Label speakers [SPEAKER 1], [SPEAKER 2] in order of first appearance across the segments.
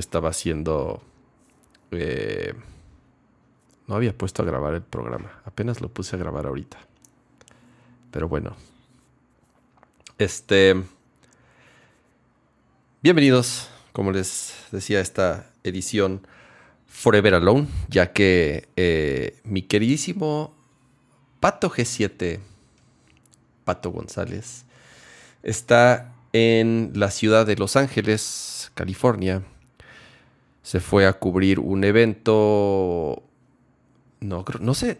[SPEAKER 1] estaba haciendo... Eh, no había puesto a grabar el programa. Apenas lo puse a grabar ahorita. Pero bueno. Este... Bienvenidos, como les decía, esta edición Forever Alone, ya que eh, mi queridísimo Pato G7, Pato González, está en la ciudad de Los Ángeles, California. Se fue a cubrir un evento. No, no sé.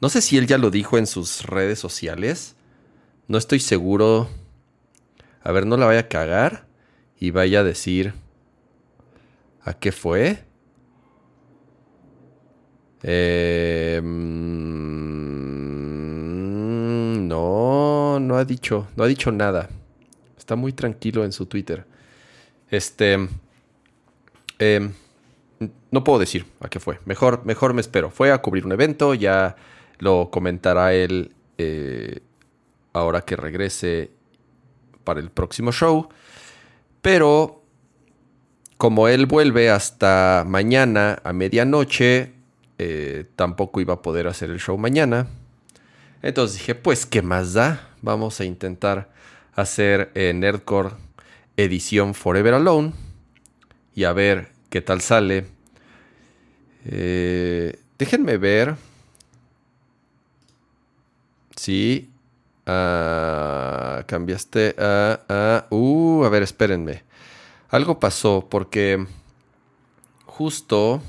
[SPEAKER 1] No sé si él ya lo dijo en sus redes sociales. No estoy seguro. A ver, no la vaya a cagar y vaya a decir a qué fue. Eh, no, no ha dicho, no ha dicho nada. Está muy tranquilo en su Twitter. Este, em, no puedo decir a qué fue. Mejor, mejor me espero. Fue a cubrir un evento, ya lo comentará él eh, ahora que regrese para el próximo show. Pero como él vuelve hasta mañana a medianoche, eh, tampoco iba a poder hacer el show mañana. Entonces dije, pues, ¿qué más da? Vamos a intentar hacer eh, Nerdcore edición Forever Alone y a ver qué tal sale. Eh, déjenme ver. Sí. Ah, cambiaste a, Uh, a ver, espérenme. Algo pasó porque justo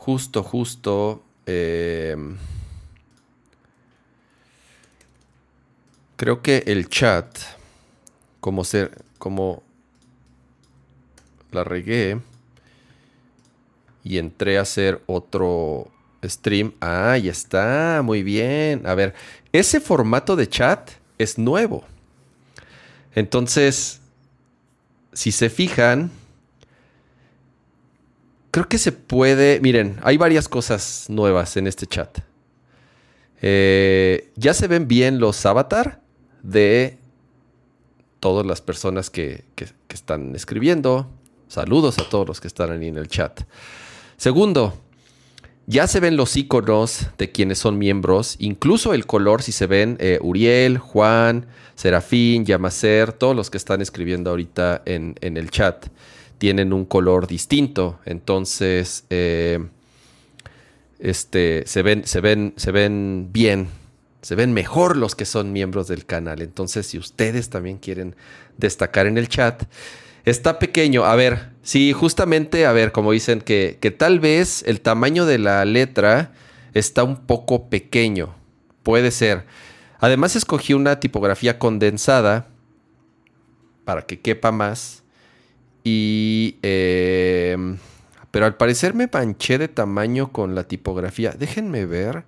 [SPEAKER 1] justo, justo... Eh, creo que el chat, como ser, como la regué y entré a hacer otro stream. Ah, ya está, muy bien. A ver, ese formato de chat es nuevo. Entonces, si se fijan, creo que se puede. Miren, hay varias cosas nuevas en este chat. Eh, ya se ven bien los avatar de todas las personas que, están escribiendo. Saludos a todos los que están ahí en el chat. Segundo, ya se ven los iconos de quienes son miembros, incluso el color, si se ven, eh, Uriel, Juan, Serafín, Yamacer, todos los que están escribiendo ahorita en, en el chat tienen un color distinto. Entonces, eh, este, se ven, se ven, se ven bien, se ven mejor los que son miembros del canal. Entonces, si ustedes también quieren destacar en el chat, está pequeño. A ver, sí, justamente, a ver, como dicen que, que tal vez el tamaño de la letra está un poco pequeño. Puede ser. Además, escogí una tipografía condensada para que quepa más. Y... Em, pero al parecer me manché de tamaño con la tipografía. Déjenme ver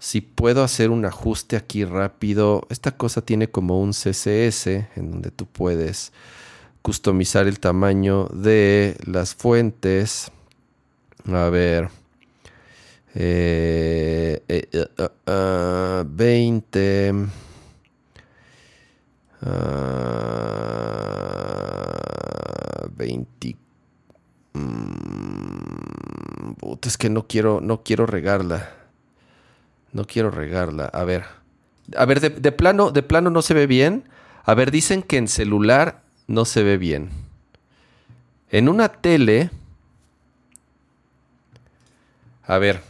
[SPEAKER 1] si puedo hacer un ajuste aquí rápido. Esta cosa tiene como un CSS en donde tú puedes customizar el tamaño de las fuentes. A ver. 20. Uh, 20. Mm, es que no quiero, no quiero regarla. No quiero regarla. A ver. A ver, de, plano, de plano no se ve bien. A ver, dicen que en celular no se ve bien. En una tele. A ver.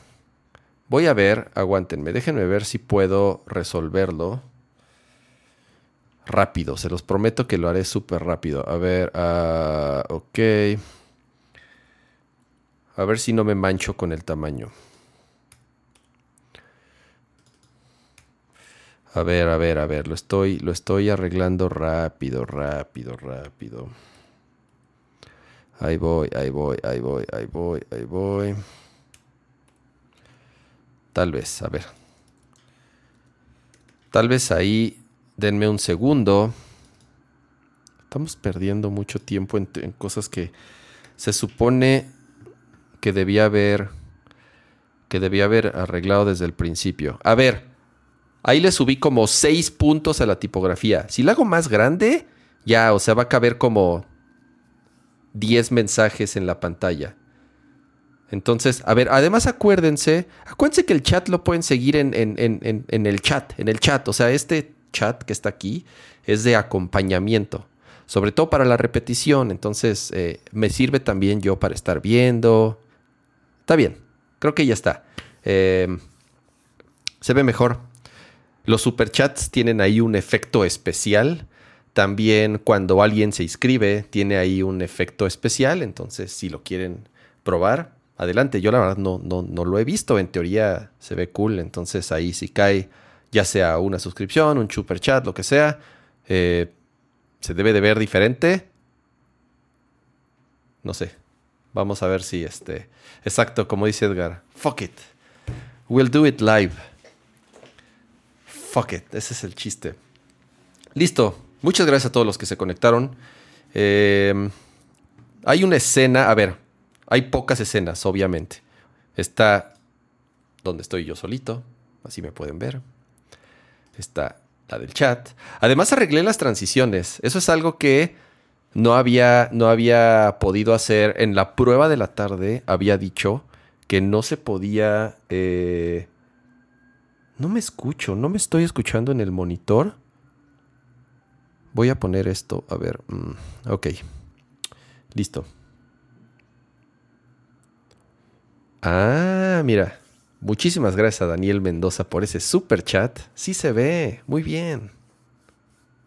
[SPEAKER 1] Voy a ver, aguántenme, déjenme ver si puedo resolverlo rápido. Se los prometo que lo haré súper rápido. A ver, uh, ok. A ver si no me mancho con el tamaño. A ver, a ver, a ver, lo estoy, lo estoy arreglando rápido, rápido, rápido. Ahí voy, ahí voy, ahí voy, ahí voy, ahí voy. Tal vez, a ver. Tal vez ahí Denme un segundo. Estamos perdiendo mucho tiempo en, cosas que se supone que debía haber que debía haber arreglado desde el principio. A ver, ahí le subí como 6 puntos a la tipografía. Si la hago más grande, ya, o sea, va a caber como 10 mensajes en la pantalla. Entonces, a ver, además acuérdense, acuérdense que el chat lo pueden seguir en, el chat, en el chat. O sea, este chat que está aquí es de acompañamiento, sobre todo para la repetición. Entonces, eh, me sirve también yo para estar viendo. Está bien, creo que ya está. Eh, se ve mejor. Los superchats tienen ahí un efecto especial. También cuando alguien se inscribe, tiene ahí un efecto especial. Entonces, si lo quieren probar, adelante. Yo la verdad no, no, lo he visto. En teoría se ve cool. Entonces ahí si cae ya sea una suscripción, un super chat, lo que sea, eh, se debe de ver diferente. No sé. Vamos a ver si este... Exacto, como dice Edgar. Fuck it. We'll do it live. Fuck it. Ese es el chiste. Listo. Muchas gracias a todos los que se conectaron. Eh, hay una escena, a ver, hay pocas escenas, obviamente. Está donde estoy yo solito, así me pueden ver. Está la del chat. Además arreglé las transiciones. Eso es algo que no había, no había podido hacer. En la prueba de la tarde había dicho que no se podía... Eh, no me escucho, no me estoy escuchando en el monitor. Voy a poner esto, a ver. Mm, ok. Listo. Ah, mira. Muchísimas gracias a Daniel Mendoza por ese super chat. Sí se ve. Muy bien.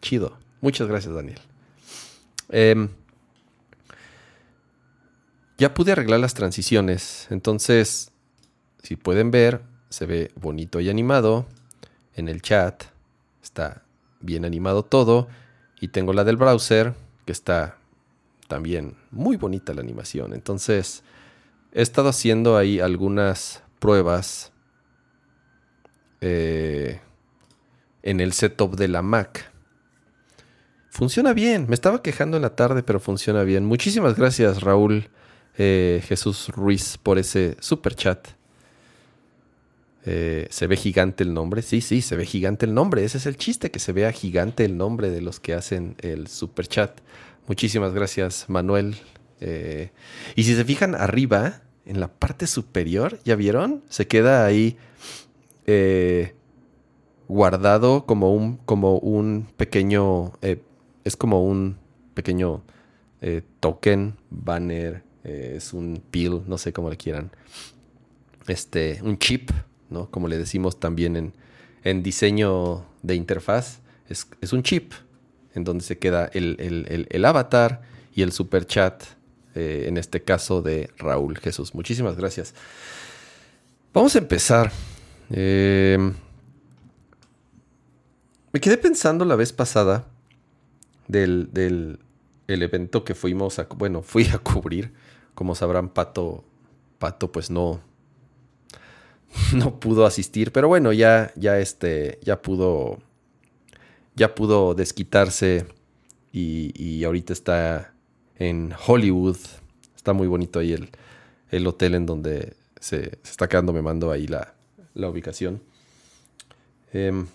[SPEAKER 1] Chido. Muchas gracias, Daniel. Em, ya pude arreglar las transiciones. Entonces, si pueden ver, se ve bonito y animado. En el chat está bien animado todo. Y tengo la del browser, que está también muy bonita la animación. Entonces, He estado haciendo ahí algunas pruebas eh, en el setup de la Mac. Funciona bien. Me estaba quejando en la tarde, pero funciona bien. Muchísimas gracias, Raúl eh, Jesús Ruiz, por ese super chat. Eh, se ve gigante el nombre. Sí, sí, se ve gigante el nombre. Ese es el chiste, que se vea gigante el nombre de los que hacen el super chat. Muchísimas gracias, Manuel. y si se fijan arriba, en la parte superior, ¿ya vieron? Se queda ahí eh, guardado como un, como un pequeño, eh, es como un pequeño eh, token, banner, es un peel, no sé cómo le quieran. Este, un chip, ¿no? Como le decimos también en, en diseño de interfaz, es, un chip en donde se queda el, el, el avatar y el super chat eh, en este caso de Raúl Jesús. Muchísimas gracias. Vamos a empezar. Eh, me quedé pensando la vez pasada del, el evento que fuimos a, bueno, fui a cubrir. Como sabrán, Pato, Pato pues no, no pudo asistir, pero bueno, ya, ya este, ya pudo, ya pudo desquitarse y, y ahorita está en Hollywood. Está muy bonito ahí el, hotel en donde se, está quedando. Me mando ahí la, ubicación. Em,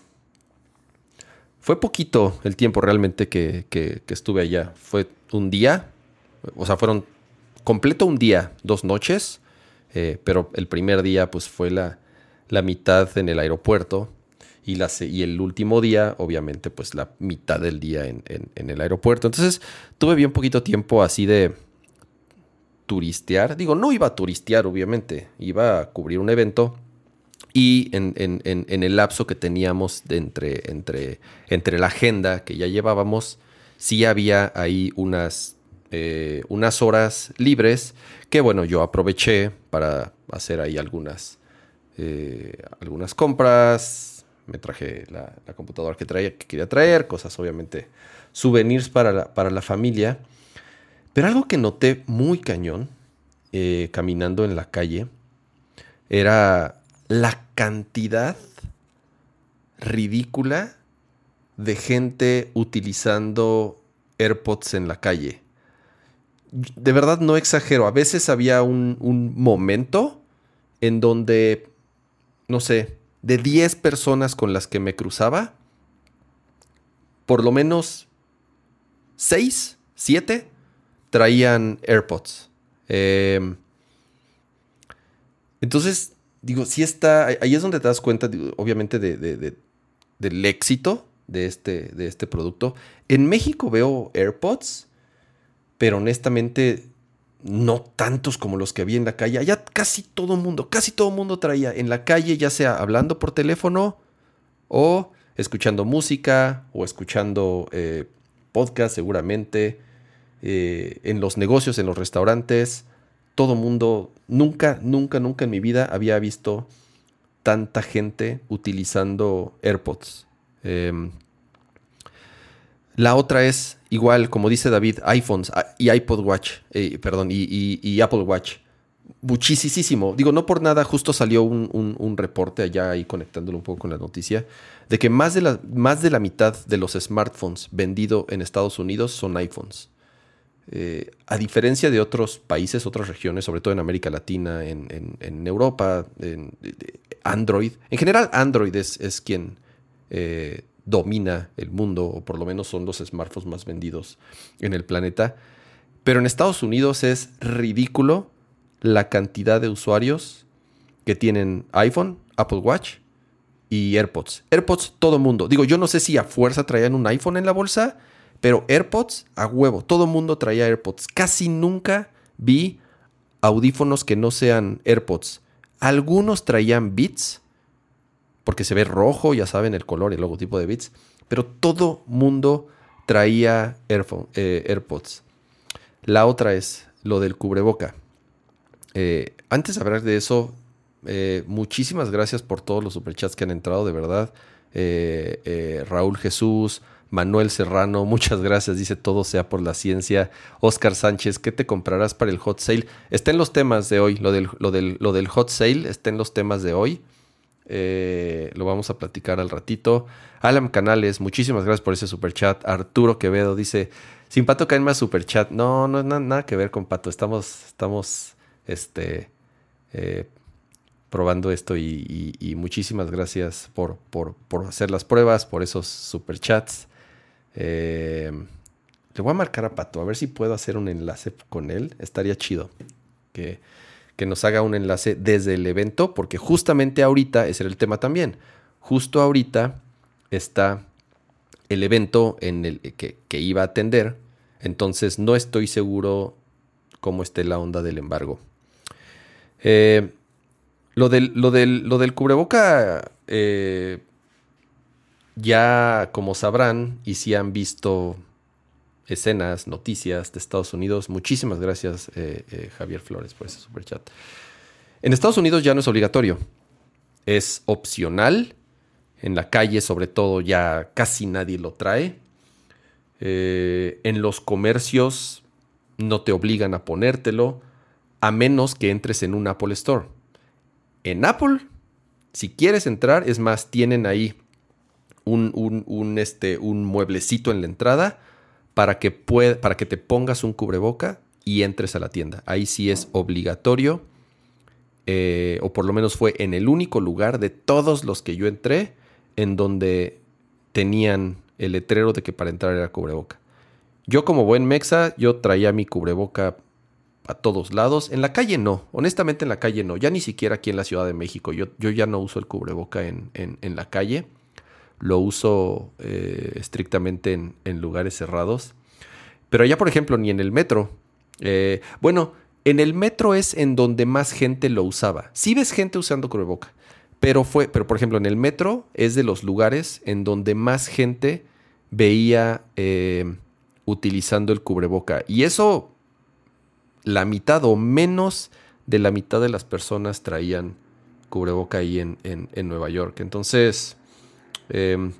[SPEAKER 1] fue poquito el tiempo realmente que, estuve allá. Fue un día, o sea, fueron completo un día, dos noches, eh, pero el primer día pues fue la, la mitad en el aeropuerto y, la, y el último día, obviamente, pues la mitad del día en, el aeropuerto. Entonces tuve bien poquito tiempo así de turistear. Digo, no iba a turistear, obviamente, iba a cubrir un evento. Y en, el lapso que teníamos entre, entre, entre la agenda que ya llevábamos, sí había ahí unas, eh, unas horas libres que, bueno, yo aproveché para hacer ahí algunas, eh, algunas compras, me traje la, computadora que, traía, que quería traer, cosas obviamente, souvenirs para la, para la familia. Pero algo que noté muy cañón eh, caminando en la calle era la cantidad ridícula de gente utilizando AirPods en la calle. De verdad no exagero, a veces había un, momento en donde, no sé, de 10 personas con las que me cruzaba, por lo menos 6, 7 traían AirPods. Em, entonces, digo, sí está, ahí es donde te das cuenta, obviamente, del éxito de este, de este producto. En México veo AirPods, pero honestamente no tantos como los que había en la calle. Allá casi todo mundo, casi todo mundo traía en la calle, ya sea hablando por teléfono o escuchando música o escuchando eh, podcast seguramente, eh, en los negocios, en los restaurantes. Todo mundo, nunca, nunca, nunca en mi vida había visto tanta gente utilizando AirPods. Em, la otra es igual, como dice David, iPhones ah, y iPod Watch, eh, perdón, y, Apple Watch. Muchísimo. Digo, no por nada, justo salió un, reporte allá ahí conectándolo un poco con la noticia, de que más de, la, más de la mitad de los smartphones vendidos en Estados Unidos son iPhones. Eh, a diferencia de otros países, otras regiones, sobre todo en América Latina, en, Europa, en, Android. En general, Android es, es quien eh, domina el mundo, o por lo menos son los smartphones más vendidos en el planeta. Pero en Estados Unidos es ridículo la cantidad de usuarios que tienen iPhone, Apple Watch y AirPods. AirPods todo mundo. Digo, yo no sé si a fuerza traían un iPhone en la bolsa, pero AirPods a huevo. Todo mundo traía AirPods. Casi nunca vi audífonos que no sean AirPods. Algunos traían Beats, porque se ve rojo, ya saben, el color, el logotipo de Beats. Pero todo mundo traía eh, AirPods. La otra es lo del cubreboca. Eh, antes de hablar de eso, eh, muchísimas gracias por todos los superchats que han entrado, de verdad. Raúl Jesús, Manuel Serrano, muchas gracias. Dice todo sea por la ciencia. Oscar Sánchez, ¿qué te comprarás para el hot sale? Está en los temas de hoy. Lo del, lo del, lo del hot sale está en los temas de hoy. Eh, lo vamos a platicar al ratito. Alan Canales, muchísimas gracias por ese super chat. Arturo Quevedo dice: Sin pato caen más super chat. No, no es nada que ver con pato. Estamos, estamos este, eh, probando esto y, muchísimas gracias por, por, hacer las pruebas, por esos super chats. Eh, le voy a marcar a Pato, a ver si puedo hacer un enlace con él. Estaría chido. Que que nos haga un enlace desde el evento, porque justamente ahorita, ese era el tema también, justo ahorita está el evento en el que, iba a atender, entonces no estoy seguro cómo esté la onda del embargo. Eh, lo, del, lo, lo, del, cubreboca, eh, ya como sabrán, y si han visto escenas, noticias de Estados Unidos. Muchísimas gracias, eh, eh, Javier Flores, por ese super chat. En Estados Unidos ya no es obligatorio, es opcional. En la calle, sobre todo, ya casi nadie lo trae. Eh, en los comercios no te obligan a ponértelo, a menos que entres en un Apple Store. En Apple, si quieres entrar, es más, tienen ahí un, un, este, un mueblecito en la entrada para que, para que te pongas un cubreboca y entres a la tienda. Ahí sí es obligatorio, eh, o por lo menos fue en el único lugar de todos los que yo entré en donde tenían el letrero de que para entrar era cubreboca. Yo como buen mexa, yo traía mi cubreboca a todos lados. En la calle no, honestamente en la calle no, ya ni siquiera aquí en la Ciudad de México. Yo, yo ya no uso el cubreboca en, en la calle lo uso eh, estrictamente en, lugares cerrados. Pero allá, por ejemplo, ni en el metro. Eh, bueno, en el metro es en donde más gente lo usaba. Sí ves gente usando cubreboca, pero fue, pero por ejemplo, en el metro es de los lugares en donde más gente veía eh, utilizando el cubreboca. Y eso, la mitad o menos de la mitad de las personas traían cubreboca ahí en, en Nueva York. Entonces, Em,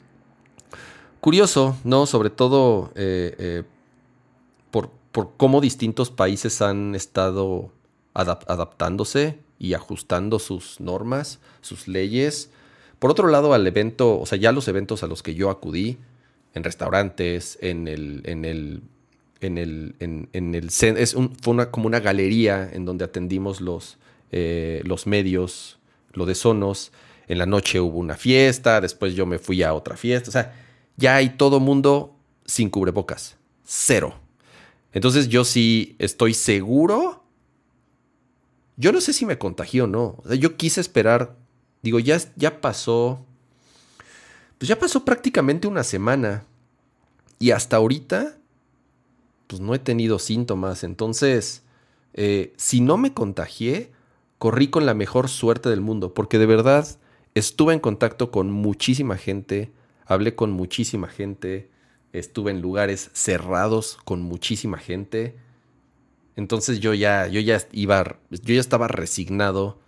[SPEAKER 1] curioso, ¿no? Sobre todo eh, eh, por, cómo distintos países han estado adaptándose y ajustando sus normas, sus leyes. Por otro lado, al evento, o sea, ya los eventos a los que yo acudí, en restaurantes, en el, en el, en el, en, el es fue una, como una galería en donde atendimos los, eh, los medios, lo de Sonos, en la noche hubo una fiesta, después yo me fui a otra fiesta, o sea, ya hay todo mundo sin cubrebocas, cero. Entonces yo sí estoy seguro. Yo no sé si me contagió o no. Yo quise esperar. Digo, ya, ya pasó. Pues ya pasó prácticamente una semana. Y hasta ahorita, pues no he tenido síntomas. Entonces, eh, si no me contagié, corrí con la mejor suerte del mundo. Porque de verdad estuve en contacto con muchísima gente. Hablé con muchísima gente estuve en lugares cerrados con muchísima gente. Entonces yo ya, yo ya iba, yo ya estaba resignado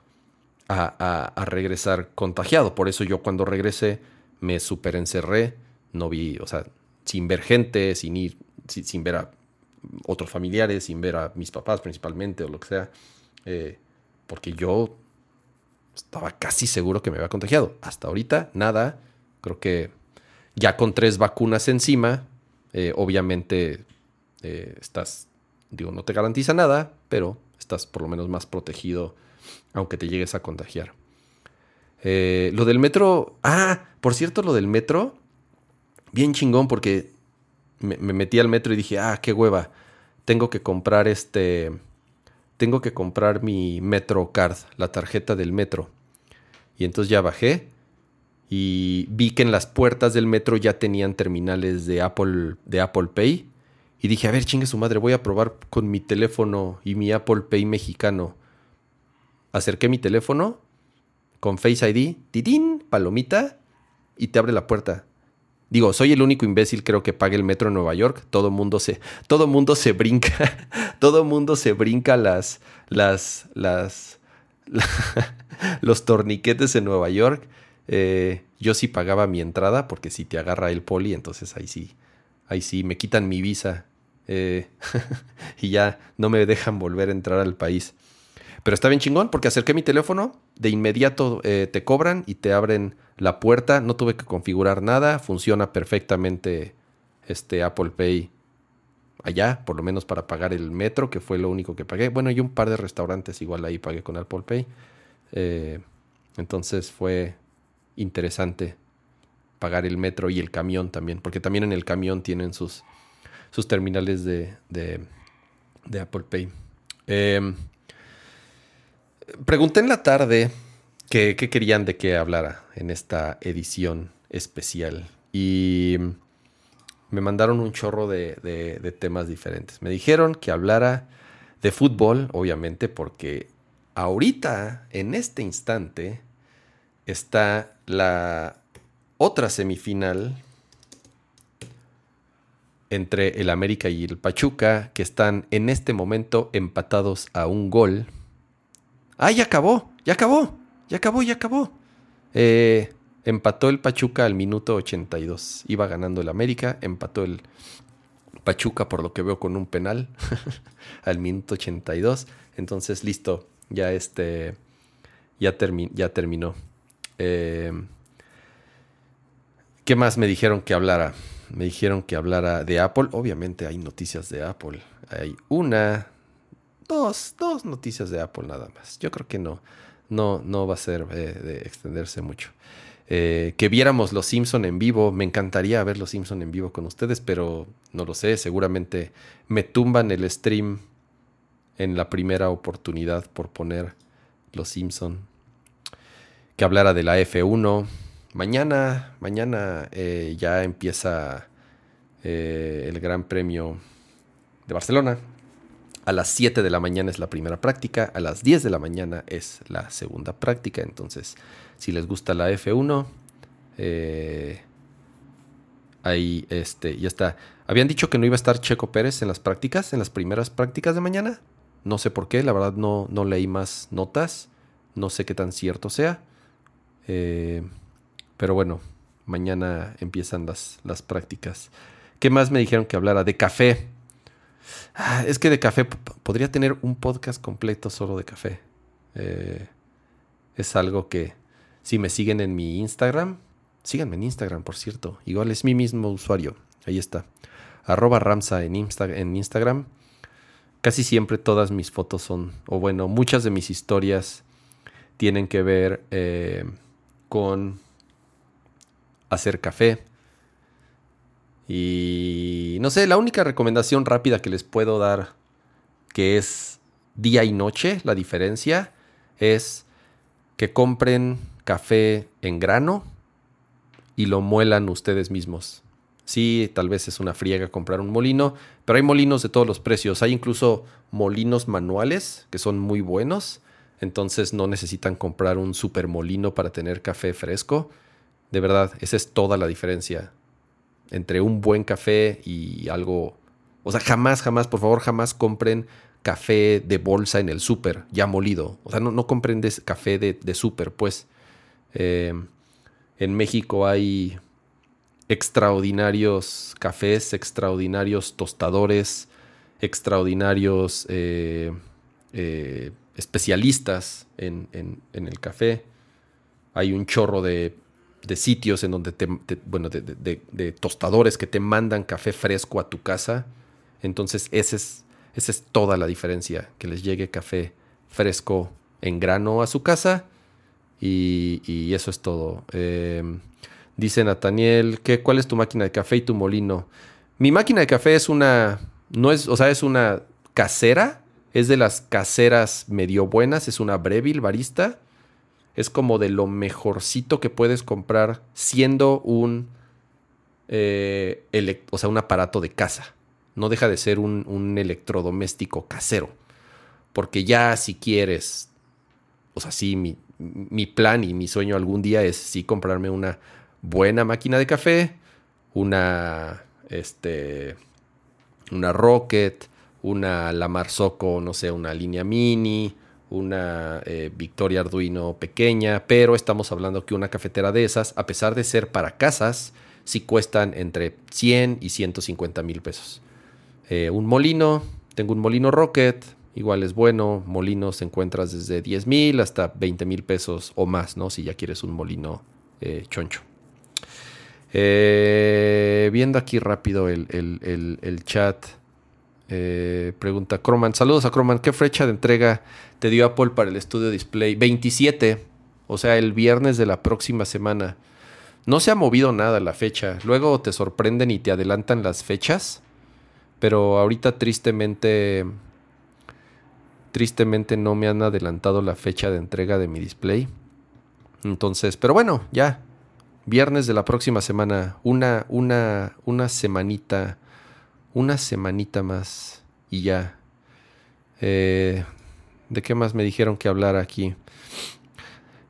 [SPEAKER 1] a, regresar contagiado. Por eso yo cuando regresé me super encerré, no vi, o sea, sin ver gente, sin ir, sin, ver a otros familiares, sin ver a mis papás principalmente o lo que sea. Eh, porque yo estaba casi seguro que me había contagiado. Hasta ahorita, nada. Creo que ya con tres vacunas encima, eh, obviamente eh, estás, digo, no te garantiza nada, pero estás por lo menos más protegido aunque te llegues a contagiar. Eh, lo del metro, ah, por cierto, lo del metro, bien chingón porque me, me, metí al metro y dije, ah, qué hueva, tengo que comprar este, tengo que comprar mi Metro Card, la tarjeta del metro. Y entonces ya bajé y vi que en las puertas del metro ya tenían terminales de Apple, de Apple Pay. Y dije, a ver, chingue su madre, voy a probar con mi teléfono y mi Apple Pay mexicano. Acerqué mi teléfono con Face ID, titín, palomita, y te abre la puerta. Digo, soy el único imbécil creo que pague el metro en Nueva York. Todo mundo se, todo mundo se brinca, todo mundo se brinca las, las, las, los torniquetes en Nueva York. Eh, yo sí pagaba mi entrada porque si te agarra el poli, entonces ahí sí, ahí sí, me quitan mi visa eh, y ya no me dejan volver a entrar al país. Pero está bien chingón porque acerqué mi teléfono, de inmediato eh, te cobran y te abren la puerta, no tuve que configurar nada, funciona perfectamente este Apple Pay allá, por lo menos para pagar el metro, que fue lo único que pagué. Bueno, y un par de restaurantes igual ahí pagué con Apple Pay. entonces fue, interesante pagar el metro y el camión también, porque también en el camión tienen sus, sus terminales de, de, Apple Pay. Em, pregunté en la tarde qué, querían de que hablara en esta edición especial y me mandaron un chorro de, de temas diferentes. Me dijeron que hablara de fútbol, obviamente, porque ahorita, en este instante, está la otra semifinal entre el América y el Pachuca, que están en este momento empatados a un gol. ¡Ah, ya acabó! ¡Ya acabó! ¡Ya acabó! ¡Ya acabó! Eh, empató el Pachuca al minuto 82. Iba ganando el América, empató el Pachuca por lo que veo con un penal al minuto 82. Entonces, listo, ya este ya, ya terminó. Em, ¿Qué más me dijeron que hablara? Me dijeron que hablara de Apple. Obviamente hay noticias de Apple. Hay una, dos, dos noticias de Apple nada más. Yo creo que no, no, no va a ser eh, de extenderse mucho. Eh, que viéramos Los Simpson en vivo. Me encantaría ver Los Simpson en vivo con ustedes, pero no lo sé. Seguramente me tumban el stream en la primera oportunidad por poner Los Simpson que hablara de la F1. Mañana, mañana eh, ya empieza el Gran Premio de Barcelona. A las 7 de la mañana es la primera práctica, a las 10 de la mañana es la segunda práctica. Entonces, si les gusta la F1, eh, ahí este, ya está. Habían dicho que no iba a estar Checo Pérez en las prácticas, en las primeras prácticas de mañana. No sé por qué, la verdad no, no leí más notas. No sé qué tan cierto sea. Eh, pero bueno, mañana empiezan las, las prácticas. ¿Qué más me dijeron que hablara? De café. Ah, es que de café podría tener un podcast completo solo de café. Eh, es algo que si me siguen en mi Instagram, síganme en Instagram, por cierto. Igual es mi mismo usuario. Ahí está. Arroba Ramsa en, en Instagram. Casi siempre todas mis fotos son, o bueno, muchas de mis historias tienen que ver eh, con hacer café. Y no sé, la única recomendación rápida que les puedo dar, que es día y noche, la diferencia, es que compren café en grano y lo muelan ustedes mismos. Sí, tal vez es una friega comprar un molino, pero hay molinos de todos los precios. Hay incluso molinos manuales que son muy buenos. Entonces no necesitan comprar un super molino para tener café fresco. De verdad, esa es toda la diferencia entre un buen café y algo... O sea, jamás, jamás, por favor, jamás compren café de bolsa en el súper, ya molido. O sea, no, compren café de, de súper, pues. Eh, en México hay extraordinarios cafés, extraordinarios tostadores, extraordinarios eh, eh, especialistas en, el café. Hay un chorro de, sitios en donde te, bueno, de, tostadores que te mandan café fresco a tu casa. Entonces, ese es, esa es toda la diferencia, que les llegue café fresco en grano a su casa. Y, eso es todo. Eh, Dice Nathaniel, ¿qué, ¿cuál es tu máquina de café y tu molino? Mi máquina de café es una, no es, o sea, es una casera, es de las caseras medio buenas, es una Breville barista. Es como de lo mejorcito que puedes comprar siendo un, eh, o sea, un aparato de casa. No deja de ser un, electrodoméstico casero. Porque ya si quieres, o sea, sí, mi, mi plan y mi sueño algún día es sí comprarme una buena máquina de café, una, este, una Rocket, una Lamar Soco, no sé, una línea mini, una eh, Victoria Arduino pequeña, pero estamos hablando que una cafetera de esas, a pesar de ser para casas, sí cuestan entre 100 y 150 mil pesos. Eh, un molino, tengo un molino Rocket, igual es bueno, molinos encuentras desde 10 mil hasta 20 mil pesos o más, ¿no? Si ya quieres un molino eh, choncho. Viendo aquí rápido el, chat. Eh, pregunta Croman. Saludos a Croman. ¿Qué fecha de entrega te dio Apple para el estudio display? 27. O sea, el viernes de la próxima semana. No se ha movido nada la fecha. Luego te sorprenden y te adelantan las fechas. Pero ahorita tristemente... Tristemente no me han adelantado la fecha de entrega de mi display. Entonces, pero bueno, ya Viernes de la próxima semana, una, una, una semanita, una semanita más y ya. Eh, ¿De qué más me dijeron que hablar aquí?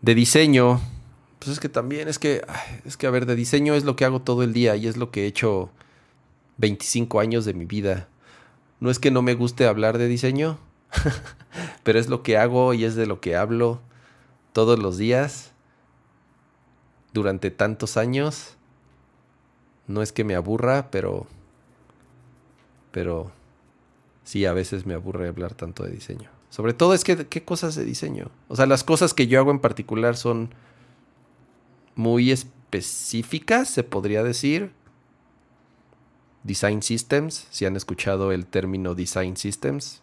[SPEAKER 1] De diseño. Pues es que también, es que, es que, a ver, de diseño es lo que hago todo el día y es lo que he hecho 25 años de mi vida. No es que no me guste hablar de diseño, pero es lo que hago y es de lo que hablo todos los días durante tantos años. No es que me aburra, pero. Pero. Sí, a veces me aburre hablar tanto de diseño. Sobre todo es que, ¿qué cosas de diseño? O sea, las cosas que yo hago en particular son muy específicas, se podría decir. Design Systems, si han escuchado el término Design Systems.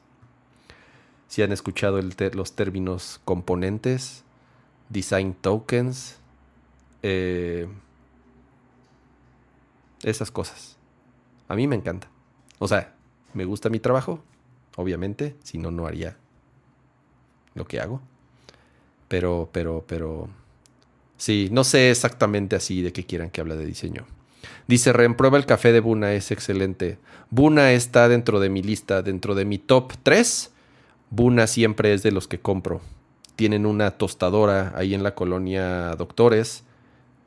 [SPEAKER 1] Si han escuchado los términos componentes, Design Tokens, eh, esas cosas. A mí me encanta. O sea, me gusta mi trabajo, obviamente, si no, no haría lo que hago. Pero, pero, pero... Sí, no sé exactamente así de qué quieran que hable de diseño. Dice Ren, prueba el café de Buna, es excelente. Buna está dentro de mi lista, dentro de mi top 3. Buna siempre es de los que compro. Tienen una tostadora ahí en la colonia Doctores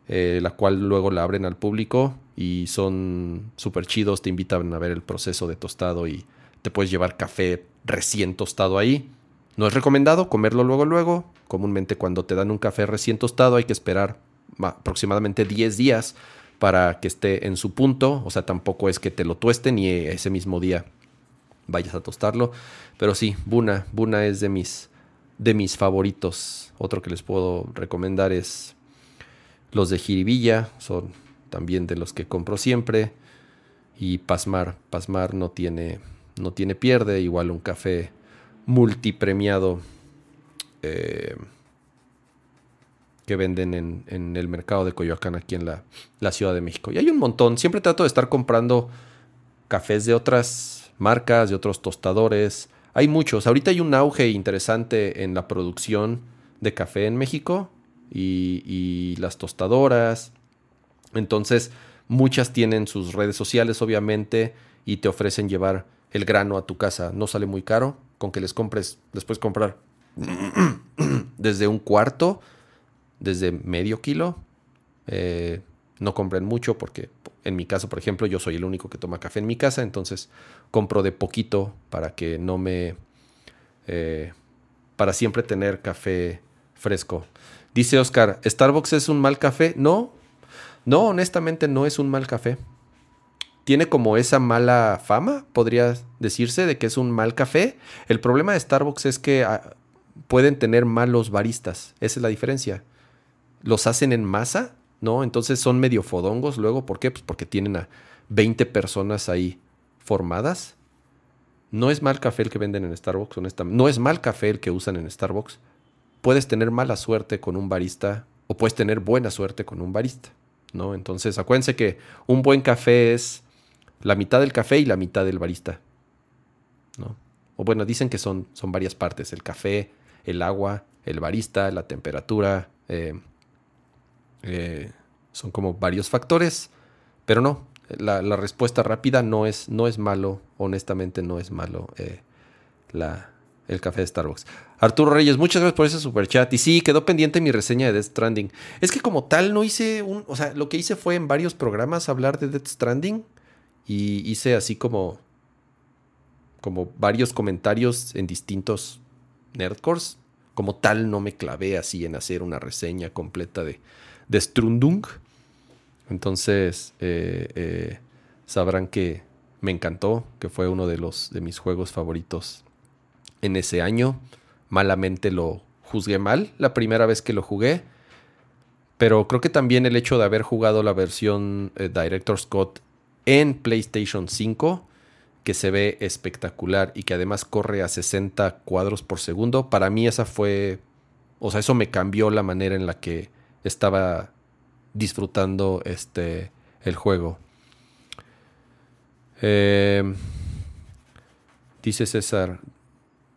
[SPEAKER 1] eh, la cual luego la abren al público y son súper chidos, te invitan a ver el proceso de tostado y te puedes llevar café recién tostado ahí. No es recomendado comerlo luego luego, comúnmente cuando te dan un café recién tostado hay que esperar aproximadamente 10 días para que esté en su punto, o sea, tampoco es que te lo tuesten y ese mismo día vayas a tostarlo, pero sí, Buna, Buna es de mis de mis favoritos. Otro que les puedo recomendar es los de Jiribilla son también de los que compro siempre. Y Pasmar, Pasmar no tiene, no tiene pierde. Igual un café multipremiado. Eh, que venden en, el mercado de Coyoacán aquí en la, la, Ciudad de México. Y hay un montón. Siempre trato de estar comprando cafés de otras marcas, de otros tostadores. Hay muchos. Ahorita hay un auge interesante en la producción de café en México y, las tostadoras. Entonces, muchas tienen sus redes sociales, obviamente, y te ofrecen llevar el grano a tu casa. No sale muy caro. Con que les compres, les puedes comprar desde un cuarto desde medio kilo. Eh, no compren mucho porque en mi caso, por ejemplo, yo soy el único que toma café en mi casa, entonces compro de poquito para que no me... Eh, para siempre tener café fresco. Dice Oscar, ¿Starbucks es un mal café? No, no, honestamente no es un mal café. Tiene como esa mala fama, podría decirse, de que es un mal café. El problema de Starbucks es que ah, pueden tener malos baristas. Esa es la diferencia los hacen en masa, ¿no? Entonces son medio fodongos luego. ¿Por qué? Pues porque tienen a 20 personas ahí formadas. No es mal café el que venden en Starbucks, honestamente. No es mal café el que usan en Starbucks. Puedes tener mala suerte con un barista o puedes tener buena suerte con un barista, ¿no? Entonces acuérdense que un buen café es la mitad del café y la mitad del barista, ¿no? O bueno, dicen que son, son varias partes, el café, el agua, el barista, la temperatura, eh, eh, son como varios factores, pero no, la, respuesta rápida no es, no es malo, honestamente no es malo eh, la, el café de Starbucks. Arturo Reyes, muchas gracias por ese super chat. Y sí, quedó pendiente mi reseña de Death Stranding. Es que como tal no hice un, o sea, lo que hice fue en varios programas hablar de Death Stranding y hice así como como varios comentarios en distintos nerdcores. Como tal no me clavé así en hacer una reseña completa de, de Strundung. Entonces eh, eh, sabrán que me encantó, que fue uno de los de mis juegos favoritos en ese año. Malamente lo juzgué mal la primera vez que lo jugué. Pero creo que también el hecho de haber jugado la versión eh, Director Scott en PlayStation 5, que se ve espectacular y que además corre a 60 cuadros por segundo, para mí esa fue, o sea, eso me cambió la manera en la que estaba disfrutando este, el juego. Em, dice César,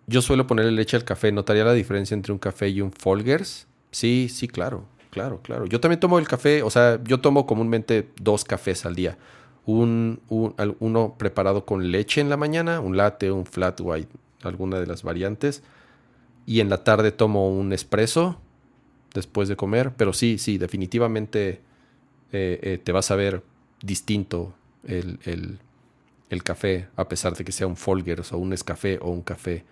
[SPEAKER 1] yo suelo ponerle leche al café. ¿Notaría la diferencia entre un café y un Folgers? Sí, sí, claro, claro, claro. Yo también tomo el café, o sea, yo tomo comúnmente dos cafés al día. Un, uno preparado con leche en la mañana, un latte, un flat white, alguna de las variantes. Y en la tarde tomo un espresso después de comer, pero sí, sí, definitivamente eh, eh, te vas a ver distinto el, café, a pesar de que sea un Folgers o un Escafé o un café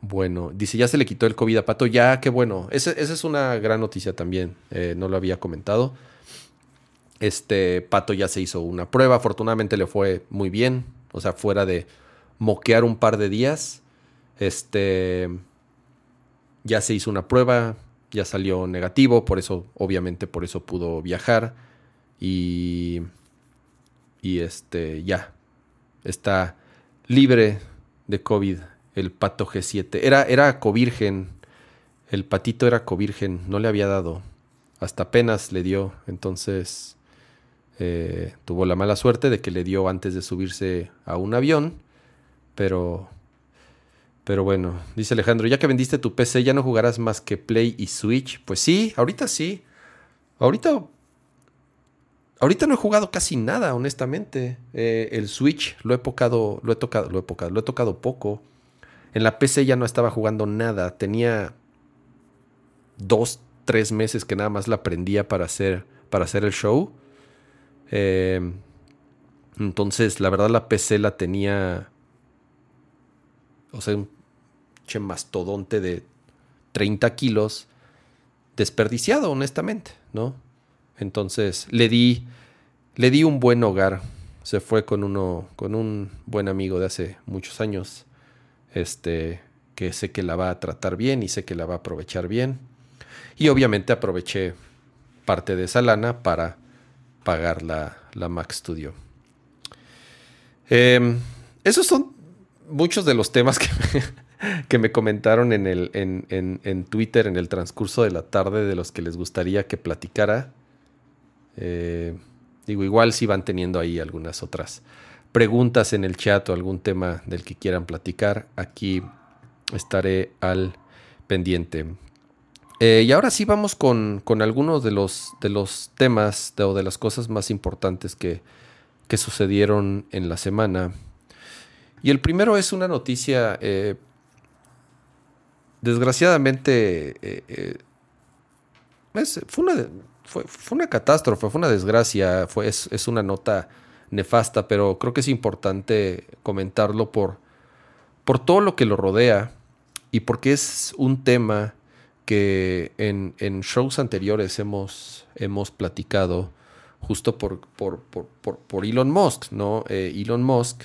[SPEAKER 1] bueno. Dice, ya se le quitó el COVID a Pato, ya, qué bueno. esa es una gran noticia también, eh, no lo había comentado. Este Pato ya se hizo una prueba, afortunadamente le fue muy bien, o sea, fuera de moquear un par de días, este ya se hizo una prueba, ya salió negativo, por eso, obviamente, por eso pudo viajar. Y, y este, ya, está libre de COVID el pato G7. Era, era covirgen, el patito era covirgen, no le había dado, hasta apenas le dio, entonces eh, tuvo la mala suerte de que le dio antes de subirse a un avión, pero pero bueno, dice Alejandro, ya que vendiste tu PC, ¿ya no jugarás más que Play y Switch? Pues sí, ahorita sí. Ahorita. Ahorita no he jugado casi nada, honestamente. Eh, el Switch lo he tocado, lo he tocado, lo he lo he tocado poco. En la PC ya no estaba jugando nada. Tenía dos, tres meses que nada más la aprendía para hacer, para hacer el show. Eh, entonces, la verdad, la PC la tenía. O sea, mastodonte de 30 kilos desperdiciado, honestamente, ¿no? Entonces le di, le di un buen hogar. Se fue con uno, con un buen amigo de hace muchos años, este, que sé que la va a tratar bien y sé que la va a aprovechar bien. Y obviamente aproveché parte de esa lana para pagar la, la Mac Studio. Em, esos son muchos de los temas que me, que me comentaron en, el, en, Twitter en el transcurso de la tarde de los que les gustaría que platicara. Eh, digo, igual si van teniendo ahí algunas otras preguntas en el chat o algún tema del que quieran platicar, aquí estaré al pendiente. Eh, y ahora sí vamos con, algunos de los, de los temas o de las cosas más importantes que, que, sucedieron en la semana. Y el primero es una noticia, eh, desgraciadamente, eh, fue, una, fue, una catástrofe, fue una desgracia, fue, es, es una nota nefasta, pero creo que es importante comentarlo por, por todo lo que lo rodea y porque es un tema que en, shows anteriores hemos, hemos platicado justo por, por, por, Elon Musk, ¿no? Eh, Elon Musk,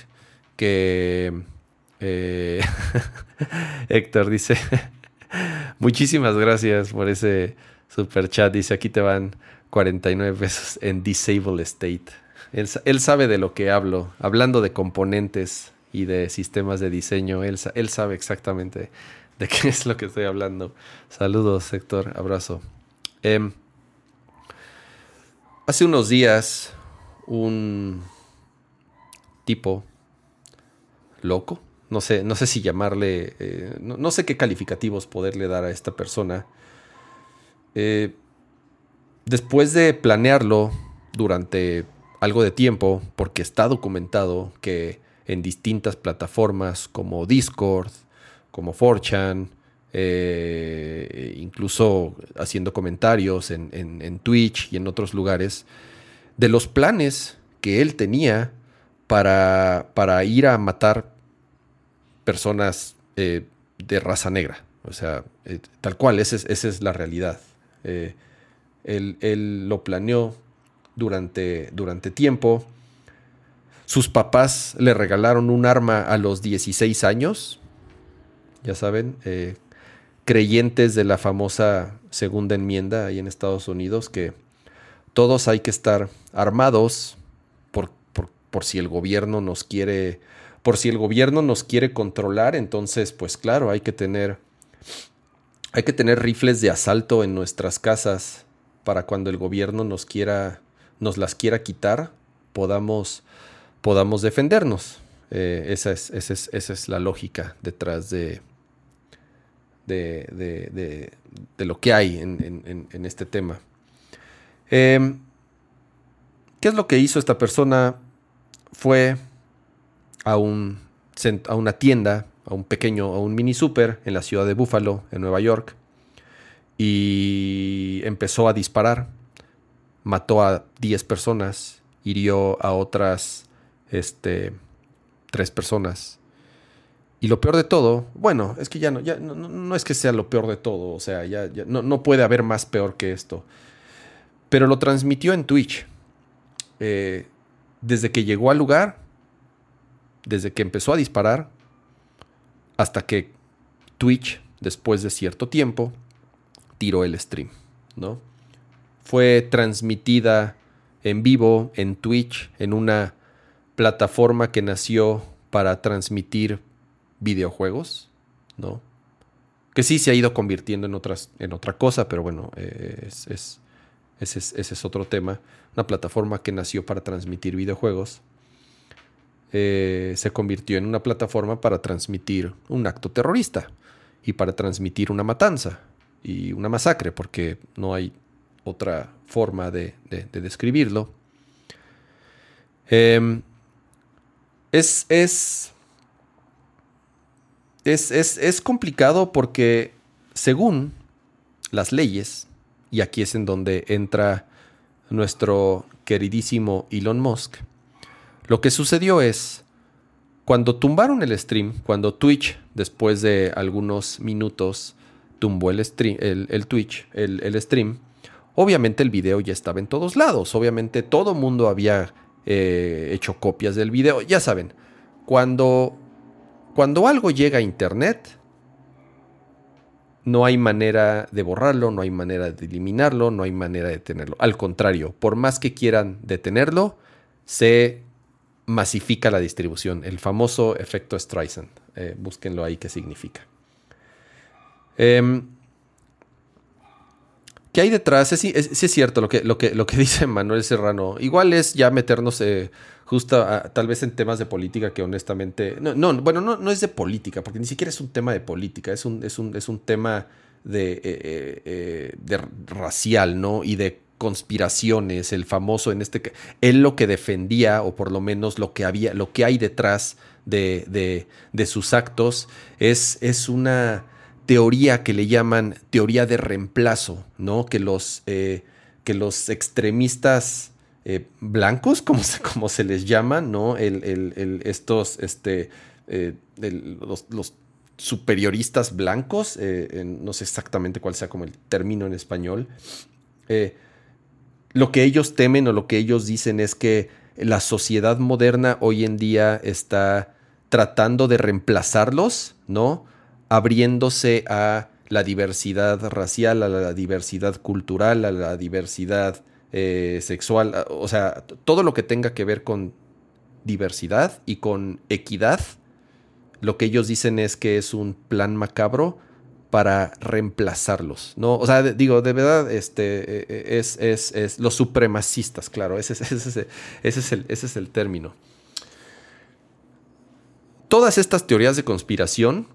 [SPEAKER 1] que eh, Héctor dice, muchísimas gracias por ese super chat, dice, aquí te van 49 pesos en Disable State. Él, sabe de lo que hablo, hablando de componentes y de sistemas de diseño, él, sabe exactamente de qué es lo que estoy hablando. Saludos, Héctor, abrazo. Em, hace unos días, un tipo loco, no sé, no sé si llamarle, eh, no, sé qué calificativos poderle dar a esta persona. Eh, después de planearlo durante algo de tiempo, porque está documentado que en distintas plataformas como Discord, como 4chan, eh, incluso haciendo comentarios en, Twitch y en otros lugares, de los planes que él tenía para, para ir a matar personas eh, de raza negra. O sea, eh, tal cual, esa es, la realidad. él, él, lo planeó durante, durante tiempo. Sus papás le regalaron un arma a los 16 años, ya saben, eh, creyentes de la famosa segunda enmienda ahí en Estados Unidos, que todos hay que estar armados por, por, si el gobierno nos quiere, por si el gobierno nos quiere controlar, entonces pues claro, hay que tener, hay que tener rifles de asalto en nuestras casas para cuando el gobierno nos quiera nos las quiera quitar, podamos, podamos defendernos. Eh, esa, es, esa, es, la lógica detrás de, de, lo que hay en, este tema. Em, ¿Qué es lo que hizo esta persona? Fue a, un, a una tienda, a un pequeño, a un mini super en la ciudad de Buffalo, en Nueva York, y empezó a disparar mató a 10 personas, hirió a otras este, 3 personas. Y lo peor de todo, bueno, es que ya no, ya no, es que sea lo peor de todo, o sea, ya, no, puede haber más peor que esto. Pero lo transmitió en Twitch. Eh, desde que llegó al lugar, desde que empezó a disparar, hasta que Twitch, después de cierto tiempo, tiró el stream, ¿no? Fue transmitida en vivo en Twitch, en una plataforma que nació para transmitir videojuegos, ¿no? Que sí se ha ido convirtiendo en, otras, en otra cosa, pero bueno, ese, es, otro tema. Una plataforma que nació para transmitir videojuegos. Eh, se convirtió en una plataforma para transmitir un acto terrorista y para transmitir una matanza y una masacre, porque no hay otra forma de, describirlo. Em, es, es, es, complicado porque según las leyes, y aquí es en donde entra nuestro queridísimo Elon Musk, lo que sucedió es, cuando tumbaron el stream, cuando Twitch, después de algunos minutos, tumbó el, stream, el, Twitch, el stream, Obviamente el video ya estaba en todos lados, obviamente todo mundo había eh, hecho copias del video. Ya saben, cuando, cuando algo llega a internet, no hay manera de borrarlo, no hay manera de eliminarlo, no hay manera de detenerlo. Al contrario, por más que quieran detenerlo, se masifica la distribución, el famoso efecto Streisand. Eh, búsquenlo ahí qué significa. Em, ¿Qué hay detrás? Sí es, es, cierto lo que, lo, que, lo que dice Manuel Serrano. Igual es ya meternos eh, justo tal vez en temas de política que honestamente... No, no bueno, no, no, es de política, porque ni siquiera es un tema de política, es un, es un, es un tema de, eh, de racial, ¿no? Y de conspiraciones, el famoso en este él lo que defendía o por lo menos lo que había, lo que hay detrás de, de, sus actos es, es, una teoría que le llaman teoría de reemplazo, ¿no? Que los, eh, que los extremistas eh, blancos, como se, como se les llama, ¿no? El, estos, este, eh, los, superioristas blancos, no sé exactamente cuál sea como el término en español, lo que ellos temen o lo que ellos dicen es que la sociedad moderna hoy en día está tratando de reemplazarlos, ¿no? Abriéndose a la diversidad racial, a la diversidad cultural, a la diversidad eh, sexual, o sea, todo lo que tenga que ver con diversidad y con equidad, lo que ellos dicen es que es un plan macabro para reemplazarlos, ¿no? O sea, digo, de verdad, este, eh, eh, es, es, los supremacistas, claro, ese, ese, ese, es el, ese es el término. Todas estas teorías de conspiración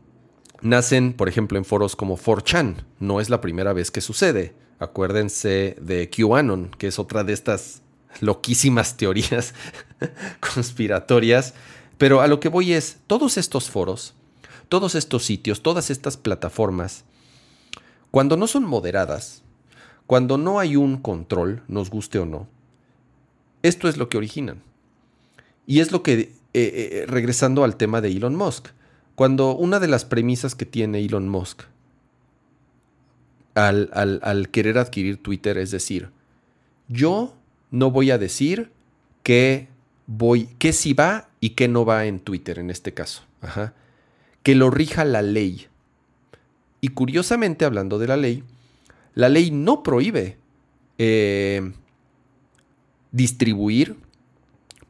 [SPEAKER 1] nacen, por ejemplo, en foros como 4chan. No es la primera vez que sucede. Acuérdense de QAnon, que es otra de estas loquísimas teorías conspiratorias. Pero a lo que voy es, todos estos foros todos estos sitios, todas estas plataformas, cuando no son moderadas, cuando no hay un control, nos guste o no, esto es lo que originan. Y es lo que, eh, eh, regresando al tema de Elon Musk, cuando una de las premisas que tiene Elon Musk al, querer adquirir Twitter es decir, yo no voy a decir que voy, que sí va y que no va en Twitter en este caso. Que lo rija la ley. Y curiosamente, hablando de la ley, la ley no prohíbe eh, distribuir,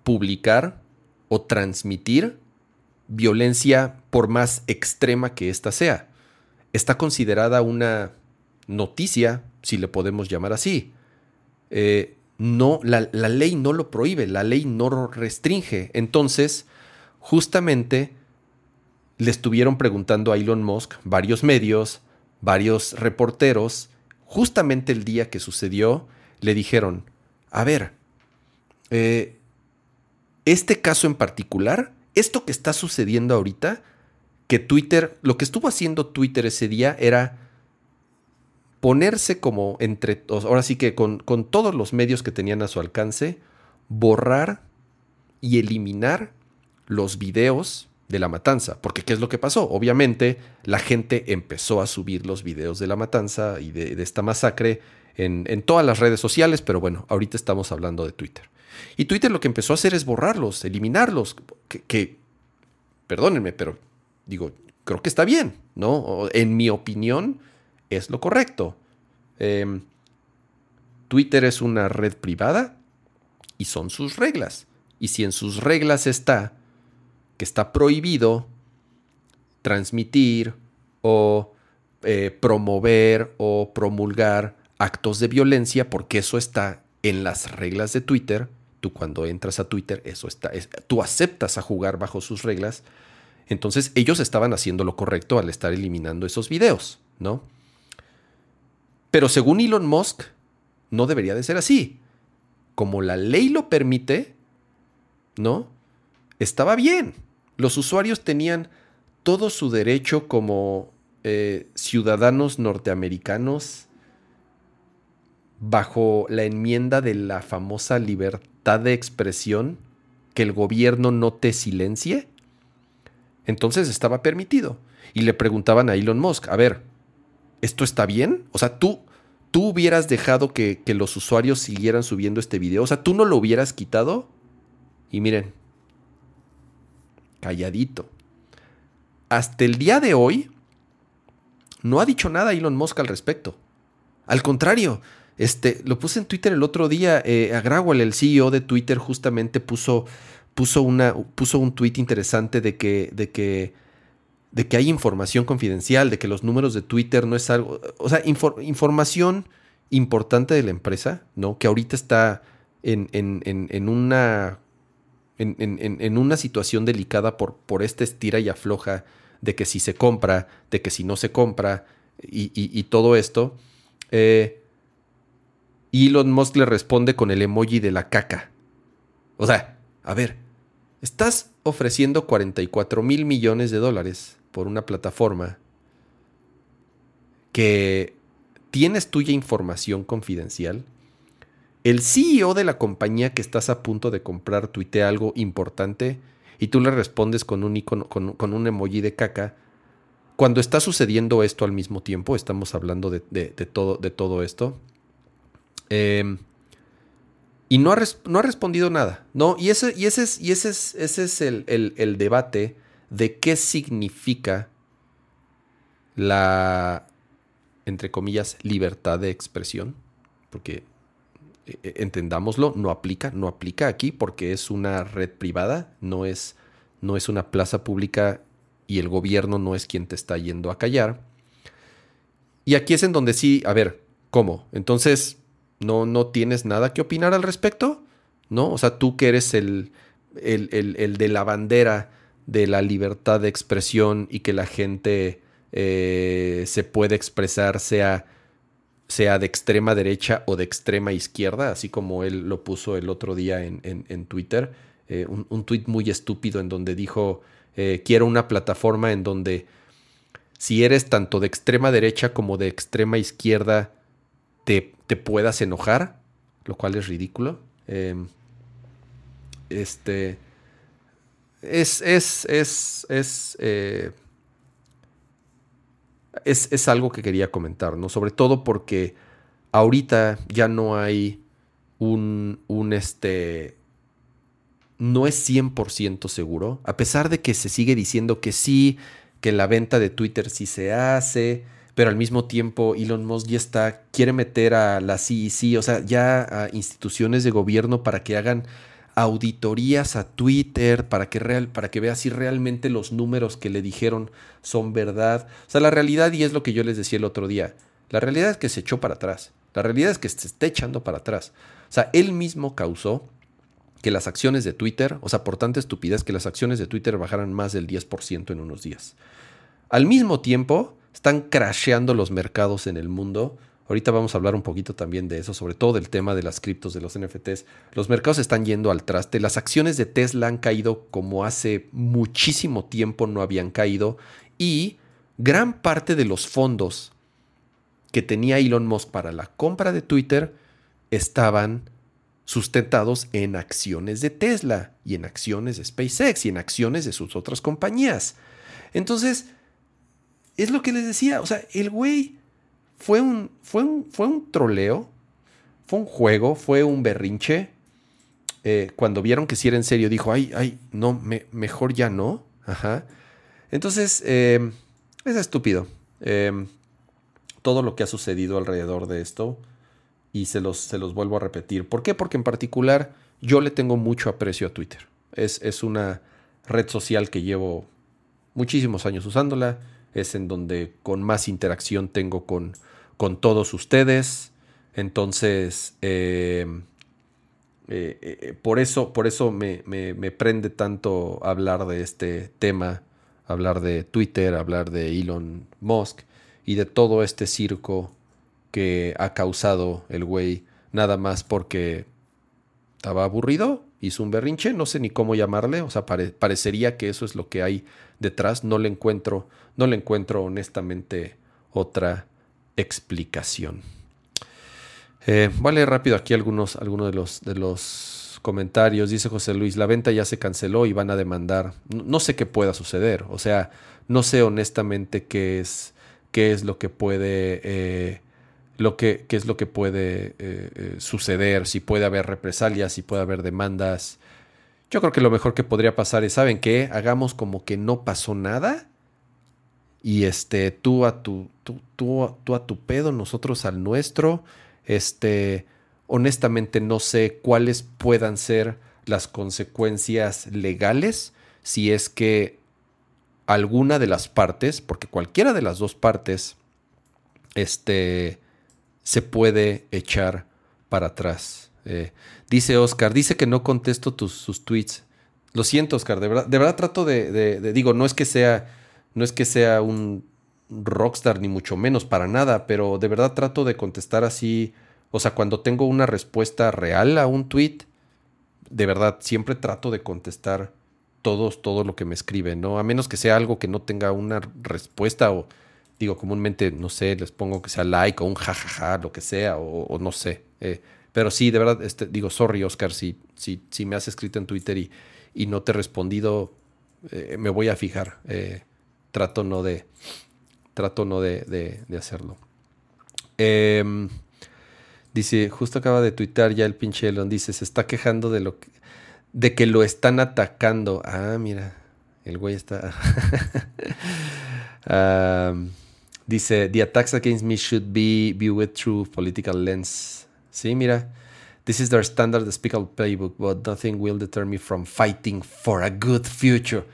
[SPEAKER 1] publicar o transmitir violencia por más extrema que ésta sea. Está considerada una noticia, si le podemos llamar así. Eh, no, la, ley no lo prohíbe, la ley no lo restringe. Entonces, justamente le estuvieron preguntando a Elon Musk varios medios, varios reporteros, justamente el día que sucedió, le dijeron, a ver, eh, este caso en particular, esto que está sucediendo ahorita, que Twitter, lo que estuvo haciendo Twitter ese día era ponerse como entre, ahora sí que con, con todos los medios que tenían a su alcance, borrar y eliminar los videos de la matanza. Porque ¿qué es lo que pasó? Obviamente la gente empezó a subir los videos de la matanza y de, esta masacre en, todas las redes sociales, pero bueno, ahorita estamos hablando de Twitter. Y Twitter lo que empezó a hacer es borrarlos, eliminarlos, que, perdónenme, pero digo, creo que está bien, ¿no? En mi opinión, es lo correcto. Em, Twitter es una red privada y son sus reglas. Y si en sus reglas está que está prohibido transmitir o eh, promover o promulgar actos de violencia porque eso está en las reglas de Twitter. Tú cuando entras a Twitter, eso está, tú aceptas a jugar bajo sus reglas. Entonces ellos estaban haciendo lo correcto al estar eliminando esos videos, ¿no? Pero según Elon Musk, no debería de ser así. Como la ley lo permite, ¿no? Estaba bien los usuarios tenían todo su derecho como eh, ciudadanos norteamericanos bajo la enmienda de la famosa libertad de expresión, que el gobierno no te silencie. Entonces estaba permitido. Y le preguntaban a Elon Musk, a ver, ¿esto está bien? O sea, tú, tú hubieras dejado que, que los usuarios siguieran subiendo este video. O sea, tú no lo hubieras quitado. Y miren, calladito. Hasta el día de hoy, no ha dicho nada Elon Musk al respecto. Al contrario, este, lo puse en Twitter el otro día. Eh, Agrawal, el CEO de Twitter, justamente puso, puso, un tweet interesante de que, de que, de que hay información confidencial, de que los números de Twitter no es algo, o sea, información importante de la empresa, ¿no? Que ahorita está en, en, una, situación delicada por, por esta estira y afloja de que si se compra, de que si no se compra y, todo esto. Eh, Elon Musk le responde con el emoji de la caca. O sea, a ver, estás ofreciendo 44 mil millones de dólares por una plataforma que tienes tuya información confidencial. El CEO de la compañía que estás a punto de comprar tuitea algo importante y tú le respondes con un icono, con, un emoji de caca. Cuando está sucediendo esto al mismo tiempo, estamos hablando de, todo, de todo esto. Em, y no ha, no ha, respondido nada. ¿no? Y ese, y ese es, y ese es, ese es el, el debate de qué significa la, entre comillas, libertad de expresión. Porque e, e, entendámoslo, no aplica, no aplica aquí porque es una red privada, no es, no es una plaza pública y el gobierno no es quien te está yendo a callar. Y aquí es en donde sí, a ver, ¿cómo? Entonces, ¿no, no tienes nada que opinar al respecto? ¿No? O sea, tú que eres el, el, el, de la bandera de la libertad de expresión y que la gente eh, se puede expresar, sea sea de extrema derecha o de extrema izquierda, así como él lo puso el otro día en, Twitter. Eh, un, un tuit muy estúpido en donde dijo, eh, quiero una plataforma en donde si eres tanto de extrema derecha como de extrema izquierda, te, puedas enojar, lo cual es ridículo. Em, este es, es, es, es eh, es, algo que quería comentar, ¿no? Sobre todo porque ahorita ya no hay un, un este, no es 100% seguro, a pesar de que se sigue diciendo que sí, que la venta de Twitter sí se hace, pero al mismo tiempo Elon Musk ya está, quiere meter a la CEC, o sea, ya a instituciones de gobierno para que hagan auditorías a Twitter para que, real, para que vea si realmente los números que le dijeron son verdad. O sea, la realidad, y es lo que yo les decía el otro día, la realidad es que se echó para atrás. La realidad es que se está echando para atrás. O sea, él mismo causó que las acciones de Twitter, o sea, por tanta estupidez, que las acciones de Twitter bajaran más del 10% en unos días. Al mismo tiempo, están crasheando los mercados en el mundo Ahorita vamos a hablar un poquito también de eso, sobre todo del tema de las criptos, de los NFTs. Los mercados están yendo al traste. Las acciones de Tesla han caído como hace muchísimo tiempo no habían caído. Y gran parte de los fondos que tenía Elon Musk para la compra de Twitter estaban sustentados en acciones de Tesla y en acciones de SpaceX y en acciones de sus otras compañías. Entonces, es lo que les decía, o sea, el güey fue un, fue un, fue un troleo, fue un juego, fue un berrinche. Eh, cuando vieron que si era en serio, dijo, ay, ay, no, me, mejor ya no. Ajá. Entonces, em, es estúpido. Em, todo lo que ha sucedido alrededor de esto. Y se los, se los vuelvo a repetir. ¿Por qué? Porque en particular yo le tengo mucho aprecio a Twitter. Es, es una red social que llevo muchísimos años usándola es en donde con más interacción tengo con, con todos ustedes. Entonces, em, eh, eh, por eso, por eso me, prende tanto hablar de este tema, hablar de Twitter, hablar de Elon Musk y de todo este circo que ha causado el güey, nada más porque estaba aburrido, hizo un berrinche, no sé ni cómo llamarle, o sea, parecería que eso es lo que hay detrás, no le encuentro, no le encuentro honestamente otra explicación. Eh, vale rápido aquí algunos, algunos de, los, de los comentarios. Dice José Luis, la venta ya se canceló y van a demandar. No, sé qué pueda suceder. O sea, no sé honestamente qué es, qué es lo que puede... Eh, lo que, qué es lo que puede eh, suceder, si puede haber represalias, si puede haber demandas. Yo creo que lo mejor que podría pasar es, ¿saben qué? Hagamos como que no pasó nada y este, tú a tu, tú, tú, a tu pedo, nosotros al nuestro. Este, honestamente no sé cuáles puedan ser las consecuencias legales si es que alguna de las partes, porque cualquiera de las dos partes, este, se puede echar para atrás. Eh, dice Oscar, dice que no contesto tus, sus tweets. Lo siento, Oscar, de verdad, de verdad trato de, digo, no es que sea, no es que sea un rockstar ni mucho menos para nada, pero de verdad trato de contestar así, o sea, cuando tengo una respuesta real a un tweet, de verdad siempre trato de contestar todos, todo lo que me escriben, ¿no? A menos que sea algo que no tenga una respuesta o digo, comúnmente, no sé, les pongo que sea like o un jajaja, lo que sea, o, no sé. Eh, pero sí, de verdad, este, digo, sorry, Oscar, si, si, si me has escrito en Twitter y, y no te he respondido, eh, me voy a fijar. Eh, trato no de. Trato no de, de, hacerlo. Em, dice, justo acaba de tuitar ya el pinche Elon. Dice, se está quejando de lo que, de que lo están atacando. Ah, mira, el güey está. Dice, the attacks against me should be viewed through political lens. Sí, mira. This is their standard despicable playbook, but nothing will deter me from fighting for a good future.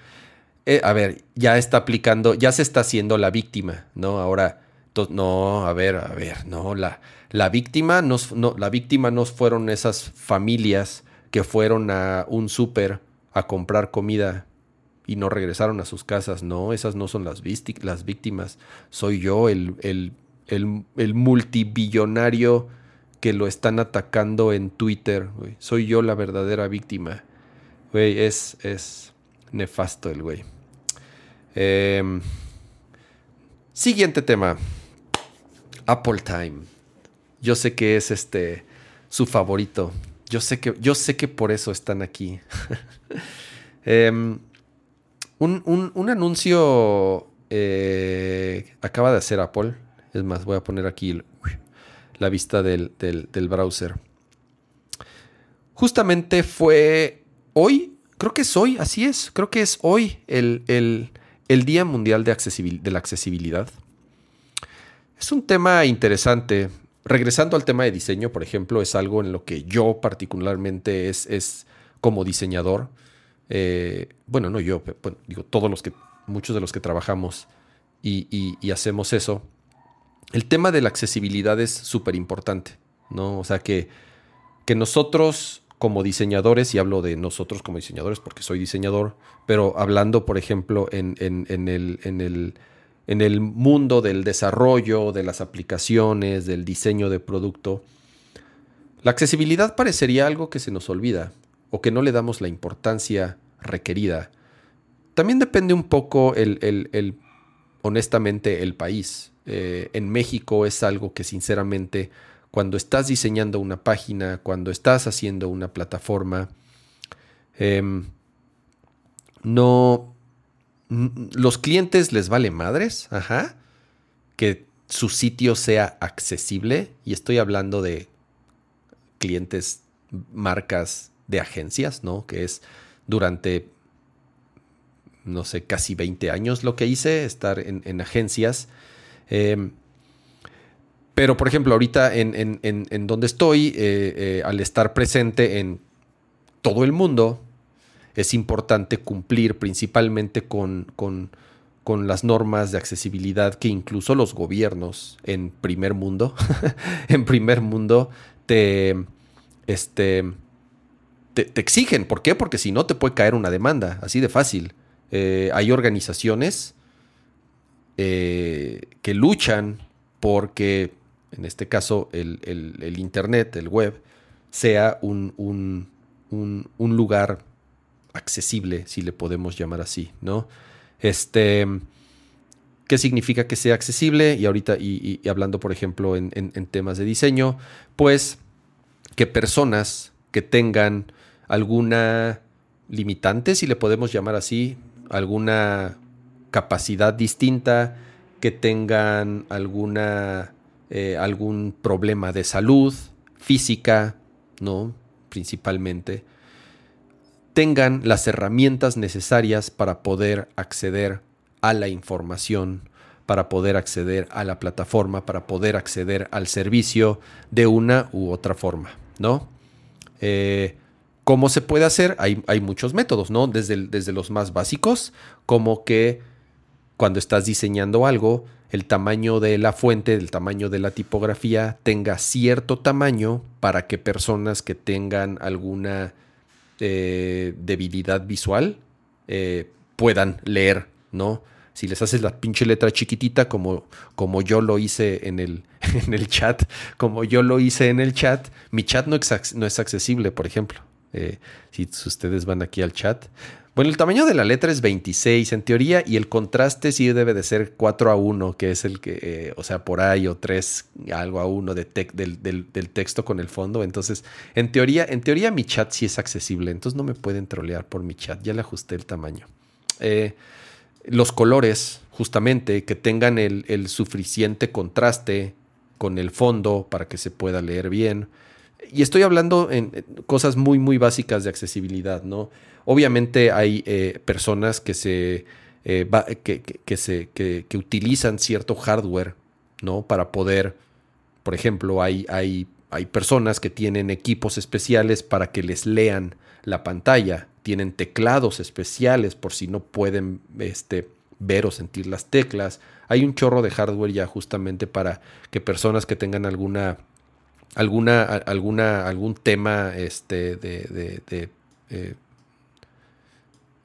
[SPEAKER 1] Eh, a ver, ya está aplicando, ya se está haciendo la víctima, ¿no? Ahora, no, a ver, a ver, no, la, la víctima no, la víctima no fueron esas familias que fueron a un súper a comprar comida y no regresaron a sus casas. No, esas no son las, las víctimas. Soy yo, el, el, el, multibillonario que lo están atacando en Twitter. Soy yo la verdadera víctima. Güey, es, es nefasto el güey. Em, siguiente tema. Apple Time. Yo sé que es este su favorito. Yo sé que, yo sé que por eso están aquí. eh, un, anuncio eh, acaba de hacer Apple. Es más, voy a poner aquí la vista del, browser. Justamente fue hoy, creo que es hoy, así es, creo que es hoy el, Día Mundial de, de la Accesibilidad. Es un tema interesante. Regresando al tema de diseño, por ejemplo, es algo en lo que yo particularmente es, es como diseñador eh, bueno, no yo, digo, todos los que, muchos de los que trabajamos y, hacemos eso, el tema de la accesibilidad es súper importante, ¿no? O sea, que, que nosotros como diseñadores, y hablo de nosotros como diseñadores porque soy diseñador, pero hablando, por ejemplo, en, en, el, en, el, en el mundo del desarrollo, de las aplicaciones, del diseño de producto, la accesibilidad parecería algo que se nos olvida o que no le damos la importancia requerida. También depende un poco el, honestamente el país. Eh, en México es algo que sinceramente cuando estás diseñando una página, cuando estás haciendo una plataforma, em, no... Los clientes les vale madres, ajá, que su sitio sea accesible. Y estoy hablando de clientes, marcas de agencias, ¿no? Que es durante, no sé, casi 20 años lo que hice, estar en, agencias. Em, pero, por ejemplo, ahorita en, donde estoy, eh, eh, al estar presente en todo el mundo, es importante cumplir principalmente con, con, con, las normas de accesibilidad que incluso los gobiernos en primer mundo, en primer mundo, te, este, te, exigen. ¿Por qué? Porque si no te puede caer una demanda, así de fácil. Eh, hay organizaciones eh, que luchan porque, en este caso, el, Internet, el web, sea un, un, lugar accesible, si le podemos llamar así, ¿no? Este, ¿Qué significa que sea accesible? Y ahorita, y, hablando, por ejemplo, en, temas de diseño, pues que personas que tengan alguna limitante, si le podemos llamar así, alguna capacidad distinta, que tengan alguna, eh, algún problema de salud física, ¿no? Principalmente, tengan las herramientas necesarias para poder acceder a la información, para poder acceder a la plataforma, para poder acceder al servicio de una u otra forma, ¿no? Eh, ¿Cómo se puede hacer? Hay, muchos métodos, ¿no? Desde, desde los más básicos, como que cuando estás diseñando algo, el tamaño de la fuente, el tamaño de la tipografía tenga cierto tamaño para que personas que tengan alguna eh, debilidad visual eh, puedan leer, ¿no? Si les haces la pinche letra chiquitita como, como yo lo hice en el, en el chat, como yo lo hice en el chat, mi chat no, no es accesible, por ejemplo. Eh, si ustedes van aquí al chat. Bueno, el tamaño de la letra es 26 en teoría y el contraste sí debe de ser 4 a 1, que es el que, eh, o sea, por ahí o 3 algo a 1 de del, texto con el fondo. Entonces, en teoría, en teoría mi chat sí es accesible, entonces no me pueden trolear por mi chat, ya le ajusté el tamaño. Eh, los colores, justamente, que tengan el suficiente contraste con el fondo para que se pueda leer bien y estoy hablando en cosas muy, muy básicas de accesibilidad, ¿no? Obviamente hay eh, personas que se, eh, que, se que, utilizan cierto hardware, ¿no? Para poder, por ejemplo, hay, hay, hay personas que tienen equipos especiales para que les lean la pantalla, tienen teclados especiales por si no pueden este, ver o sentir las teclas. Hay un chorro de hardware ya justamente para que personas que tengan alguna alguna, alguna, algún tema este, de, eh,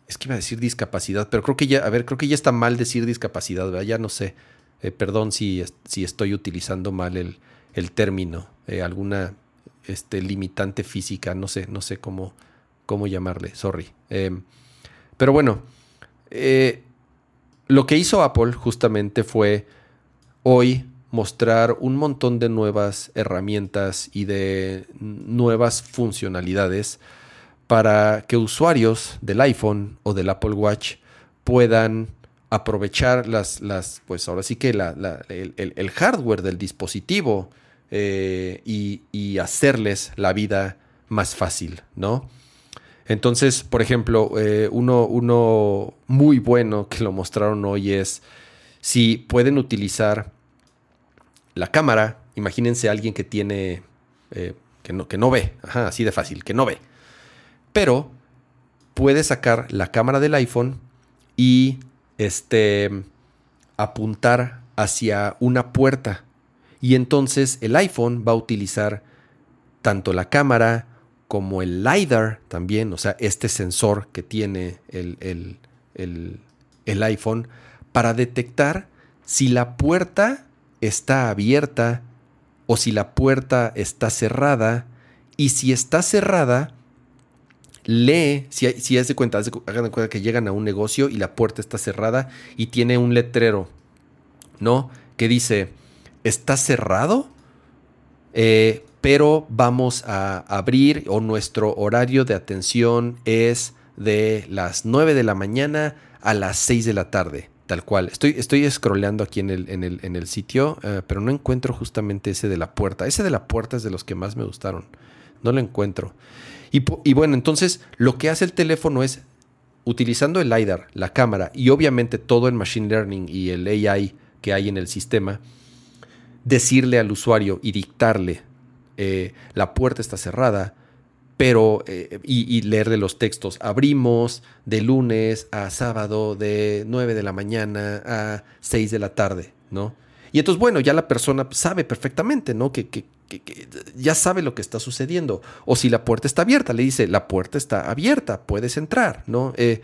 [SPEAKER 1] es que iba a decir discapacidad, pero creo que ya, a ver, creo que ya está mal decir discapacidad, ¿verdad? Ya no sé. Eh, perdón si, si, estoy utilizando mal el, el término, eh, alguna este, limitante física, no sé, no sé cómo, cómo llamarle, sorry. Em, pero bueno, lo que hizo Apple justamente fue hoy mostrar un montón de nuevas herramientas y de nuevas funcionalidades para que usuarios del iPhone o del Apple Watch puedan aprovechar las, las pues ahora sí que el, hardware del dispositivo eh, y, hacerles la vida más fácil, ¿no? Entonces, por ejemplo, eh, uno, uno muy bueno que lo mostraron hoy es si pueden utilizar la cámara, imagínense alguien que tiene, eh, que, no, que no ve, así de fácil, que no ve. Pero puede sacar la cámara del iPhone y este, apuntar hacia una puerta. Y entonces el iPhone va a utilizar tanto la cámara como el LiDAR también, o sea, este sensor que tiene el, el iPhone para detectar si la puerta está abierta o si la puerta está cerrada. Y si está cerrada, lee, si, si de cuenta, hagan cuenta que llegan a un negocio y la puerta está cerrada y tiene un letrero, ¿no? Que dice, está cerrado, eh, pero vamos a abrir o nuestro horario de atención es de las 9 de la mañana a las 6 de la tarde. Tal cual. Estoy, estoy scrolleando aquí en el, en el, en el sitio, eh, pero no encuentro justamente ese de la puerta. Ese de la puerta es de los que más me gustaron. No lo encuentro. Y, y bueno, entonces lo que hace el teléfono es, utilizando el LiDAR, la cámara y obviamente todo el Machine Learning y el AI que hay en el sistema, decirle al usuario y dictarle, eh, la puerta está cerrada, pero eh, y, leer de los textos. Abrimos de lunes a sábado de 9 de la mañana a 6 de la tarde, ¿no? Y entonces, bueno, ya la persona sabe perfectamente, ¿no? Que, que, ya sabe lo que está sucediendo. O si la puerta está abierta, le dice, la puerta está abierta, puedes entrar, ¿no? Eh,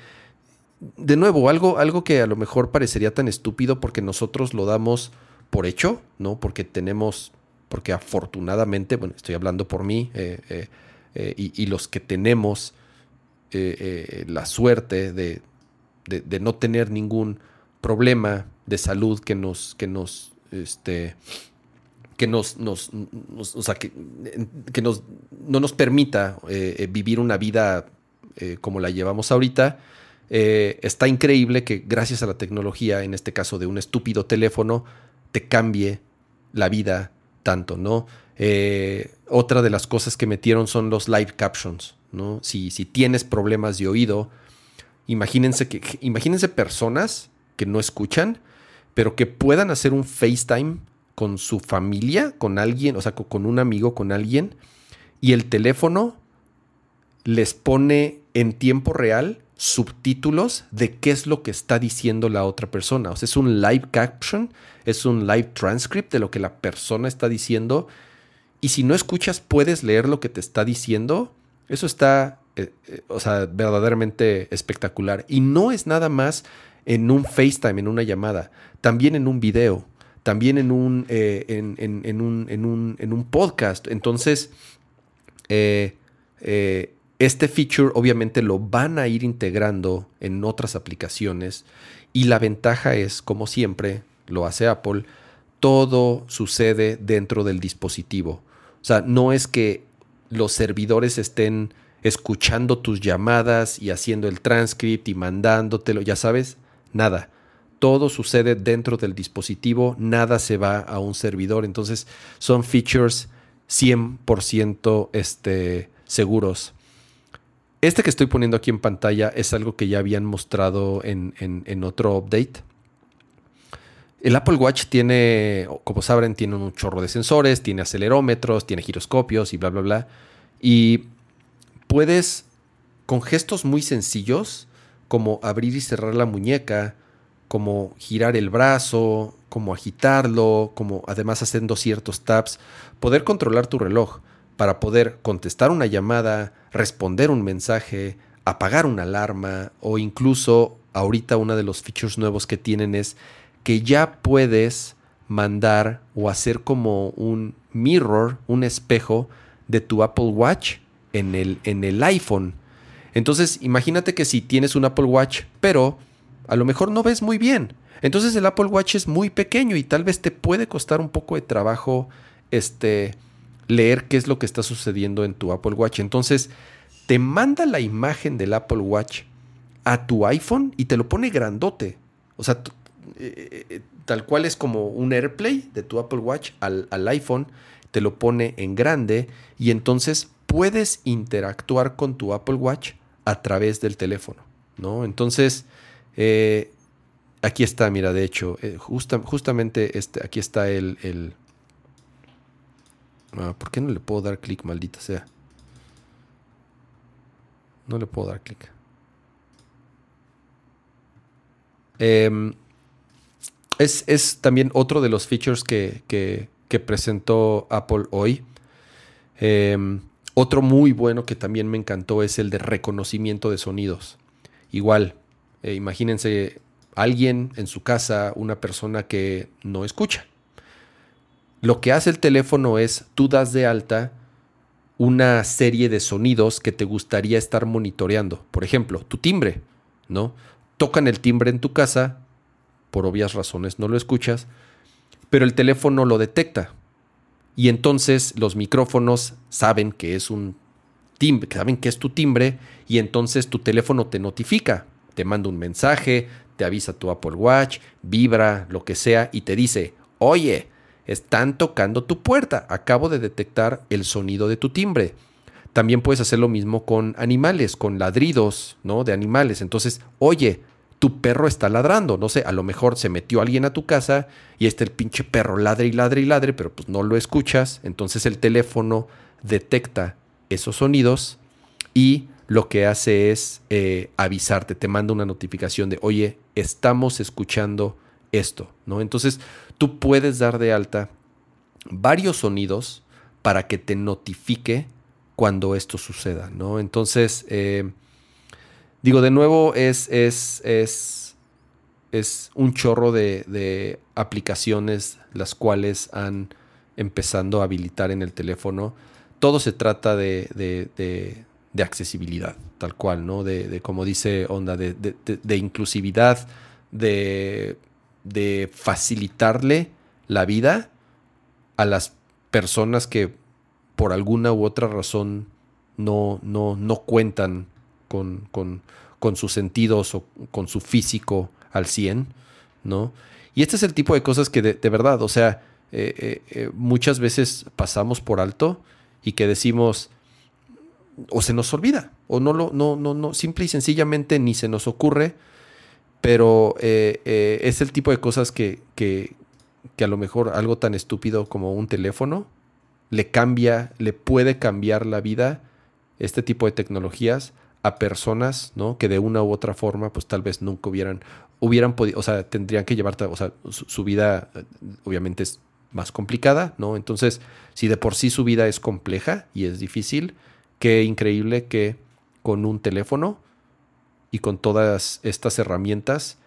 [SPEAKER 1] de nuevo, algo, algo que a lo mejor parecería tan estúpido porque nosotros lo damos por hecho, ¿no? Porque tenemos, porque afortunadamente, bueno, estoy hablando por mí, eh, eh, y, los que tenemos eh, eh, la suerte de, no tener ningún problema de salud que nos, que nos, este, que nos, nos, o sea, que, nos, no nos permita vivir una vida como la llevamos ahorita, está increíble que gracias a la tecnología, en este caso de un estúpido teléfono, te cambie la vida tanto, ¿no? Eh, otra de las cosas que metieron son los live captions, ¿no? Si, si tienes problemas de oído, imagínense, que, imagínense personas que no escuchan, pero que puedan hacer un FaceTime con su familia, con alguien, o sea, con un amigo, con alguien, y el teléfono les pone en tiempo real subtítulos de qué es lo que está diciendo la otra persona. O sea, es un live caption, es un live transcript de lo que la persona está diciendo. Y si no escuchas, puedes leer lo que te está diciendo. Eso está, eh, eh, o sea, verdaderamente espectacular. Y no es nada más en un FaceTime, en una llamada, también en un video, también en un, eh, en, un, en, un, podcast. Entonces, este feature obviamente lo van a ir integrando en otras aplicaciones y la ventaja es, como siempre lo hace Apple, todo sucede dentro del dispositivo. O sea, no es que los servidores estén escuchando tus llamadas y haciendo el transcript y mandándotelo, ya sabes, nada. Todo sucede dentro del dispositivo, nada se va a un servidor. Entonces son features 100% este, seguros. Este que estoy poniendo aquí en pantalla es algo que ya habían mostrado en, otro update. El Apple Watch tiene, como saben, tiene un chorro de sensores, tiene acelerómetros, tiene giroscopios y bla, bla, bla. Y puedes, con gestos muy sencillos, como abrir y cerrar la muñeca, como girar el brazo, como agitarlo, como además haciendo ciertos taps, poder controlar tu reloj para poder contestar una llamada, responder un mensaje, apagar una alarma o incluso ahorita uno de los features nuevos que tienen es que ya puedes mandar o hacer como un mirror, un espejo de tu Apple Watch en el, en el iPhone. Entonces, imagínate que si tienes un Apple Watch, pero a lo mejor no ves muy bien. Entonces el Apple Watch es muy pequeño y tal vez te puede costar un poco de trabajo este leer qué es lo que está sucediendo en tu Apple Watch. Entonces, te manda la imagen del Apple Watch a tu iPhone y te lo pone grandote. O sea, eh, eh, tal cual es como un AirPlay de tu Apple Watch al, iPhone, te lo pone en grande y entonces puedes interactuar con tu Apple Watch a través del teléfono, ¿no? Entonces, eh, aquí está, mira, de hecho, justamente este, aquí está el, Ah, ¿Por qué no le puedo dar clic, maldita sea? No le puedo dar clic. Em, es, también otro de los features que, presentó Apple hoy. Em, otro muy bueno que también me encantó es el de reconocimiento de sonidos. Igual, eh, imagínense alguien en su casa, una persona que no escucha lo que hace el teléfono es, tú das de alta una serie de sonidos que te gustaría estar monitoreando. Por ejemplo, tu timbre, ¿no? Tocan el timbre en tu casa, por obvias razones no lo escuchas, pero el teléfono lo detecta. Y entonces los micrófonos saben que es un timbre, saben que es tu timbre, y entonces tu teléfono te notifica, te manda un mensaje, te avisa tu Apple Watch, vibra, lo que sea, y te dice, oye, están tocando tu puerta. Acabo de detectar el sonido de tu timbre. También puedes hacer lo mismo con animales, con ladridos, ¿no? De animales. Entonces, oye, tu perro está ladrando. No sé, a lo mejor se metió alguien a tu casa y este el pinche perro ladre y ladre y ladre, pero pues no lo escuchas. Entonces el teléfono detecta esos sonidos y lo que hace es eh, avisarte, te manda una notificación de, oye, estamos escuchando esto, ¿no? Entonces, tú puedes dar de alta varios sonidos para que te notifique cuando esto suceda, ¿no? Entonces, eh, digo, de nuevo, es, es, es, es un chorro de, aplicaciones las cuales han empezando a habilitar en el teléfono. Todo se trata de, de accesibilidad, tal cual, ¿no? De, como dice Onda, de inclusividad, de de facilitarle la vida a las personas que por alguna u otra razón no, no, no cuentan con, sus sentidos o con su físico al 100, ¿no? Y este es el tipo de cosas que de, verdad, o sea, eh, eh, eh, muchas veces pasamos por alto y que decimos, o se nos olvida, o no lo, no, no, no, simple y sencillamente ni se nos ocurre pero eh, eh, es el tipo de cosas que, que, a lo mejor algo tan estúpido como un teléfono le cambia, le puede cambiar la vida este tipo de tecnologías a personas, ¿no? Que de una u otra forma, pues tal vez nunca hubieran, hubieran podido, o sea, tendrían que llevar, o sea, su, vida eh, obviamente es más complicada, ¿no? Entonces, si de por sí su vida es compleja y es difícil, qué increíble que con un teléfono y con todas estas herramientas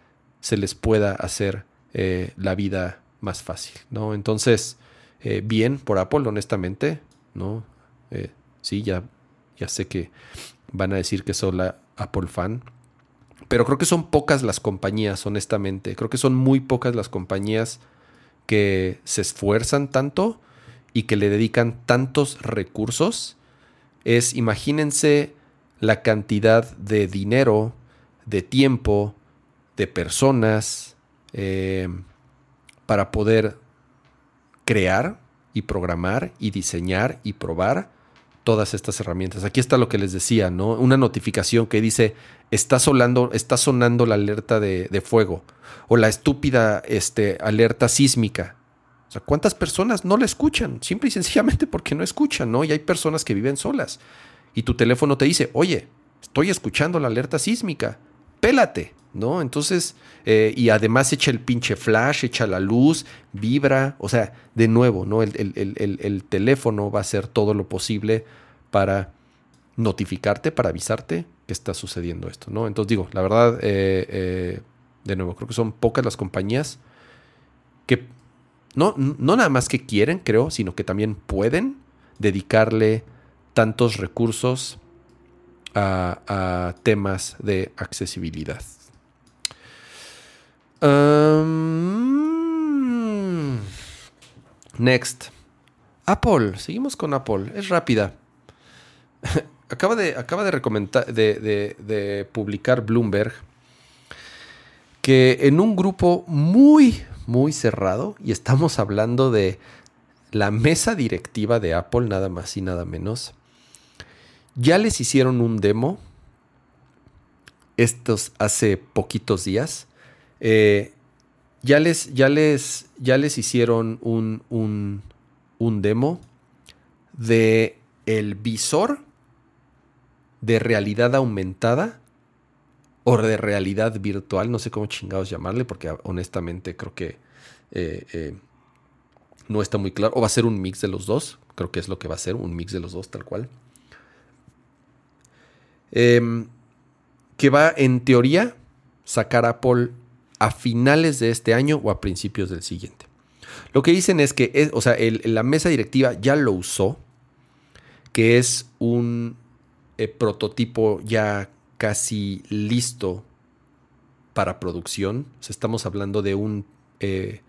[SPEAKER 1] se les pueda hacer eh, la vida más fácil, ¿no? Entonces, eh, bien por Apple, honestamente, ¿no? Eh, sí, ya, ya sé que van a decir que soy la Apple fan, pero creo que son pocas las compañías, honestamente. Creo que son muy pocas las compañías que se esfuerzan tanto y que le dedican tantos recursos. Es, imagínense la cantidad de dinero, de tiempo, de personas, eh, para poder crear y programar y diseñar y probar todas estas herramientas. Aquí está lo que les decía, ¿no? Una notificación que dice, está, sonando, está sonando la alerta de, fuego o la estúpida este, alerta sísmica. O sea, ¿cuántas personas no la escuchan? Simple y sencillamente porque no escuchan, ¿no? Y hay personas que viven solas. Y tu teléfono te dice, oye, estoy escuchando la alerta sísmica, pélate. ¿no? Entonces, eh, y además echa el pinche flash, echa la luz, vibra, o sea, de nuevo, ¿no? El, teléfono va a hacer todo lo posible para notificarte, para avisarte que está sucediendo esto, ¿no? Entonces digo, la verdad, eh, eh, de nuevo, creo que son pocas las compañías que no, no nada más que quieren, creo, sino que también pueden dedicarle tantos recursos a temas de accesibilidad. Next. Apple. Seguimos con Apple. Es rápida. acaba de, acaba de, publicar Bloomberg que en un grupo muy, muy cerrado, y estamos hablando de la mesa directiva de Apple, nada más y nada menos, ya les hicieron un demo estos hace poquitos días eh, ya, les, ya, les, ya les hicieron un, un, demo de el visor de realidad aumentada o de realidad virtual, no sé cómo chingados llamarle, porque honestamente creo que eh, eh, no está muy claro. O va a ser un mix de los dos, creo que es lo que va a ser, un mix de los dos tal cual. Em, que va en teoría sacar Apple a finales de este año o a principios del siguiente. Lo que dicen es que, o sea, la mesa directiva ya lo usó, que es un eh, prototipo ya casi listo para producción. estamos hablando de un eh,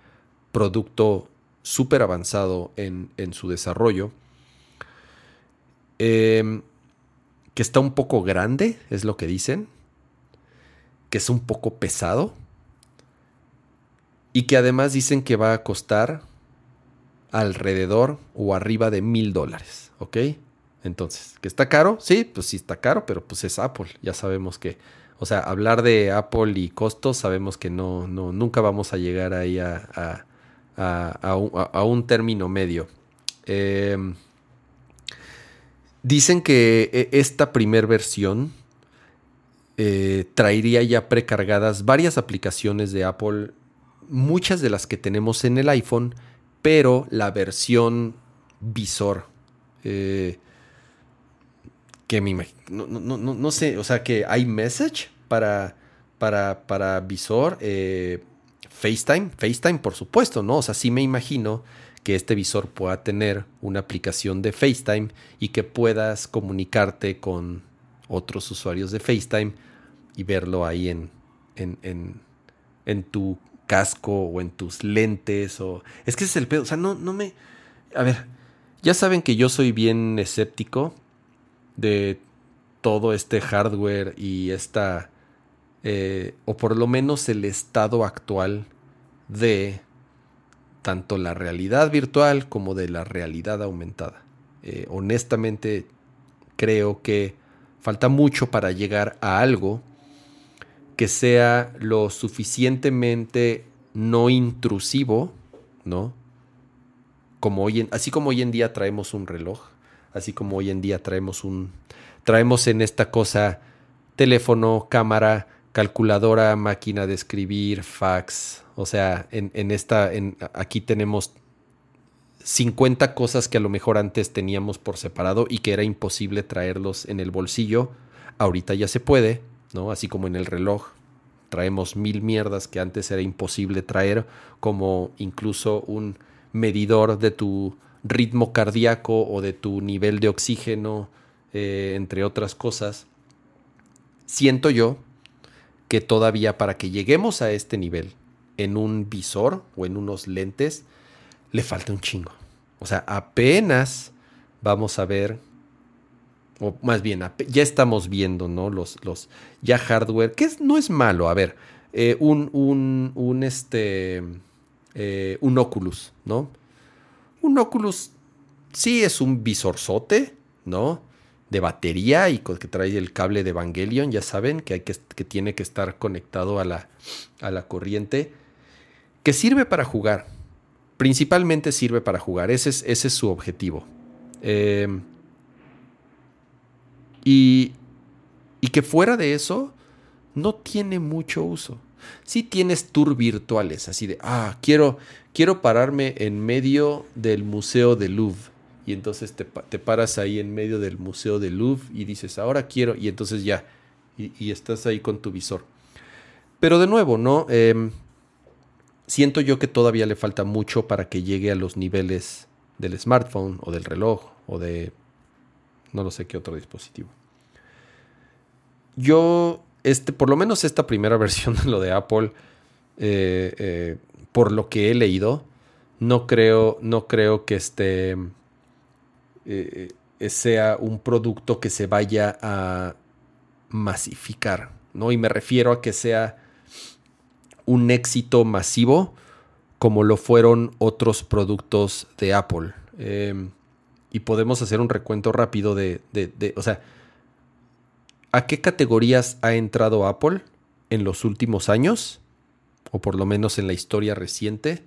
[SPEAKER 1] producto súper avanzado en, su desarrollo. Em, que está un poco grande, es lo que dicen. Que es un poco pesado y que además dicen que va a costar alrededor o arriba de mil dólares, ¿ok? Entonces, ¿que está caro? Sí, pues sí está caro, pero pues es Apple, ya sabemos que, o sea, hablar de Apple y costos, sabemos que no, no nunca vamos a llegar ahí a, a, un, término medio. Em, dicen que e, esta primer versión eh, traería ya precargadas varias aplicaciones de Apple muchas de las que tenemos en el iPhone, pero la versión visor. Eh, que me no, no, sé, o sea, que hay message para, para, para visor. Eh, FaceTime, FaceTime por supuesto, ¿no? O sea, sí me imagino que este visor pueda tener una aplicación de FaceTime y que puedas comunicarte con otros usuarios de FaceTime y verlo ahí en, en, en, en tu casco o en tus lentes o... Es que ese es el pedo, o sea, no, no me... A ver, ya saben que yo soy bien escéptico de todo este hardware y esta... Eh, o por lo menos el estado actual de tanto la realidad virtual como de la realidad aumentada. Eh, honestamente, creo que falta mucho para llegar a algo que sea lo suficientemente no intrusivo, ¿no? Como hoy en, así como hoy en día traemos un reloj, Así como hoy en día traemos un. Traemos en esta cosa teléfono, cámara, calculadora, máquina de escribir, fax. O sea, en, esta. En, aquí tenemos 50 cosas que a lo mejor antes teníamos por separado y que era imposible traerlos en el bolsillo. Ahorita ya se puede, ¿no? Así como en el reloj traemos mil mierdas que antes era imposible traer, como incluso un medidor de tu ritmo cardíaco o de tu nivel de oxígeno, eh, entre otras cosas. Siento yo que todavía para que lleguemos a este nivel en un visor o en unos lentes, le falta un chingo. O sea, apenas vamos a ver, o más bien, ya estamos viendo, ¿no? Los, los ya hardware, que no es malo, a ver, eh, un, un, un, este, eh, un Oculus, ¿no? Un Oculus sí es un visorzote, ¿no? De batería y que trae el cable de Evangelion, ya saben, que, hay que, que tiene que estar conectado a la, a la corriente, que sirve para jugar, principalmente sirve para jugar, ese es, ese es su objetivo. Em, y, y que fuera de eso, no tiene mucho uso. Si tienes tour virtuales, así de, ah, quiero, quiero pararme en medio del Museo de Louvre. Y entonces te, paras ahí en medio del Museo de Louvre y dices, ahora quiero, y entonces ya, y, estás ahí con tu visor. Pero de nuevo, ¿no? Em, siento yo que todavía le falta mucho para que llegue a los niveles del smartphone o del reloj o de no lo sé qué otro dispositivo. Yo, este, por lo menos esta primera versión de lo de Apple, eh, eh, por lo que he leído, no creo, no creo que este eh, sea un producto que se vaya a masificar, ¿no? Y me refiero a que sea un éxito masivo como lo fueron otros productos de Apple. Em, y podemos hacer un recuento rápido de, de, o sea, ¿a qué categorías ha entrado Apple en los últimos años? O por lo menos en la historia reciente.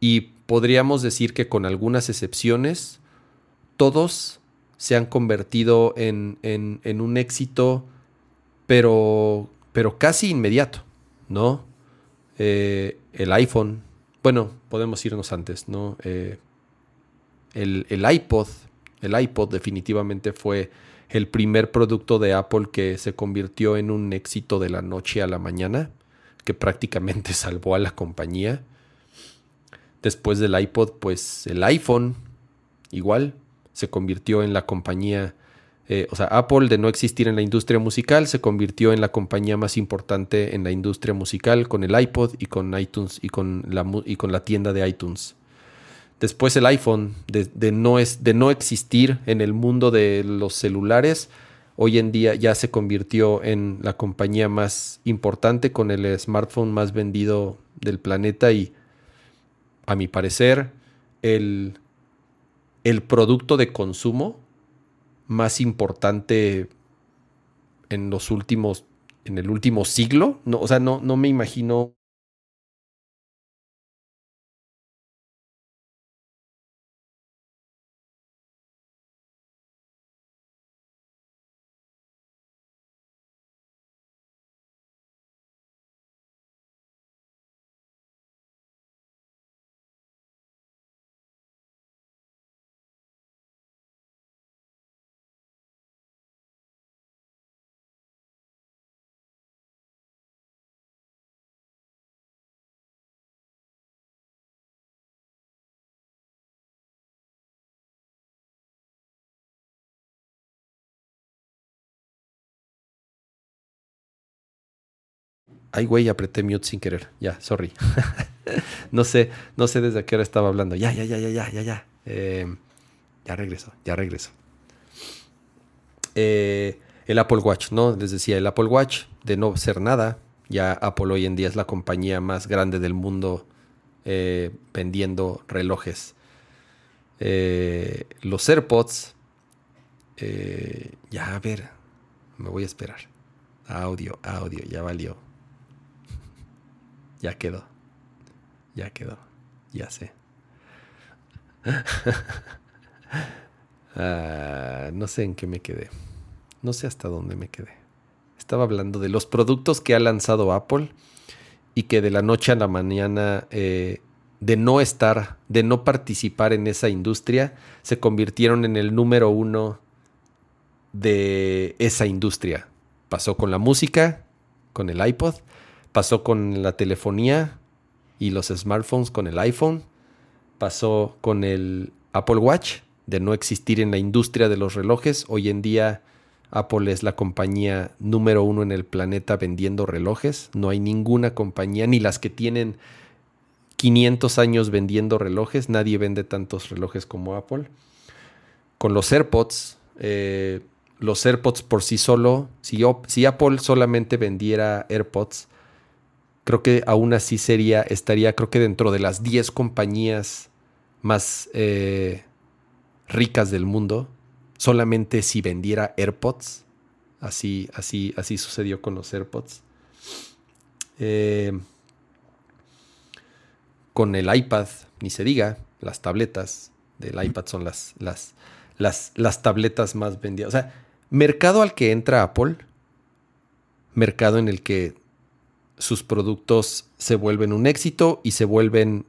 [SPEAKER 1] Y podríamos decir que con algunas excepciones, todos se han convertido en, en, un éxito, pero, pero casi inmediato. ¿no? Eh, el iPhone, bueno, podemos irnos antes, ¿no? Eh, el, iPod, el iPod definitivamente fue el primer producto de Apple que se convirtió en un éxito de la noche a la mañana, que prácticamente salvó a la compañía. Después del iPod, pues el iPhone, igual, se convirtió en la compañía eh, o sea, Apple de no existir en la industria musical se convirtió en la compañía más importante en la industria musical con el iPod y con iTunes y con la, y con la tienda de iTunes. Después el iPhone de, no es, de no existir en el mundo de los celulares, hoy en día ya se convirtió en la compañía más importante con el smartphone más vendido del planeta y a mi parecer el, el producto de consumo más importante en los últimos, en el último siglo. No, o sea, no, no me imagino Ay, güey, apreté mute sin querer. Ya, sorry. no sé, no sé desde qué hora estaba hablando. Ya, ya, ya, ya, ya, ya, ya. Em, ya regreso, ya regreso. Eh, el Apple Watch, ¿no? Les decía, el Apple Watch, de no ser nada, ya Apple hoy en día es la compañía más grande del mundo eh, vendiendo relojes. Eh, los AirPods, ya a ver, me voy a esperar. Audio, audio, ya valió. Ya quedó. Ya quedó. Ya sé. Ah, no sé en qué me quedé. No sé hasta dónde me quedé. Estaba hablando de los productos que ha lanzado Apple y que de la noche a la mañana, eh, de no estar, de no participar en esa industria, se convirtieron en el número uno de esa industria. Pasó con la música, con el iPod, pasó con la telefonía y los smartphones con el iPhone, pasó con el Apple Watch, de no existir en la industria de los relojes. Hoy en día Apple es la compañía número uno en el planeta vendiendo relojes. No hay ninguna compañía, ni las que tienen 500 años vendiendo relojes. Nadie vende tantos relojes como Apple. Con los AirPods, eh, los AirPods por sí solo, si, si, Apple solamente vendiera AirPods, creo que aún así sería, estaría creo que dentro de las 10 compañías más eh, ricas del mundo solamente si vendiera AirPods. Así, así, así sucedió con los AirPods. Eh, con el iPad, ni se diga, las tabletas del iPad son las, las, las, las tabletas más vendidas. O sea, mercado al que entra Apple, mercado en el que sus productos se vuelven un éxito y se vuelven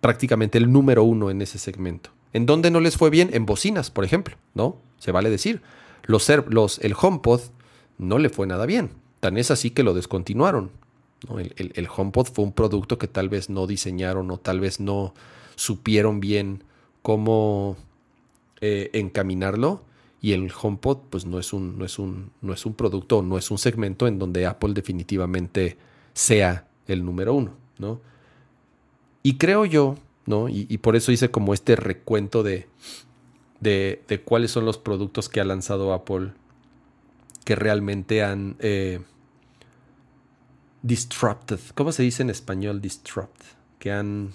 [SPEAKER 1] prácticamente el número uno en ese segmento. ¿En dónde no les fue bien? En bocinas, por ejemplo, ¿no? Se vale decir. Los, el HomePod no le fue nada bien. Tan es así que lo descontinuaron. El, HomePod fue un producto que tal vez no diseñaron o tal vez no supieron bien cómo eh, encaminarlo. Y el HomePod, pues no es un, no es un, no es un producto, no es un segmento en donde Apple definitivamente sea el número uno, ¿no? Y creo yo ¿no? Y, por eso hice como este recuento de, de, cuáles son los productos que ha lanzado Apple que realmente han eh, disrupted. ¿Cómo se dice en español disrupt? Que han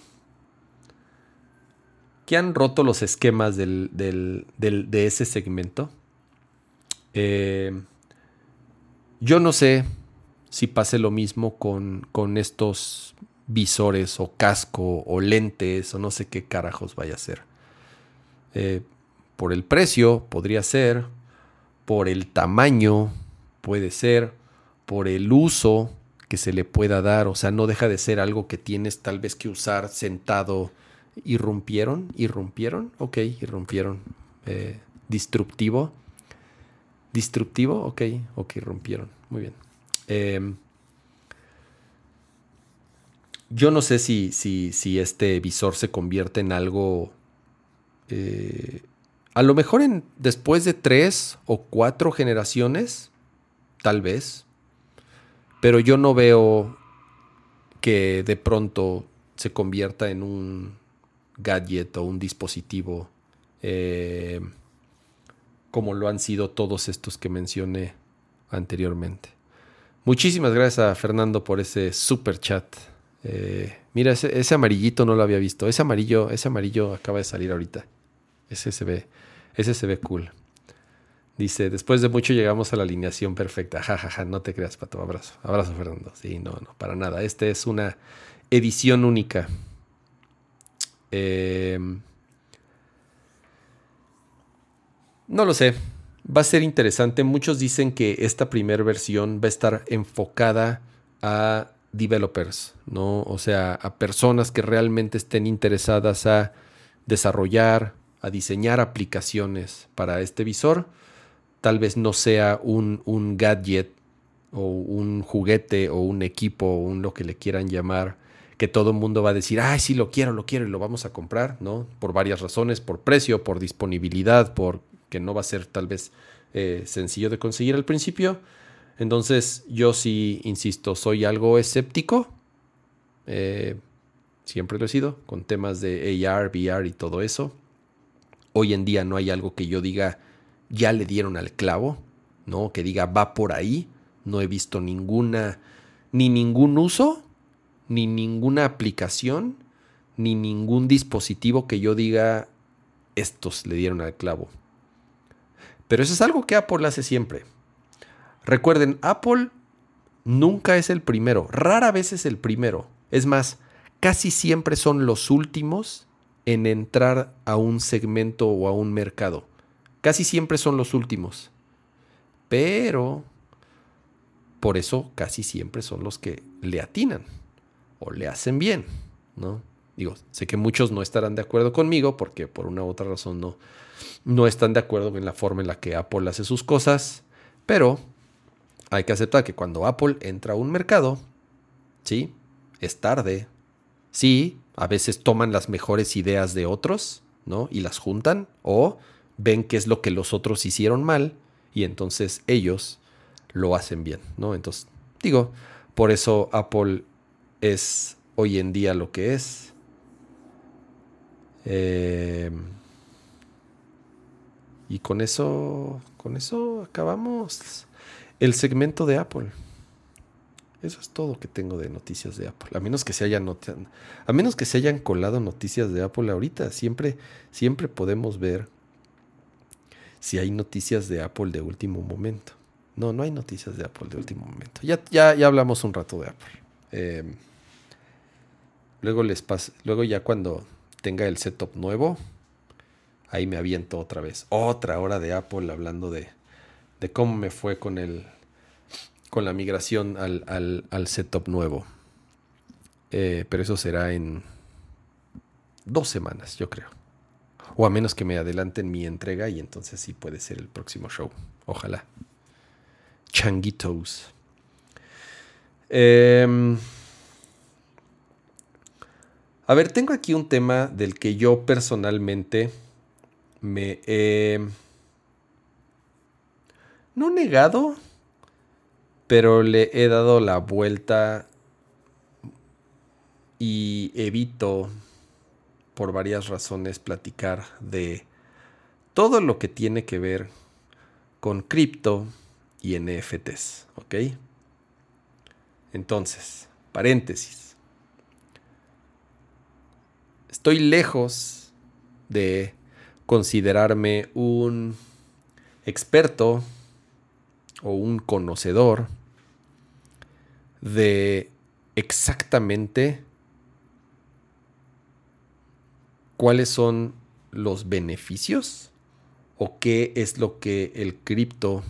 [SPEAKER 1] que han roto los esquemas del, de ese segmento. Eh, yo no sé si pase lo mismo con, con estos visores o casco o lentes o no sé qué carajos vaya a ser. Eh, por el precio podría ser, por el tamaño puede ser, por el uso que se le pueda dar, o sea, no deja de ser algo que tienes tal vez que usar sentado. ¿Irrumpieron? ¿Irrumpieron? Ok, irrumpieron. Eh, ¿Disruptivo? ¿Disruptivo? Ok, ok, irrumpieron. Muy bien. Eh, yo no sé si, si, si este visor se convierte en algo. Eh, a lo mejor en, después de tres o cuatro generaciones, tal vez. Pero yo no veo que de pronto se convierta en un gadget o un dispositivo eh, como lo han sido todos estos que mencioné anteriormente. Muchísimas gracias a Fernando por ese super chat. Eh, mira, ese, amarillito no lo había visto. Ese amarillo, ese amarillo acaba de salir ahorita. Ese se ve, ese se ve cool. Dice, después de mucho llegamos a la alineación perfecta. Ja, ja, ja, no te creas, Pato. Abrazo. Abrazo, Fernando. Sí, no, no, para nada. Este es una edición única. Em, no lo sé. Va a ser interesante. Muchos dicen que esta primera versión va a estar enfocada a developers, ¿no? O sea, a personas que realmente estén interesadas a desarrollar, a diseñar aplicaciones para este visor. Tal vez no sea un, un gadget o un juguete o un equipo o un lo que le quieran llamar, que todo el mundo va a decir, ay, sí, lo quiero, lo quiero y lo vamos a comprar, ¿no? Por varias razones, por precio, por disponibilidad, por que no va a ser tal vez eh, sencillo de conseguir al principio entonces yo sí, insisto, soy algo escéptico. Eh, siempre lo he sido, con temas de AR, VR y todo eso. Hoy en día no hay algo que yo diga, ya le dieron al clavo, ¿no? Que diga, va por ahí. No he visto ninguna, ni ningún uso, ni ninguna aplicación, ni ningún dispositivo que yo diga, estos le dieron al clavo. Pero eso es algo que Apple hace siempre. Recuerden, Apple nunca es el primero, rara vez es el primero. Es más, casi siempre son los últimos en entrar a un segmento o a un mercado. Casi siempre son los últimos. Pero por eso casi siempre son los que le atinan o le hacen bien, ¿no? Digo, sé que muchos no estarán de acuerdo conmigo porque por una u otra razón no, no están de acuerdo en la forma en la que Apple hace sus cosas, pero hay que aceptar que cuando Apple entra a un mercado, ¿sí? Es tarde. Sí, a veces toman las mejores ideas de otros, ¿no? Y las juntan o ven qué es lo que los otros hicieron mal y entonces ellos lo hacen bien, ¿no? Entonces, digo, por eso Apple es hoy en día lo que es. Eh, y con eso, con eso acabamos el segmento de Apple. Eso es todo que tengo de noticias de Apple. A menos que se hayan a menos que se hayan colado noticias de Apple ahorita, siempre siempre podemos ver si hay noticias de Apple de último momento. No, no hay noticias de Apple de último momento. Ya, ya, ya hablamos un rato de Apple. Em, luego les luego ya cuando tenga el setup nuevo, ahí me aviento otra vez. Otra hora de Apple hablando de, de cómo me fue con el con la migración al, al, setup nuevo. Eh, pero eso será en dos semanas, yo creo. O a menos que me adelanten mi entrega y entonces sí puede ser el próximo show. Ojalá. Changuitos. Em, a ver, tengo aquí un tema del que yo personalmente me he... no negado, pero le he dado la vuelta y evito por varias razones platicar de todo lo que tiene que ver con cripto y NFTs, ¿ok? Entonces, paréntesis. Estoy lejos de considerarme un experto o un conocedor de exactamente cuáles son los beneficios o qué es lo que el cripto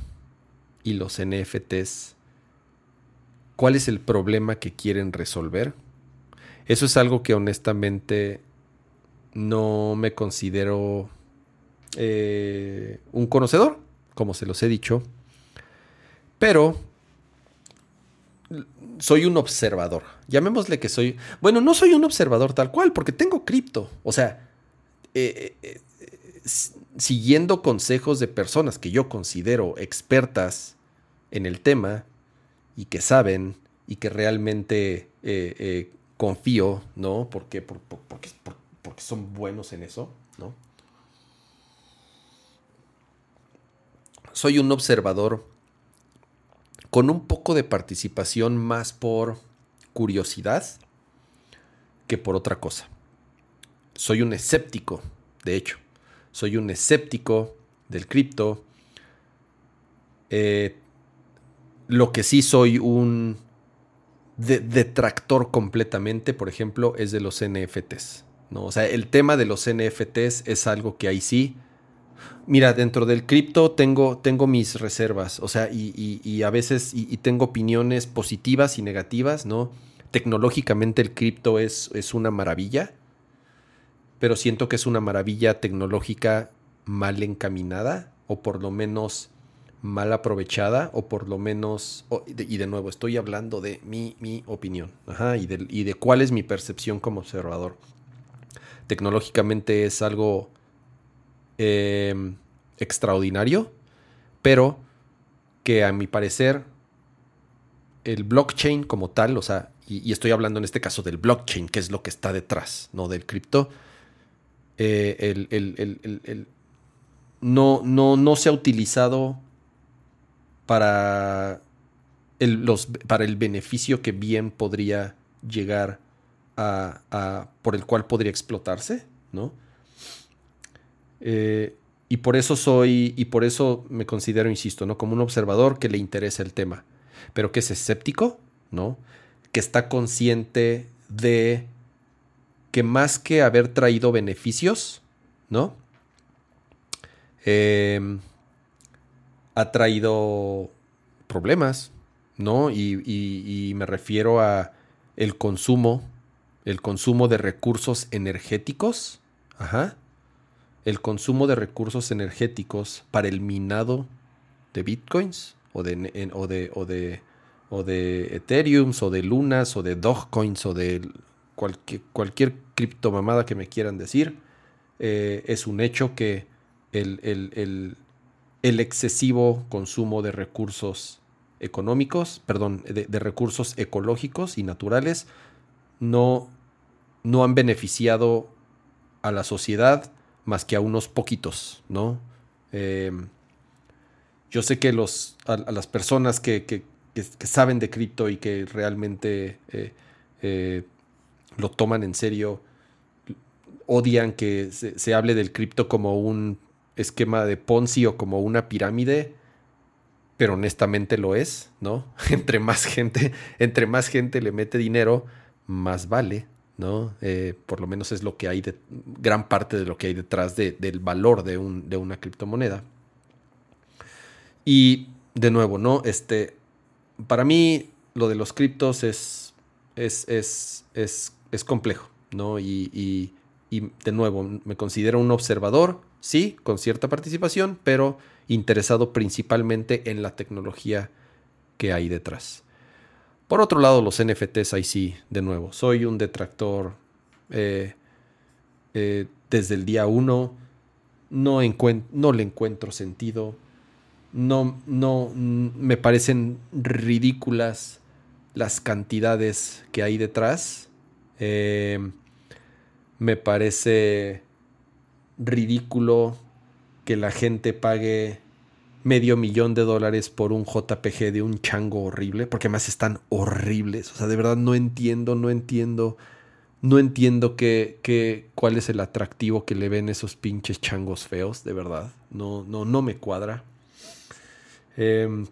[SPEAKER 1] y los NFTs, cuál es el problema que quieren resolver. Eso es algo que honestamente no me considero eh, un conocedor, como se los he dicho, pero soy un observador. Llamémosle que soy. Bueno, no soy un observador tal cual, porque tengo cripto. O sea, eh, eh, siguiendo consejos de personas que yo considero expertas en el tema y que saben y que realmente confío, ¿no? Porque, porque, porque son buenos en eso, ¿no? Soy un observador con un poco de participación más por curiosidad que por otra cosa. Soy un escéptico, de hecho, soy un escéptico del cripto. Eh, lo que sí soy un detractor completamente, por ejemplo, es de los NFTs. ¿No? O sea, el tema de los NFTs es algo que ahí sí Mira, dentro del cripto tengo, tengo mis reservas, o sea, y, a veces y, tengo opiniones positivas y negativas, ¿no? Tecnológicamente el cripto es, es una maravilla, pero siento que es una maravilla tecnológica mal encaminada, o por lo menos mal aprovechada, o por lo menos, y de nuevo, estoy hablando de mi, mi opinión, ajá, y, de, y de cuál es mi percepción como observador. Tecnológicamente es algo Em, extraordinario, pero que a mi parecer el blockchain como tal, o sea, y, estoy hablando en este caso del blockchain, que es lo que está detrás, ¿no? Del cripto, eh, no, no, no se ha utilizado para el, los, para el beneficio que bien podría llegar a, por el cual podría explotarse, ¿no? Eh, y por eso soy, y por eso me considero, insisto, ¿no? Como un observador que le interesa el tema, pero que es escéptico, ¿no? Que está consciente de que más que haber traído beneficios, ¿no? em, ha traído problemas, ¿no? Y, me refiero a el consumo, el consumo de recursos energéticos, ajá, el consumo de recursos energéticos para el minado de bitcoins o de, o de, o de, o de Ethereum o de Lunas o de Dogecoins o de cualquier, cualquier criptomamada que me quieran decir, eh, es un hecho que el, el, excesivo consumo de recursos económicos, perdón, de, recursos ecológicos y naturales, no, no han beneficiado a la sociedad más que a unos poquitos, ¿no? Em, yo sé que los, a, las personas que, saben de cripto y que realmente eh, eh, lo toman en serio, odian que se, hable del cripto como un esquema de Ponzi o como una pirámide, pero honestamente lo es, ¿no? entre más gente, entre más gente le mete dinero, más vale, ¿no? Eh, por lo menos es lo que hay de gran parte de lo que hay detrás del valor de, un, de una criptomoneda. Y de nuevo, ¿no? Este, para mí lo de los criptos es, es, es, es, es complejo, ¿no? Y, y, de nuevo, me considero un observador, sí, con cierta participación, pero interesado principalmente en la tecnología que hay detrás. Por otro lado, los NFTs, ahí sí, de nuevo, soy un detractor eh, eh, desde el día uno, no, no le encuentro sentido no, no, me parecen ridículas las cantidades que hay detrás. Eh, me parece ridículo que la gente pague medio millón de dólares por un JPG de un chango horrible, porque además están horribles. O sea, de verdad no entiendo, no entiendo, no entiendo qué, cuál es el atractivo que le ven esos pinches changos feos, de verdad. No, no, no me cuadra. Em,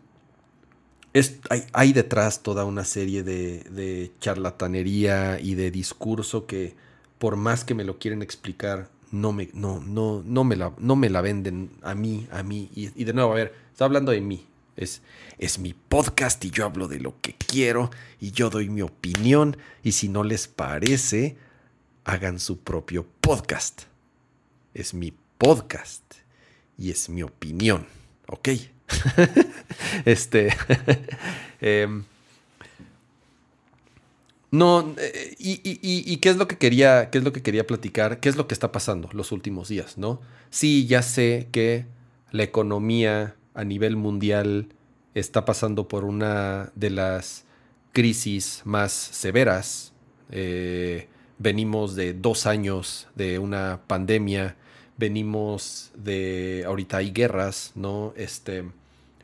[SPEAKER 1] hay, detrás toda una serie de, charlatanería y de discurso que por más que me lo quieren explicar, no me, no, no, no me, la, no me la venden a mí, a mí. Y, de nuevo, a ver, está hablando de mí. Es, es mi podcast y yo hablo de lo que quiero y yo doy mi opinión. Y si no les parece, hagan su propio podcast. Es mi podcast y es mi opinión. ¿Ok? este. Em, no, eh, y, qué es lo que quería, qué es lo que quería platicar, qué es lo que está pasando los últimos días, ¿no? Sí, ya sé que la economía a nivel mundial está pasando por una de las crisis más severas. Eh, venimos de dos años de una pandemia venimos de, ahorita hay guerras, ¿no? Este,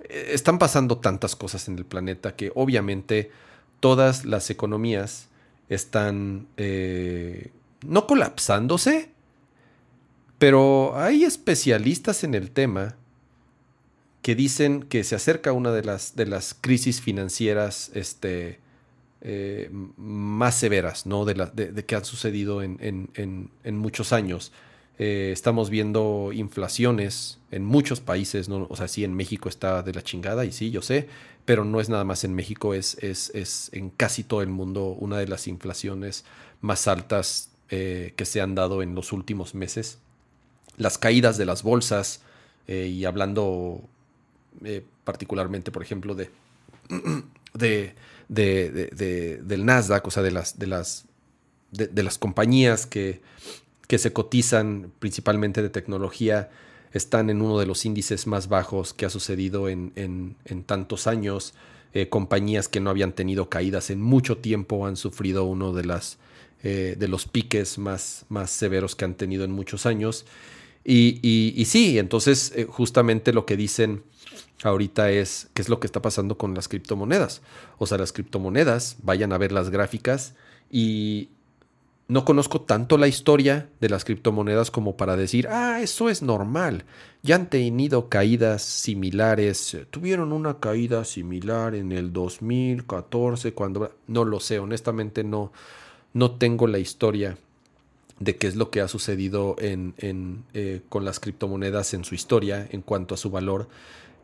[SPEAKER 1] están pasando tantas cosas en el planeta que obviamente todas las economías están eh, no colapsándose, pero hay especialistas en el tema que dicen que se acerca una de las, de las crisis financieras este, eh, más severas, ¿no? De, de, que han sucedido en, en, en muchos años. Eh, estamos viendo inflaciones en muchos países, ¿no? o sea, sí, en México está de la chingada, y sí, yo sé, pero no es nada más en México, es, es, en casi todo el mundo una de las inflaciones más altas eh, que se han dado en los últimos meses. Las caídas de las bolsas, eh, y hablando particularmente, por ejemplo, de, de, de, del Nasdaq, o sea, de las, de las, de las compañías que que se cotizan principalmente de tecnología están en uno de los índices más bajos que ha sucedido en, tantos años. Eh, compañías que no habían tenido caídas en mucho tiempo han sufrido uno de, las, eh, de los piques más, más severos que han tenido en muchos años. Y, y, sí, entonces eh, justamente lo que dicen ahorita es qué es lo que está pasando con las criptomonedas. O sea, las criptomonedas, vayan a ver las gráficas y no conozco tanto la historia de las criptomonedas como para decir, ah, eso es normal. Ya han tenido caídas similares. Tuvieron una caída similar en el 2014, cuando... No lo sé, honestamente no, no tengo la historia de qué es lo que ha sucedido en, eh, con las criptomonedas en su historia en cuanto a su valor.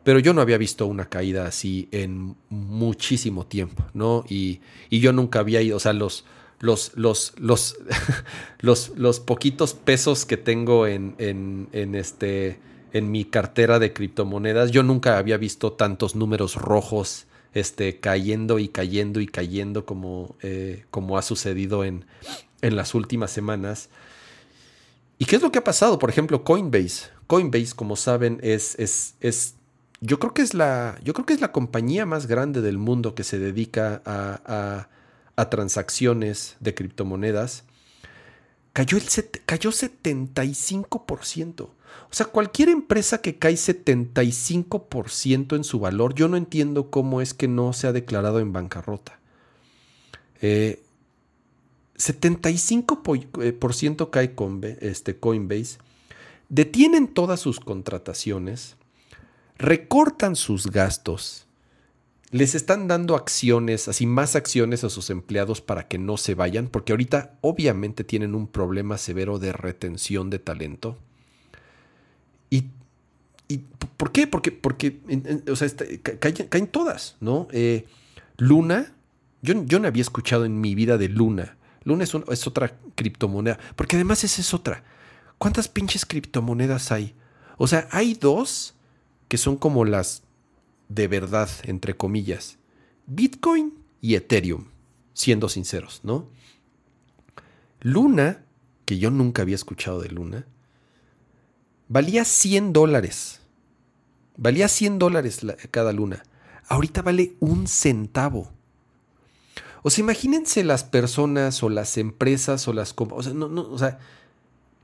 [SPEAKER 1] Pero yo no había visto una caída así en muchísimo tiempo, ¿no? Y, yo nunca había ido, o sea, los, los, los, los, los, los poquitos pesos que tengo en, en, este, en mi cartera de criptomonedas, yo nunca había visto tantos números rojos este, cayendo y cayendo y cayendo como, eh, como ha sucedido en, en las últimas semanas. ¿Y qué es lo que ha pasado? Por ejemplo, Coinbase. Coinbase, como saben, es, es, es yo creo que es la, yo creo que es la compañía más grande del mundo que se dedica a, a, transacciones de criptomonedas. Cayó, el cayó 75%. O sea, cualquier empresa que cae 75% en su valor, yo no entiendo cómo es que no se ha declarado en bancarrota. 75% eh, cae con, este, Coinbase. Detienen todas sus contrataciones recortan sus gastos, les están dando acciones, así más acciones a sus empleados para que no se vayan, porque ahorita obviamente tienen un problema severo de retención de talento. ¿Y, por qué? Porque, porque o sea, este, caen, todas, ¿no? Eh, Luna, yo, yo, no había escuchado en mi vida de Luna. Luna es, es otra criptomoneda, porque además esa es otra. ¿Cuántas pinches criptomonedas hay? O sea, hay dos que son como las de verdad, entre comillas. Bitcoin y Ethereum, siendo sinceros, ¿no? Luna, que yo nunca había escuchado de Luna, valía 100 dólares. Valía 100 dólares cada luna. Ahorita vale un centavo. O sea, imagínense las personas o las empresas o las... O o sea,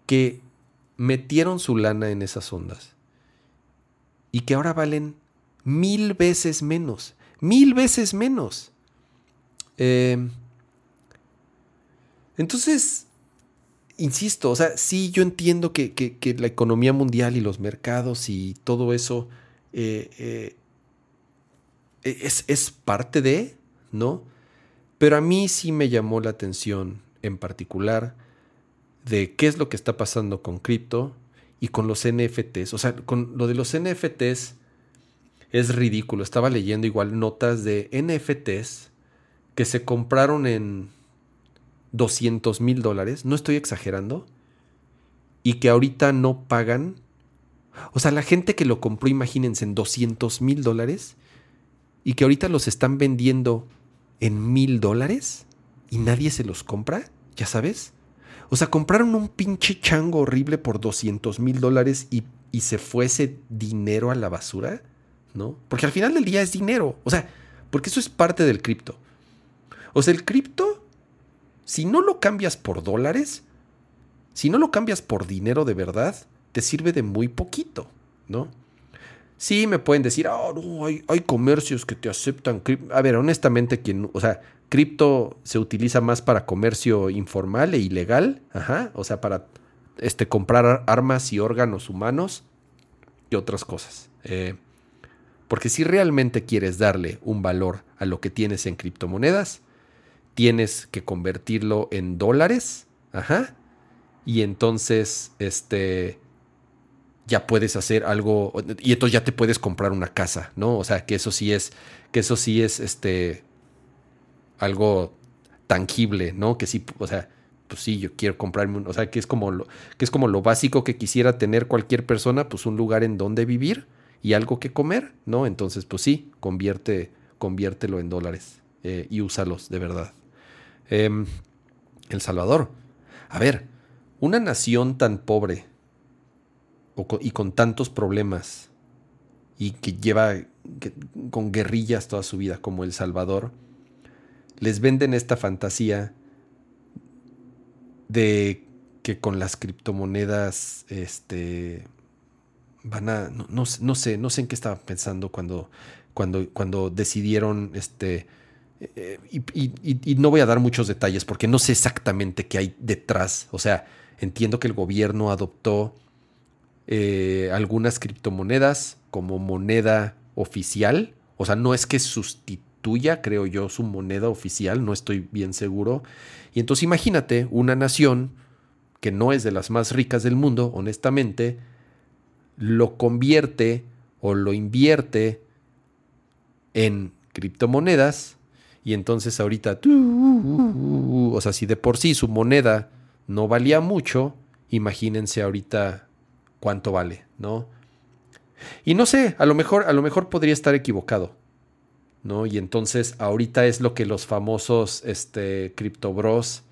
[SPEAKER 1] que metieron su lana en esas ondas y que ahora valen mil veces menos. Mil veces menos. Em, entonces, insisto, o sea, sí, yo entiendo que, la economía mundial y los mercados y todo eso eh, eh, es, es parte de, ¿no? Pero a mí sí me llamó la atención en particular de qué es lo que está pasando con cripto y con los NFTs. O sea, con lo de los NFTs es ridículo. Estaba leyendo igual notas de NFTs que se compraron en 200 mil dólares. No estoy exagerando. Y que ahorita no pagan. O sea, la gente que lo compró, imagínense, en 200 mil dólares. Y que ahorita los están vendiendo en mil dólares. Y nadie se los compra. Ya sabes. O sea, compraron un pinche chango horrible por 200 mil dólares y, se fue ese dinero a la basura, ¿no? Porque al final del día es dinero. O sea, porque eso es parte del cripto. O sea, el cripto, si no lo cambias por dólares, si no lo cambias por dinero de verdad, te sirve de muy poquito, ¿no? Sí, me pueden decir, oh, no, hay, hay comercios que te aceptan. A ver, honestamente, quien, o sea, cripto se utiliza más para comercio informal e ilegal, ajá, o sea, para este, comprar armas y órganos humanos y otras cosas. Eh, porque si realmente quieres darle un valor a lo que tienes en criptomonedas, tienes que convertirlo en dólares, ajá, y entonces, este, ya puedes hacer algo, y entonces ya te puedes comprar una casa, ¿no? O sea, que eso sí es, que eso sí es, este, algo tangible, ¿no? Que sí, o sea, pues sí, yo quiero comprarme un, o sea, que es como lo, que es como lo básico que quisiera tener cualquier persona, pues un lugar en donde vivir y algo que comer, ¿no? Entonces, pues sí, convierte, conviértelo en dólares eh, y úsalos de verdad. Em, El Salvador. A ver, una nación tan pobre y con tantos problemas y que lleva con guerrillas toda su vida como El Salvador, les venden esta fantasía de que con las criptomonedas este, van a... No, sé, no sé en qué estaba pensando cuando, cuando, cuando decidieron... Este, eh, y, no voy a dar muchos detalles porque no sé exactamente qué hay detrás. O sea, entiendo que el gobierno adoptó eh, algunas criptomonedas como moneda oficial. O sea, no es que sustituya tuya, creo yo, su moneda oficial, no estoy bien seguro. Y entonces imagínate una nación que no es de las más ricas del mundo, honestamente, lo convierte o lo invierte en criptomonedas y entonces ahorita, o sea, si de por sí su moneda no valía mucho, imagínense ahorita cuánto vale, ¿no? Y no sé, a lo mejor, a lo mejor podría estar equivocado, ¿no? Y entonces ahorita es lo que los famosos este, criptobros,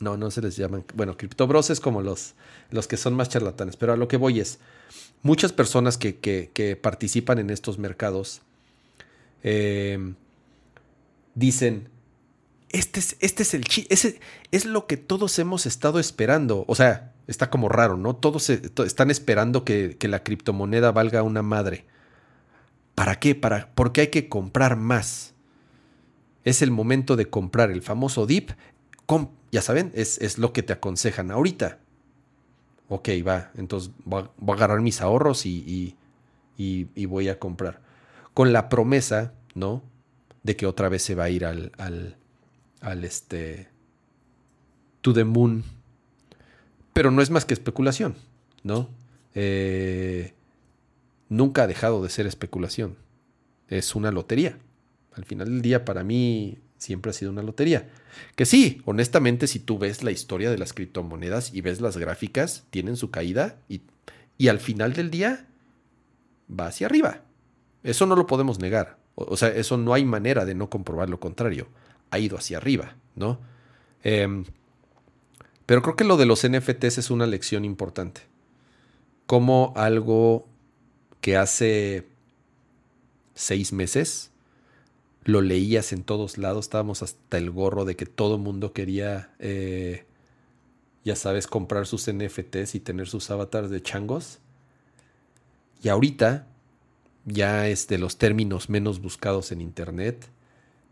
[SPEAKER 1] no, no se les llaman, bueno, criptobros es como los, los que son más charlatanes, pero a lo que voy es, muchas personas que, que, participan en estos mercados eh, dicen, este es, este es el ese es lo que todos hemos estado esperando. O sea, está como raro, ¿no? Todos están esperando que, la criptomoneda valga una madre. ¿Para qué? Para, porque hay que comprar más. Es el momento de comprar el famoso DIP. ya saben, es, lo que te aconsejan ahorita. Ok, va, entonces voy a, agarrar mis ahorros y, y, voy a comprar. Con la promesa, ¿no? De que otra vez se va a ir al, al, al este, to the moon pero no es más que especulación, ¿no? Eh, nunca ha dejado de ser especulación. Es una lotería. Al final del día, para mí, siempre ha sido una lotería. Que sí, honestamente, si tú ves la historia de las criptomonedas y ves las gráficas, tienen su caída y, y al final del día va hacia arriba. Eso no lo podemos negar. O, sea, eso no hay manera de no comprobar lo contrario. Ha ido hacia arriba, ¿no? Eh, pero creo que lo de los NFTs es una lección importante. Como algo que hace seis meses lo leías en todos lados, estábamos hasta el gorro de que todo mundo quería, eh, ya sabes, comprar sus NFTs y tener sus avatars de changos. Y ahorita ya es de los términos menos buscados en Internet.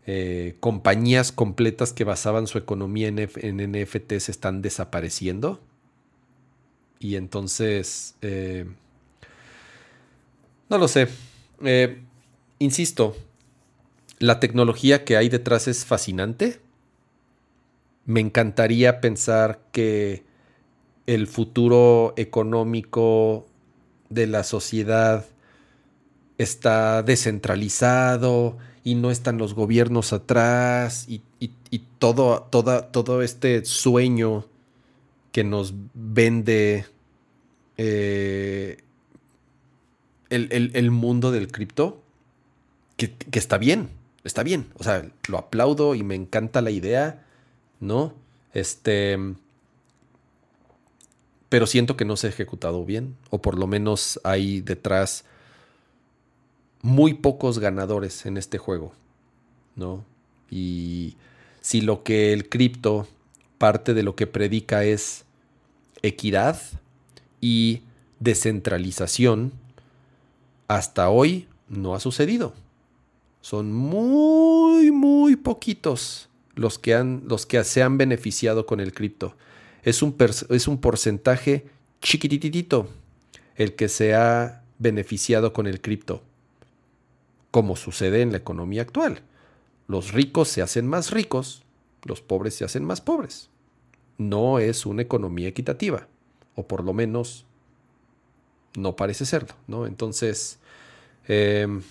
[SPEAKER 1] Eh, compañías completas que basaban su economía en, NFTs están desapareciendo. Y entonces, eh, no lo sé. Insisto, la tecnología que hay detrás es fascinante. Me encantaría pensar que el futuro económico de la sociedad está descentralizado y no están los gobiernos atrás y, todo, todo este sueño que nos vende eh, el, mundo del cripto, que, que, está bien, está bien. O sea, lo aplaudo y me encanta la idea, ¿no? Este. Pero siento que no se ha ejecutado bien, o por lo menos hay detrás muy pocos ganadores en este juego, ¿no? Y si lo que el cripto, parte de lo que predica es equidad y descentralización, hasta hoy no ha sucedido. Son muy, muy poquitos los que, han, los que se han beneficiado con el cripto. Es un, es un porcentaje chiquititito el que se ha beneficiado con el cripto como sucede en la economía actual. Los ricos se hacen más ricos, los pobres se hacen más pobres. No es una economía equitativa, o por lo menos no parece serlo, ¿no? Entonces, em,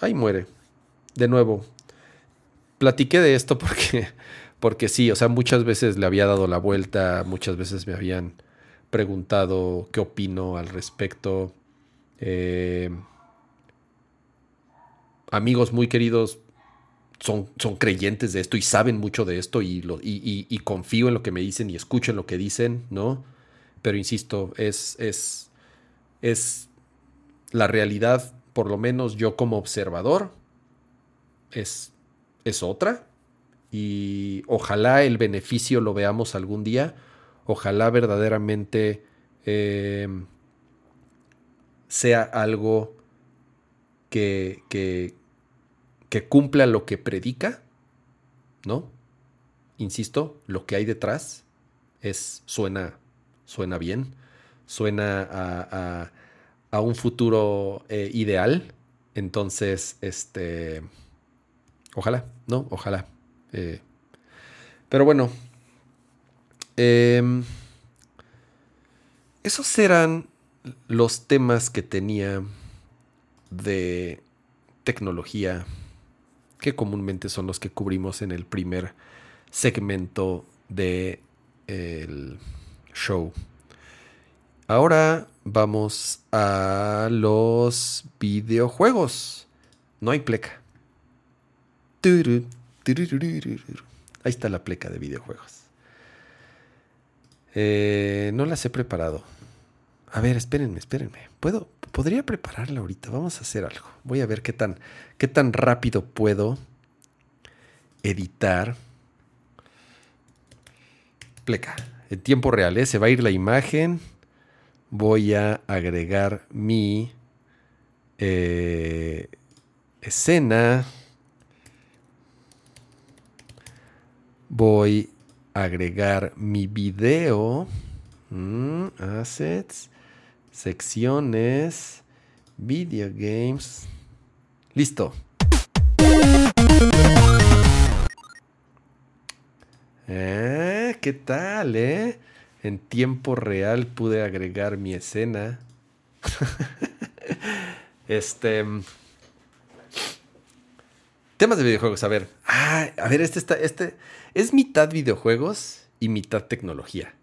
[SPEAKER 1] ahí muere. De nuevo, platiqué de esto porque, porque sí, o sea, muchas veces le había dado la vuelta, muchas veces me habían preguntado qué opino al respecto. Eh, amigos muy queridos son, son, creyentes de esto y saben mucho de esto y, confío en lo que me dicen y escucho en lo que dicen, ¿no? Pero insisto, es, es, es la realidad, por lo menos yo como observador, es, es otra. Y ojalá el beneficio lo veamos algún día. Ojalá verdaderamente eh, sea algo que, que, cumpla lo que predica, ¿no? Insisto, lo que hay detrás es, suena, suena bien, suena a, un futuro eh, ideal. Entonces, este, ojalá, ¿no? Ojalá. Eh, Pero bueno. Em, esos eran los temas que tenía de tecnología, que comúnmente son los que cubrimos en el primer segmento de el show. Ahora vamos a los videojuegos. No hay pleca. Ahí está la pleca de videojuegos. Eh, no las he preparado. A ver, espérenme, espérenme. ¿Puedo, podría prepararla ahorita. Vamos a hacer algo. Voy a ver qué tan, qué tan rápido puedo editar. Pleca. En tiempo real, ¿eh? Se va a ir la imagen. Voy a agregar mi eh, escena. Voy a agregar mi video. Mm, assets secciones, video games. Listo. Eh, ¿Qué tal, eh? En tiempo real pude agregar mi escena. este. Temas de videojuegos. A ver. Ah, a ver, este está. Este es mitad videojuegos y mitad tecnología.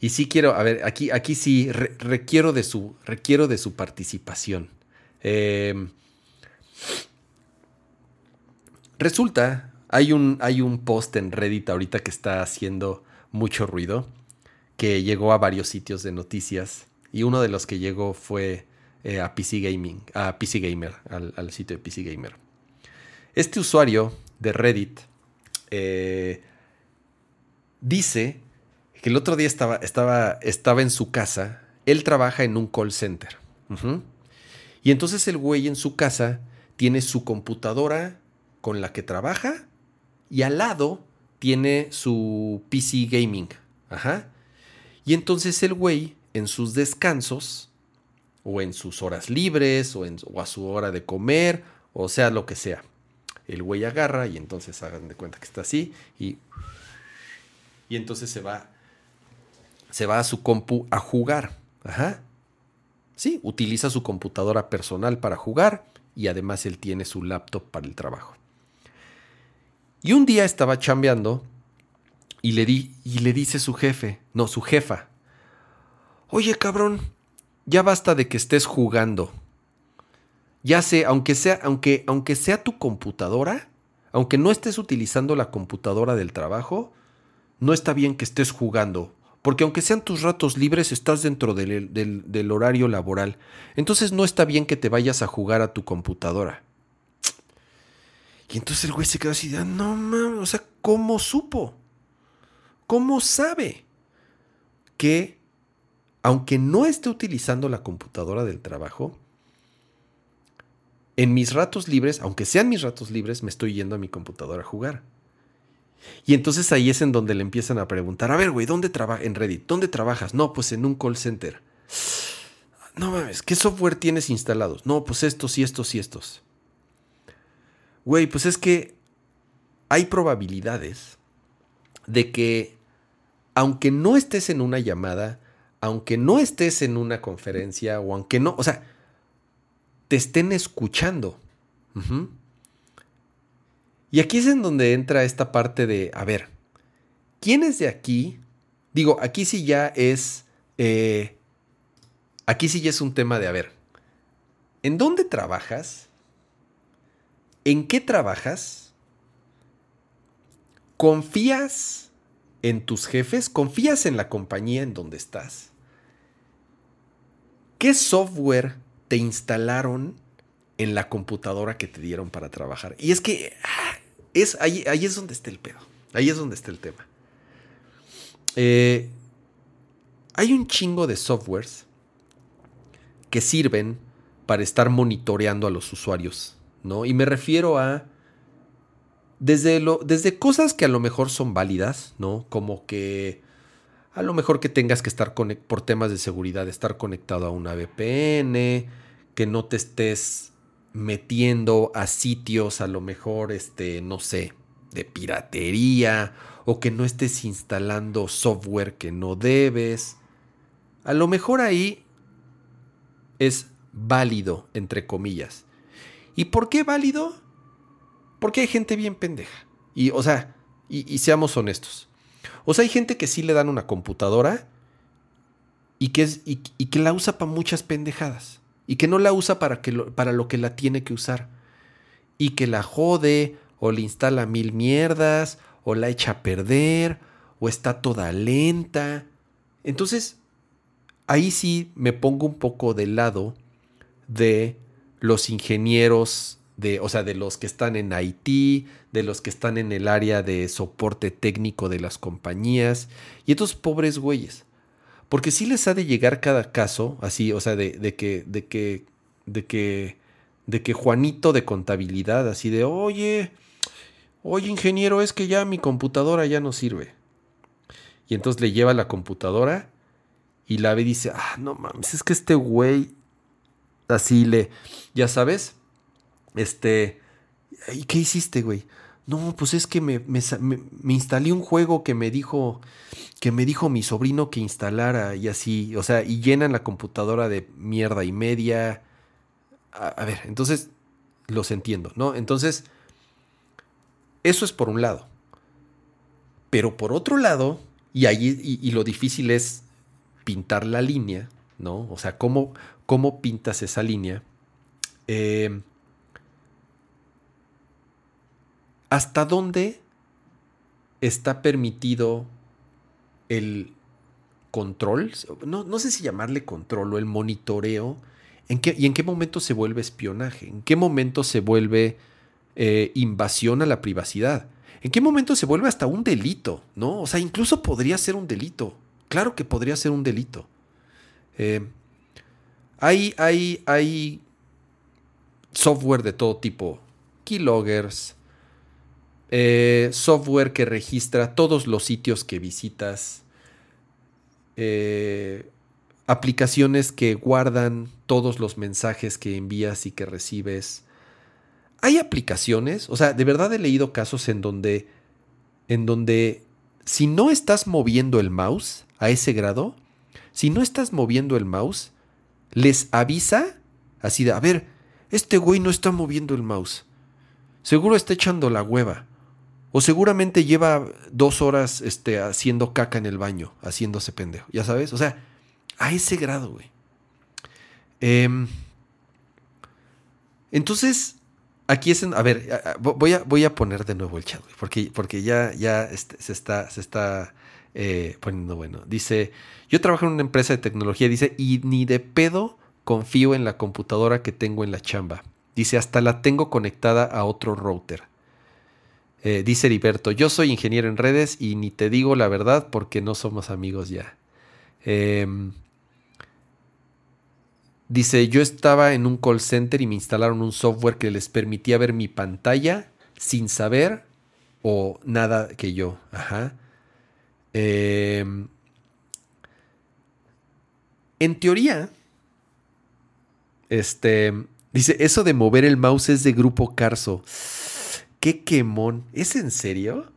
[SPEAKER 1] Y sí quiero, a ver, aquí, aquí sí requiero, de su, requiero de su participación. Em, resulta, hay un, hay un post en Reddit ahorita que está haciendo mucho ruido, que llegó a varios sitios de noticias y uno de los que llegó fue eh, a PC Gaming, a PC Gamer, al, sitio de PC Gamer. Este usuario de Reddit eh, dice que el otro día estaba, estaba, estaba en su casa. Él trabaja en un call center. Y entonces el güey en su casa tiene su computadora con la que trabaja y al lado tiene su PC gaming. Ajá. Y entonces el güey en sus descansos o en sus horas libres o, a su hora de comer o sea lo que sea. El güey agarra y entonces hagan de cuenta que está así y, y entonces se va se va a su compu a jugar. Ajá. Sí, utiliza su computadora personal para jugar y además él tiene su laptop para el trabajo. Y un día estaba chambeando y le, di, y le dice su jefe, no, su jefa, oye cabrón, ya basta de que estés jugando. Ya sé, aunque sea, aunque, aunque sea tu computadora, aunque no estés utilizando la computadora del trabajo, no está bien que estés jugando. Porque aunque sean tus ratos libres, estás dentro del, horario laboral. Entonces no está bien que te vayas a jugar a tu computadora. Y entonces el güey se quedó así ah, no mames, o sea, ¿cómo supo? ¿Cómo sabe que, aunque no esté utilizando la computadora del trabajo, en mis ratos libres, aunque sean mis ratos libres, me estoy yendo a mi computadora a jugar? Y entonces ahí es en donde le empiezan a preguntar, a ver, güey, ¿dónde trabajas? En Reddit, ¿dónde trabajas? No, pues en un call center. No mames, ¿qué software tienes instalados? No, pues estos y estos y estos. Güey, pues es que hay probabilidades de que, aunque no estés en una llamada, aunque no estés en una conferencia o aunque no, o sea, te estén escuchando. Y aquí es en donde entra esta parte de, a ver, ¿quiénes de aquí? Digo, aquí sí ya es, eh, aquí sí ya es un tema de, a ver, ¿en dónde trabajas? ¿En qué trabajas? ¿Confías en tus jefes? ¿Confías en la compañía en donde estás? ¿Qué software te instalaron en la computadora que te dieron para trabajar. Y es que ah, es, ahí, ahí es donde está el pedo. Ahí es donde está el tema. Eh, hay un chingo de softwares que sirven para estar monitoreando a los usuarios, ¿no? Y me refiero a desde, lo, desde cosas que a lo mejor son válidas, ¿no? Como que a lo mejor que tengas que estar por temas de seguridad, estar conectado a una VPN, que no te estés metiendo a sitios a lo mejor, este, no sé, de piratería o que no estés instalando software que no debes. A lo mejor ahí es válido, entre comillas. ¿Y por qué válido? Porque hay gente bien pendeja. Y, o sea, y, seamos honestos. O sea, hay gente que sí le dan una computadora y que, es, y, que la usa para muchas pendejadas. Y que no la usa para, que para lo que la tiene que usar. Y que la jode, o le instala mil mierdas, o la echa a perder, o está toda lenta. Entonces, ahí sí me pongo un poco del lado de los ingenieros, de, o sea, de los que están en Haití, de los que están en el área de soporte técnico de las compañías, y estos pobres güeyes. Porque sí les ha de llegar cada caso, así, o sea, de, de que, de que, de que, de que Juanito de contabilidad, así de, oye, oye ingeniero, es que ya mi computadora ya no sirve. Y entonces le lleva la computadora y la ve y dice, ah, no mames, es que este güey así le, ya sabes, este, ¿y qué hiciste, güey? No, pues es que me, me, me, instalé un juego que me dijo que me dijo mi sobrino que instalara y así, o sea, y llenan la computadora de mierda y media. A, ver, entonces los entiendo, ¿no? Entonces, eso es por un lado. Pero por otro lado, y ahí, y lo difícil es pintar la línea, ¿no? O sea, cómo, cómo pintas esa línea. Eh, ¿Hasta dónde está permitido el control? No, no, sé si llamarle control o el monitoreo. ¿En qué, ¿Y en qué momento se vuelve espionaje? ¿En qué momento se vuelve eh, invasión a la privacidad? ¿En qué momento se vuelve hasta un delito? ¿No? O sea, incluso podría ser un delito. Claro que podría ser un delito. Eh, hay, hay, hay software de todo tipo. Keyloggers. Eh, software que registra todos los sitios que visitas. Eh, aplicaciones que guardan todos los mensajes que envías y que recibes. Hay aplicaciones, o sea, de verdad he leído casos en donde, en donde si no estás moviendo el mouse a ese grado, si no estás moviendo el mouse, les avisa así de, a ver, este güey no está moviendo el mouse. Seguro está echando la hueva. O seguramente lleva dos horas este, haciendo caca en el baño, haciéndose pendejo. Ya sabes, o sea, a ese grado, güey. Em, entonces, aquí es, a ver, voy a, voy a poner de nuevo el chat, güey, porque, porque ya, ya este, se está, se está eh, poniendo bueno. Dice, yo trabajo en una empresa de tecnología, dice, y ni de pedo confío en la computadora que tengo en la chamba. Dice, hasta la tengo conectada a otro router. Eh, dice Heriberto, yo soy ingeniero en redes y ni te digo la verdad porque no somos amigos ya. Em, dice, yo estaba en un call center y me instalaron un software que les permitía ver mi pantalla sin saber o nada que yo. Ajá. Em, en teoría, este, dice, eso de mover el mouse es de grupo Carso. Qué quemón. ¿Es en serio?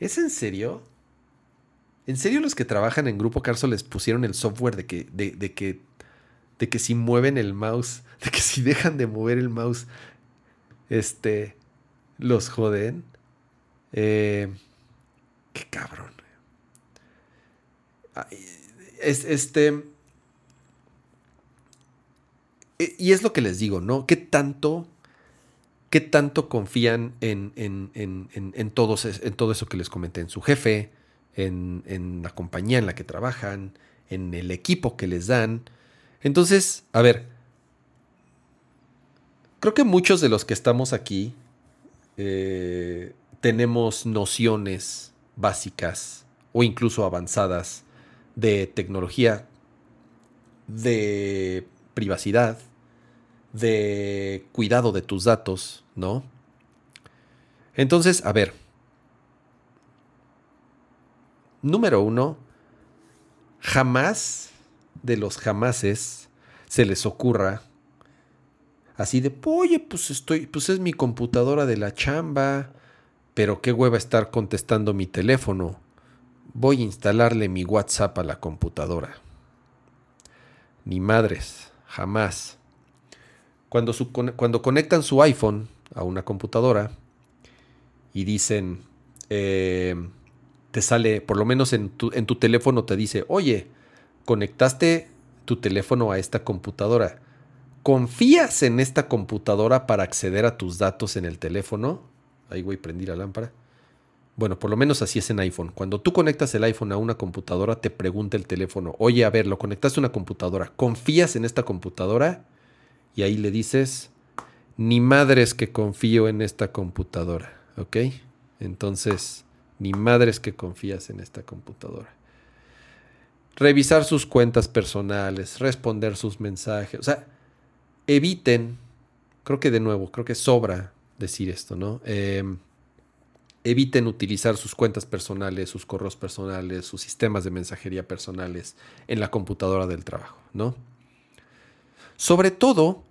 [SPEAKER 1] ¿Es en serio? ¿En serio los que trabajan en Grupo Carso les pusieron el software de que, de, que, de que si mueven el mouse, de que si dejan de mover el mouse, este, los joden? Eh, qué cabrón. Es, este. E, y es lo que les digo, ¿no? ¿Qué tanto, qué tanto confían en, en, en, en, en todo eso que les comenté? En su jefe, en, la compañía en la que trabajan, en el equipo que les dan. Entonces, a ver, creo que muchos de los que estamos aquí eh, tenemos nociones básicas o incluso avanzadas de tecnología, de privacidad, de cuidado de tus datos, ¿no? Entonces, a ver. Número uno, jamás de los jamases se les ocurra así de, oye, pues estoy, pues es mi computadora de la chamba, pero qué hueva estar contestando mi teléfono. Voy a instalarle mi WhatsApp a la computadora. Ni madres, jamás. Cuando, cuando conectan su iPhone a una computadora y dicen, eh, te sale, por lo menos en tu, en tu teléfono te dice, oye, conectaste tu teléfono a esta computadora. ¿Confías en esta computadora para acceder a tus datos en el teléfono? Ahí a prender la lámpara. Bueno, por lo menos así es en iPhone. Cuando tú conectas el iPhone a una computadora, te pregunta el teléfono, oye, a ver, lo conectaste a una computadora, ¿confías en esta computadora? Y ahí le dices, ni madres que confío en esta computadora, ¿ok? Entonces, ni madres que confías en esta computadora. Revisar sus cuentas personales, responder sus mensajes, o sea, eviten, creo que de nuevo, creo que sobra decir esto, ¿no? Em, eviten utilizar sus cuentas personales, sus correos personales, sus sistemas de mensajería personales en la computadora del trabajo, ¿no? Sobre todo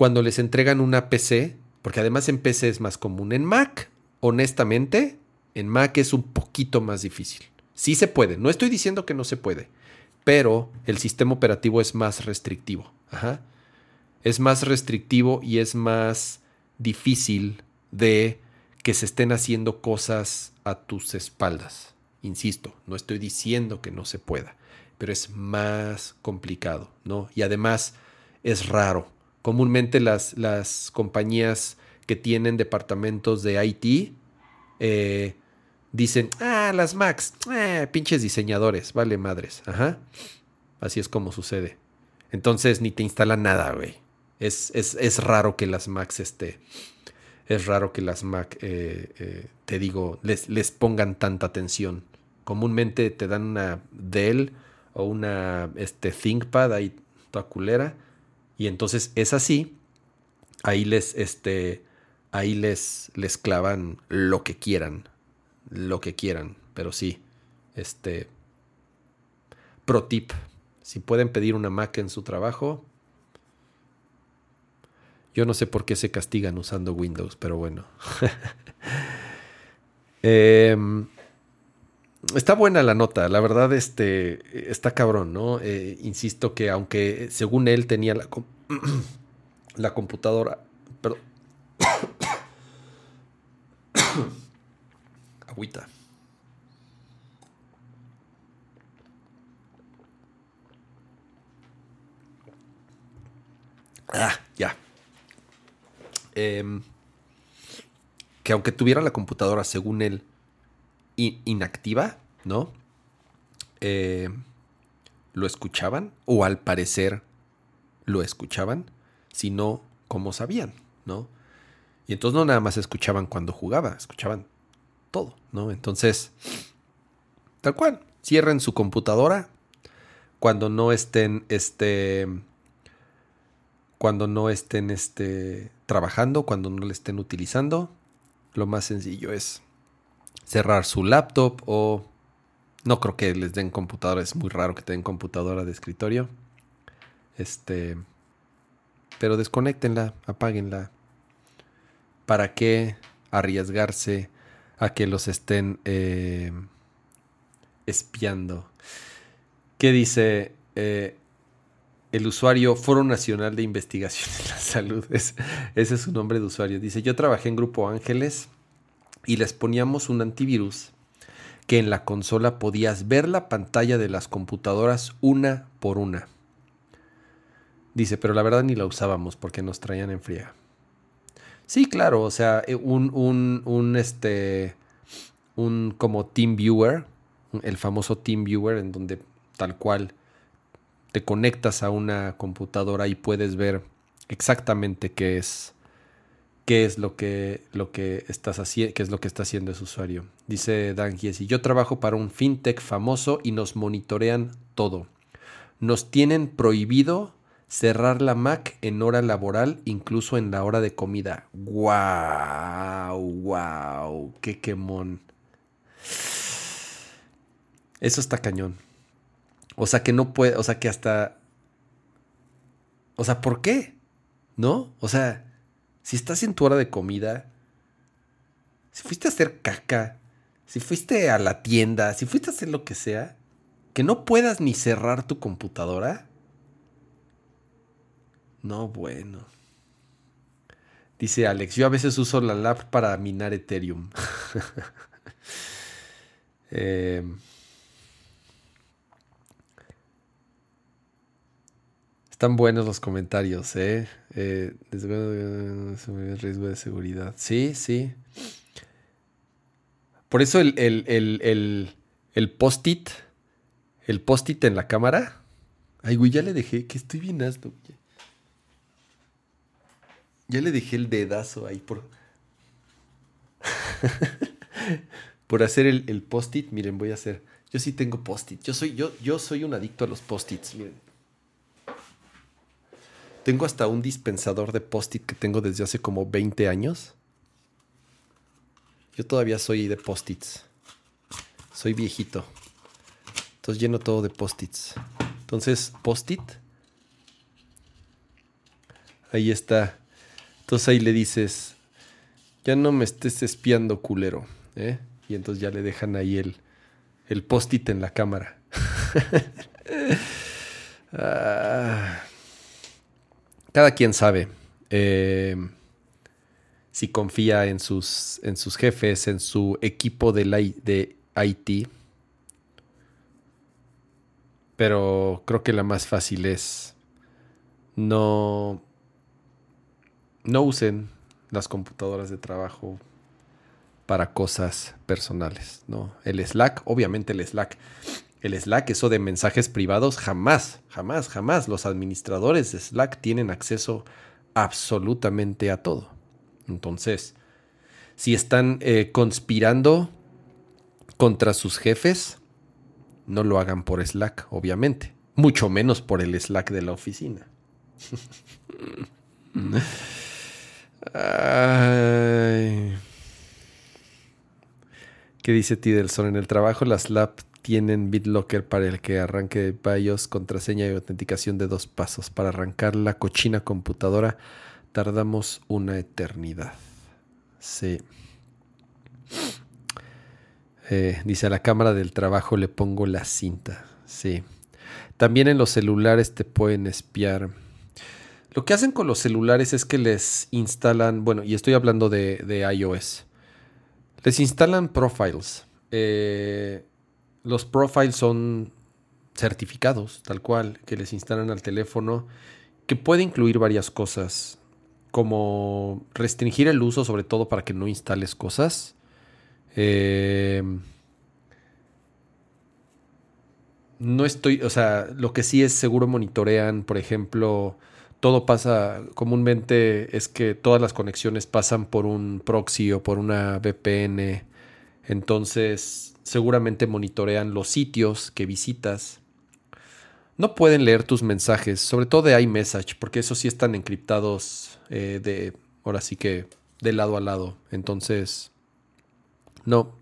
[SPEAKER 1] cuando les entregan una PC, porque además en PC es más común. En Mac, honestamente, en Mac es un poquito más difícil. Sí se puede, no estoy diciendo que no se puede, pero el sistema operativo es más restrictivo. Es más restrictivo y es más difícil de que se estén haciendo cosas a tus espaldas. Insisto, no estoy diciendo que no se pueda, pero es más complicado, ¿no? Y además es raro. Comúnmente las, las compañías que tienen departamentos de IT eh, dicen, ah, las Macs, eh, pinches diseñadores, vale madres. Ajá. Así es como sucede. Entonces ni te instalan nada, güey. Es, es, raro que las Macs este, es raro que las Mac, eh, te digo, les, les pongan tanta atención. Comúnmente te dan una Dell o una este, ThinkPad ahí toda culera. Y entonces es así. Ahí les, este, ahí les, les clavan lo que quieran. Lo que quieran. Pero sí, este, pro tip. Si pueden pedir una Mac en su trabajo, yo no sé por qué se castigan usando Windows, pero bueno. Em, está buena la nota, la verdad, este, está cabrón, ¿no? Eh, insisto que aunque según él tenía la, la computadora, perdón. Agüita. Ah, ya. Em, que aunque tuviera la computadora, según él, inactiva, ¿no? Em, lo escuchaban, o al parecer lo escuchaban, sino como sabían, ¿no? Y entonces no nada más escuchaban cuando jugaba, escuchaban todo, ¿no? Entonces, tal cual, cierren su computadora cuando no estén, este, cuando no estén este, trabajando, cuando no le estén utilizando. Lo más sencillo es cerrar su laptop o no creo que les den computadora, es muy raro que tengan computadora de escritorio. Este, pero desconectenla, apáguenla. ¿Para qué arriesgarse a que los estén eh, espiando? ¿Qué dice? Eh, el usuario Foro Nacional de Investigación en la Salud. ese es su nombre de usuario. Dice, yo trabajé en Grupo Ángeles y les poníamos un antivirus que en la consola podías ver la pantalla de las computadoras una por una. Dice, pero la verdad ni la usábamos porque nos traían en fría. Sí, claro, o sea, eh, un, un, un, este, un como Team Viewer, el famoso Team Viewer en donde tal cual te conectas a una computadora y puedes ver exactamente qué es qué es lo que, lo que estás haciendo, qué es lo que está haciendo ese usuario. Dice Dan Giesi, yo trabajo para un fintech famoso y nos monitorean todo. Nos tienen prohibido cerrar la Mac en hora laboral, incluso en la hora de comida. ¡Wow! ¡Wow! ¡Qué quemón! Eso está cañón. O sea, que no puede, o sea, que hasta... O sea, ¿por qué? ¿No? O sea, si estás en tu hora de comida si fuiste a hacer caca, si fuiste a la tienda, si fuiste a hacer lo que sea, que no puedas ni cerrar tu computadora. No, bueno. Dice Alex, yo a veces uso la lab para minar Ethereum. eh, están buenos los comentarios, ¿eh? eh riesgo de seguridad. Sí, sí. Por eso el, el, el post-it, el post-it en la cámara. Ay, güey, ya le dejé, que estoy bien asno. Ya le dejé el dedazo ahí por. por hacer el, post-it. Miren, voy a hacer. Yo sí tengo post-it. Yo soy, yo, yo soy un adicto a los post-its. Miren. Tengo hasta un dispensador de post-it que tengo desde hace como 20 años. Yo todavía soy de post-its. Soy viejito. Entonces lleno todo de post-its. Entonces, post-it. Ahí está. Entonces ahí le dices, ya no me estés espiando, culero. ¿eh? Y entonces ya le dejan ahí el, el post-it en la cámara. Ah. Cada quien sabe eh, si confía en sus, en sus jefes, en su equipo de, de IT. Pero creo que la más fácil es no no usen las computadoras de trabajo para cosas personales, ¿no? El Slack, obviamente el Slack. El Slack, eso de mensajes privados, jamás, jamás, jamás los administradores de Slack tienen acceso absolutamente a todo. Entonces, si están eh, conspirando contra sus jefes, no lo hagan por Slack, obviamente. Mucho menos por el Slack de la oficina. ¿Qué dice Tidelson? En el trabajo las lab tienen BitLocker para el que arranque de BIOS, contraseña y autenticación de dos pasos. Para arrancar la cochina computadora tardamos una eternidad. Sí. Eh, dice a la cámara del trabajo le pongo la cinta. Sí. También en los celulares te pueden espiar. Lo que hacen con los celulares es que les instalan, bueno, y estoy hablando de, iOS, les instalan profiles. Eh, los profiles son certificados, tal cual, que les instalan al teléfono, que puede incluir varias cosas, como restringir el uso, sobre todo para que no instales cosas. Eh, no estoy, o sea, lo que sí es seguro monitorean, por ejemplo, todo pasa comúnmente es que todas las conexiones pasan por un proxy o por una VPN. Entonces, seguramente monitorean los sitios que visitas. No pueden leer tus mensajes, sobre todo de iMessage, porque esos sí están encriptados eh, de, ahora sí que, de lado a lado. Entonces, no.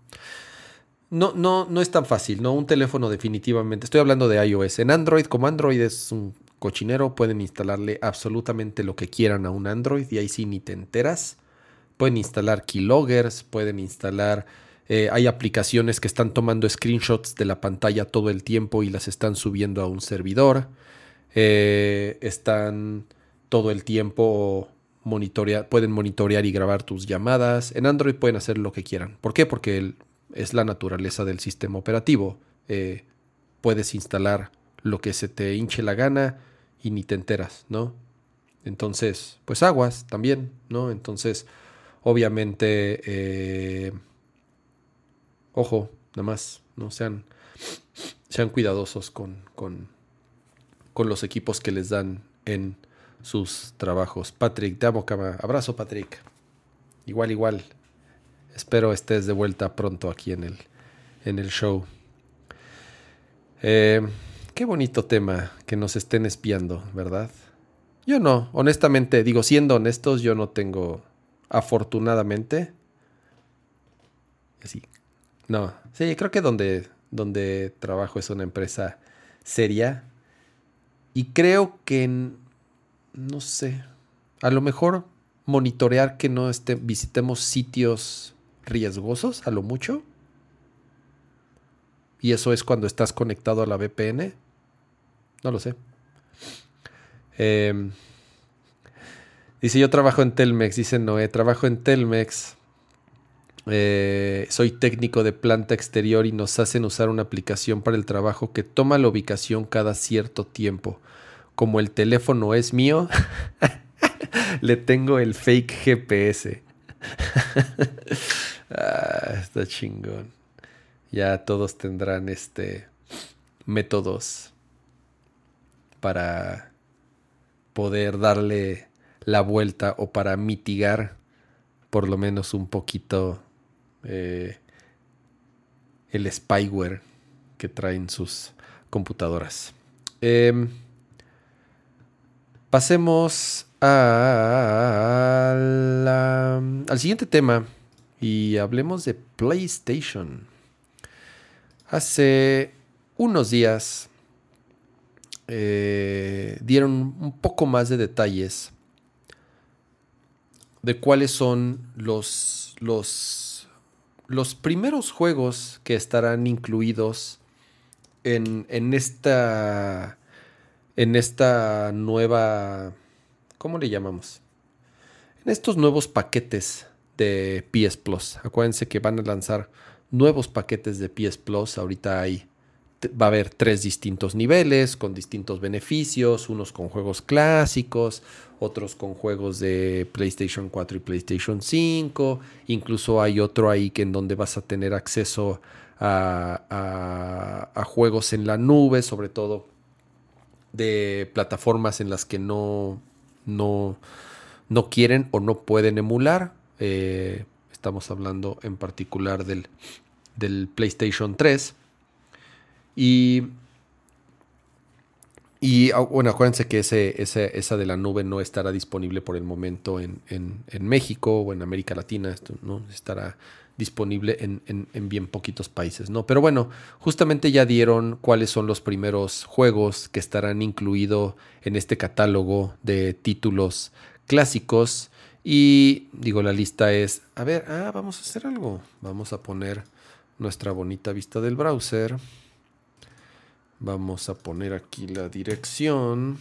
[SPEAKER 1] No, no, no es tan fácil, ¿no? Un teléfono definitivamente. Estoy hablando de iOS. En Android, como Android es un cochinero, pueden instalarle absolutamente lo que quieran a un Android y ahí sí ni te enteras. Pueden instalar keyloggers, pueden instalar... Eh, hay aplicaciones que están tomando screenshots de la pantalla todo el tiempo y las están subiendo a un servidor. Eh, están todo el tiempo pueden monitorear y grabar tus llamadas. En Android pueden hacer lo que quieran. ¿Por qué? Porque es la naturaleza del sistema operativo. Eh, puedes instalar lo que se te hinche la gana y ni te enteras, ¿no? Entonces, pues aguas también, ¿no? Entonces, obviamente, ojo, nada más, ¿no? Sean, sean cuidadosos con, con, con los equipos que les dan en sus trabajos. Patrick, te amo, cama. Abrazo, Patrick. Igual, igual. Espero estés de vuelta pronto aquí en el, en el show. Eh, Qué bonito tema que nos estén espiando, ¿verdad? Yo no, honestamente, digo, siendo honestos, yo no tengo, afortunadamente, así, no, sí, creo que donde, donde trabajo es una empresa seria y creo que, no sé, a lo mejor monitorear que no esté, visitemos sitios riesgosos a lo mucho. Y eso es cuando estás conectado a la VPN. No lo sé. Em, dice, yo trabajo en Telmex. Dice Noé, trabajo en Telmex. Eh, soy técnico de planta exterior y nos hacen usar una aplicación para el trabajo que toma la ubicación cada cierto tiempo. Como el teléfono es mío, le tengo el fake GPS. ah, está chingón. Ya todos tendrán este métodos para poder darle la vuelta o para mitigar por lo menos un poquito eh, el spyware que traen sus computadoras. Em, pasemos al siguiente tema y hablemos de PlayStation. Hace unos días eh, dieron un poco más de detalles de cuáles son los, los los primeros juegos que estarán incluidos en, esta. En esta nueva. ¿Cómo le llamamos? En estos nuevos paquetes de PS Plus. Acuérdense que van a lanzar nuevos paquetes de PS Plus. Ahorita hay va a haber tres distintos niveles con distintos beneficios, unos con juegos clásicos, otros con juegos de PlayStation 4 y PlayStation 5, incluso hay otro ahí que en donde vas a tener acceso a, juegos en la nube, sobre todo de plataformas en las que no, no, no quieren o no pueden emular. Eh, estamos hablando en particular del, del PlayStation 3. Y, ah, bueno, acuérdense que esa de la nube no estará disponible por el momento en, México o en América Latina. Esto no estará disponible en, bien poquitos países, ¿no? Pero bueno, justamente ya dieron cuáles son los primeros juegos que estarán incluidos en este catálogo de títulos clásicos. Y digo, la lista es, a ver, ah, vamos a hacer algo. Vamos a poner nuestra bonita vista del browser. Vamos a poner aquí la dirección.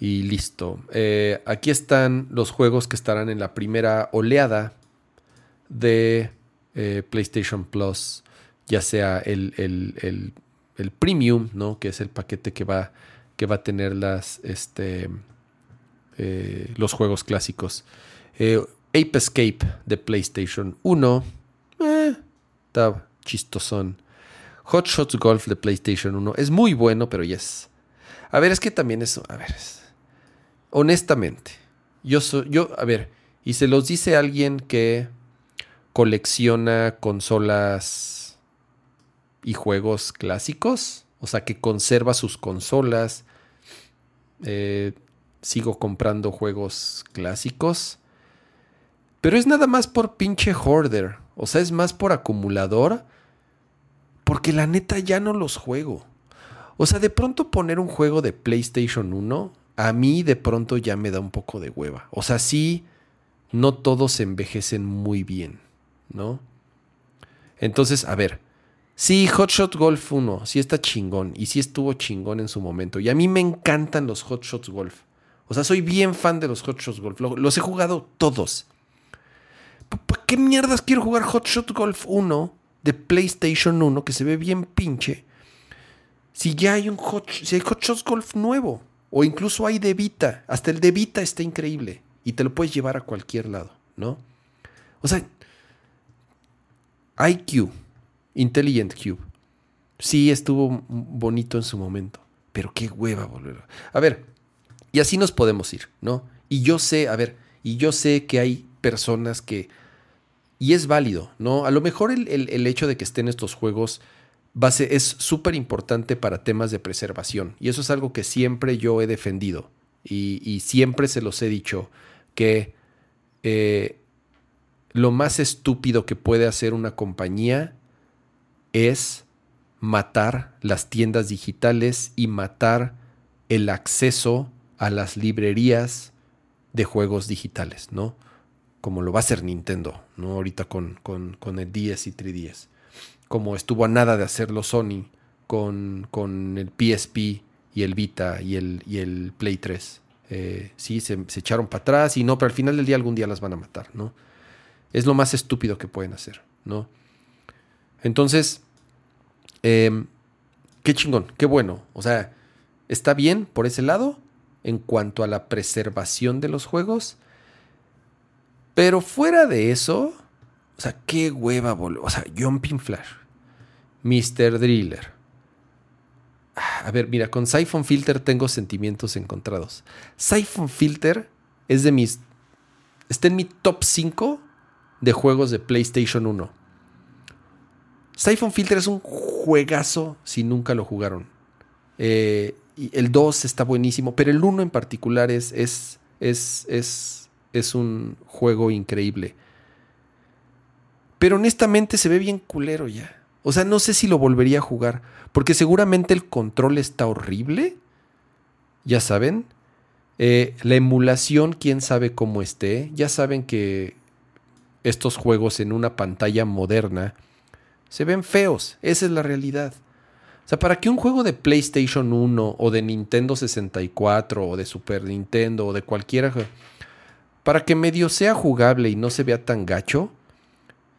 [SPEAKER 1] Y listo. Eh, aquí están los juegos que estarán en la primera oleada de eh, PlayStation Plus. Ya sea el, el, Premium, ¿no? Que es el paquete que va, que va a tener las, este, eh, los juegos clásicos. Ape Escape de PlayStation 1. está chistosón. Hot Shots Golf de PlayStation 1 es muy bueno, pero ya es. A ver, es que también. A ver. honestamente, yo soy. Yo, a ver, y se los dice alguien que colecciona consolas y juegos clásicos. O sea, que conserva sus consolas. Eh, sigo comprando juegos clásicos. Pero es nada más por pinche hoarder. O sea, es más por acumulador porque la neta ya no los juego. O sea, de pronto poner un juego de PlayStation 1, a mí de pronto ya me da un poco de hueva. O sea, sí, no todos envejecen muy bien, ¿no? Entonces, a ver, sí, Hot Shot Golf 1, sí está chingón y sí estuvo chingón en su momento. Y a mí me encantan los Hot Shots Golf. O sea, soy bien fan de los Hot Shots Golf. Los he jugado todos. ¿Para qué mierdas quiero jugar Hot Shot Golf 1 de PlayStation 1 que se ve bien pinche, si ya hay un Hot, si hay Hot Shots Golf nuevo, o incluso hay de Vita, hasta el de Vita está increíble y te lo puedes llevar a cualquier lado, ¿no? O sea, IQ, Intelligent Cube, sí estuvo bonito en su momento, pero qué hueva volver. A ver, y así nos podemos ir, ¿no? Y yo sé, a ver, y yo sé que hay personas que y es válido, ¿no? A lo mejor el, hecho de que estén estos juegos base, es súper importante para temas de preservación. Y eso es algo que siempre yo he defendido. Y, siempre se los he dicho que eh, lo más estúpido que puede hacer una compañía es matar las tiendas digitales y matar el acceso a las librerías de juegos digitales, ¿no? Como lo va a hacer Nintendo, ¿no? Ahorita con, con, el 10 y 3DS. Como estuvo a nada de hacerlo Sony con, con el PSP y el Vita y el, y el Play 3. Eh, sí, se, echaron para atrás y no, pero al final del día algún día las van a matar, ¿no? Es lo más estúpido que pueden hacer, ¿no? Entonces, em, qué chingón, qué bueno. O sea, está bien por ese lado en cuanto a la preservación de los juegos. Pero fuera de eso, o sea, qué hueva, boludo. O sea, Jumping Flash, Mr. Driller. A ver, mira, con Siphon Filter tengo sentimientos encontrados. Siphon Filter es de mis. Está en mi top 5 de juegos de PlayStation 1. Siphon Filter es un juegazo si nunca lo jugaron. Eh, el 2 está buenísimo, pero el 1 en particular es, es, es, es, es un juego increíble. Pero honestamente se ve bien culero ya. O sea, no sé si lo volvería a jugar, porque seguramente el control está horrible. Ya saben. Eh, la emulación, quién sabe cómo esté. Ya saben que estos juegos en una pantalla moderna se ven feos. Esa es la realidad. O sea, para que un juego de PlayStation 1 o de Nintendo 64 o de Super Nintendo o de cualquiera, para que medio sea jugable y no se vea tan gacho,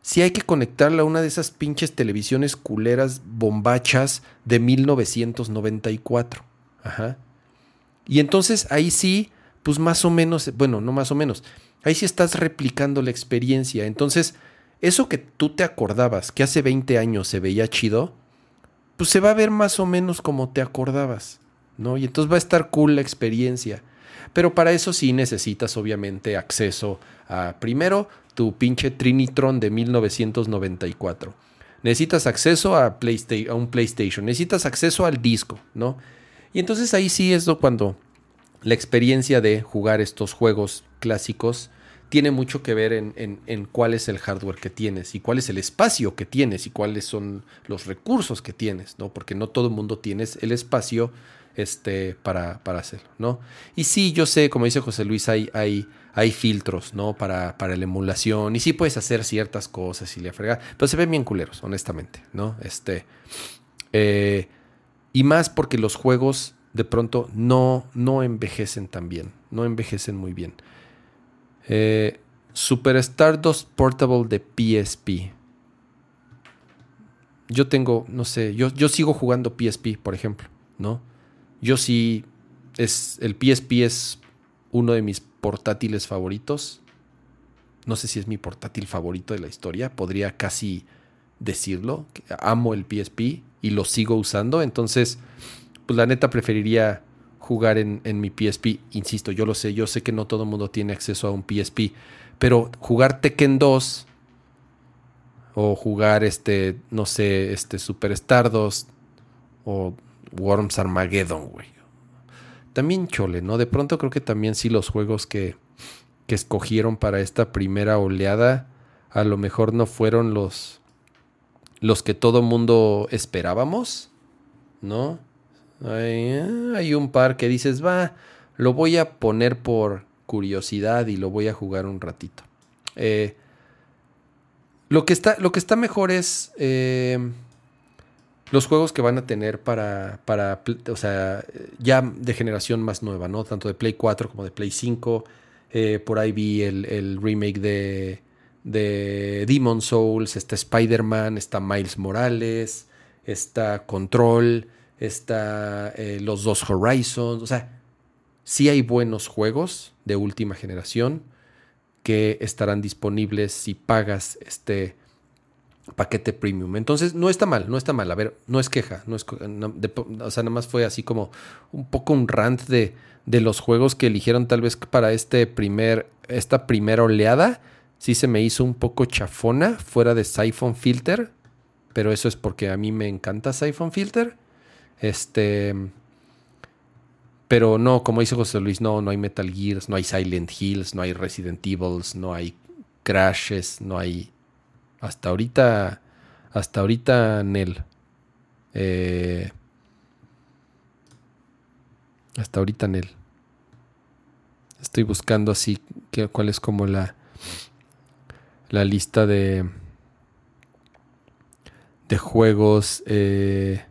[SPEAKER 1] sí hay que conectarla a una de esas pinches televisiones culeras bombachas de 1994. Ajá. Y entonces ahí sí, pues más o menos, bueno, no más o menos, ahí sí estás replicando la experiencia. Entonces, eso que tú te acordabas que hace 20 años se veía chido, pues se va a ver más o menos como te acordabas, ¿no? Y entonces va a estar cool la experiencia. Pero para eso sí necesitas obviamente acceso a, primero, tu pinche Trinitron de 1994. Necesitas acceso a, a un PlayStation, necesitas acceso al disco, ¿no? Y entonces ahí sí es cuando la experiencia de jugar estos juegos clásicos tiene mucho que ver en, cuál es el hardware que tienes y cuál es el espacio que tienes y cuáles son los recursos que tienes, ¿no? Porque no todo el mundo tienes el espacio este, para, para hacerlo, ¿no? Y sí, yo sé, como dice José Luis, hay, hay, hay filtros, ¿no? Para, para la emulación y sí puedes hacer ciertas cosas y le frega, pero se ven bien culeros, honestamente, ¿no? Este, eh, y más porque los juegos de pronto no, no envejecen tan bien, no envejecen muy bien. Eh, Super Stardust Portable de PSP. Yo tengo, no sé, yo, yo sigo jugando PSP, por ejemplo, ¿no? Yo sí, es, el PSP es uno de mis portátiles favoritos. No sé si es mi portátil favorito de la historia, podría casi decirlo. Amo el PSP y lo sigo usando, entonces, pues la neta preferiría jugar en, mi PSP. Insisto, yo lo sé, yo sé que no todo el mundo tiene acceso a un PSP, pero jugar Tekken 2 o jugar este, no sé, este Super Stardust o Worms Armageddon, güey. También chole, ¿no? De pronto creo que también sí los juegos que, que escogieron para esta primera oleada a lo mejor no fueron los los que todo mundo esperábamos, ¿no? Eh, hay, un par que dices, va, lo voy a poner por curiosidad y lo voy a jugar un ratito. Eh, lo, que está, lo que está mejor es eh, los juegos que van a tener para, para, o sea, ya de generación más nueva, ¿no? Tanto de Play 4 como de Play 5. por ahí vi el, el remake de, de Demon Souls, está Spider-Man, está Miles Morales, está Control está eh, los dos Horizons, o sea, sí hay buenos juegos de última generación que estarán disponibles si pagas este paquete premium. Entonces, no está mal, no está mal. A ver, no es queja, no es, o sea, nada más fue así como un poco un rant de, de los juegos que eligieron tal vez para este primer, esta primera oleada. Sí se me hizo un poco chafona fuera de Siphon Filter, pero eso es porque a mí me encanta Siphon Filter. Este. Pero no, como dice José Luis, no, no hay Metal Gears, no hay Silent Hills, no hay Resident Evils, no hay Crashes, no hay. Hasta ahorita. Hasta ahorita, Nel. Eh, hasta ahorita, Nel. Estoy buscando así que, cuál es como la, la lista de, de juegos. Eh,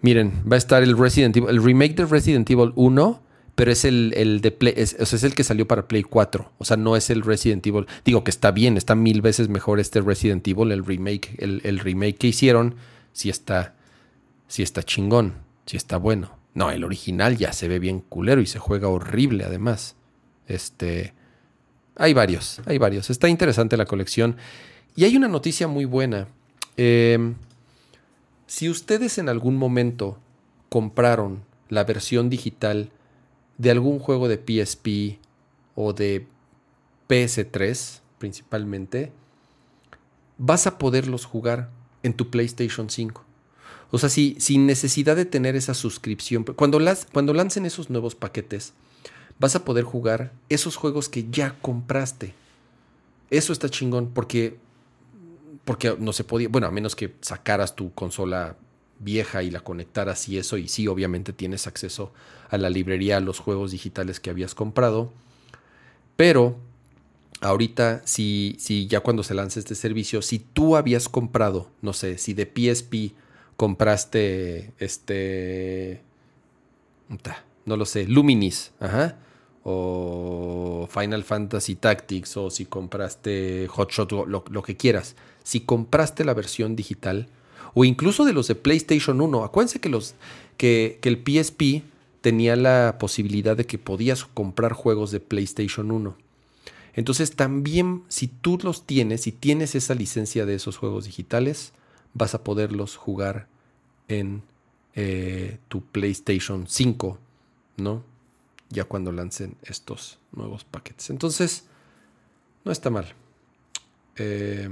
[SPEAKER 1] miren, va a estar el Resident Evil, el remake de Resident Evil 1, pero es el, de Play, es, es el que salió para Play 4. O sea, no es el Resident Evil. Digo que está bien, está mil veces mejor este Resident Evil, el remake, el, remake que hicieron, si está, si está chingón, si está bueno. No, el original ya se ve bien culero y se juega horrible además. Este, hay varios, hay varios. Está interesante la colección. Y hay una noticia muy buena. Em, si ustedes en algún momento compraron la versión digital de algún juego de PSP o de PS3 principalmente, vas a poderlos jugar en tu PlayStation 5. O sea, si, sin necesidad de tener esa suscripción. Cuando, cuando lancen esos nuevos paquetes, vas a poder jugar esos juegos que ya compraste. Eso está chingón porque, porque no se podía, bueno, a menos que sacaras tu consola vieja y la conectaras y eso, y sí, obviamente tienes acceso a la librería, a los juegos digitales que habías comprado. Pero ahorita, si, si ya cuando se lance este servicio, si tú habías comprado, no sé, si de PSP compraste este. No lo sé, Luminis, ajá. O Final Fantasy Tactics, o si compraste Hotshot, lo, lo que quieras. Si compraste la versión digital, o incluso de los de PlayStation 1, acuérdense que, los, que, el PSP tenía la posibilidad de que podías comprar juegos de PlayStation 1. Entonces también si tú los tienes, si tienes esa licencia de esos juegos digitales, vas a poderlos jugar en eh, tu PlayStation 5, ¿no? Ya cuando lancen estos nuevos paquetes. Entonces, no está mal. Eh,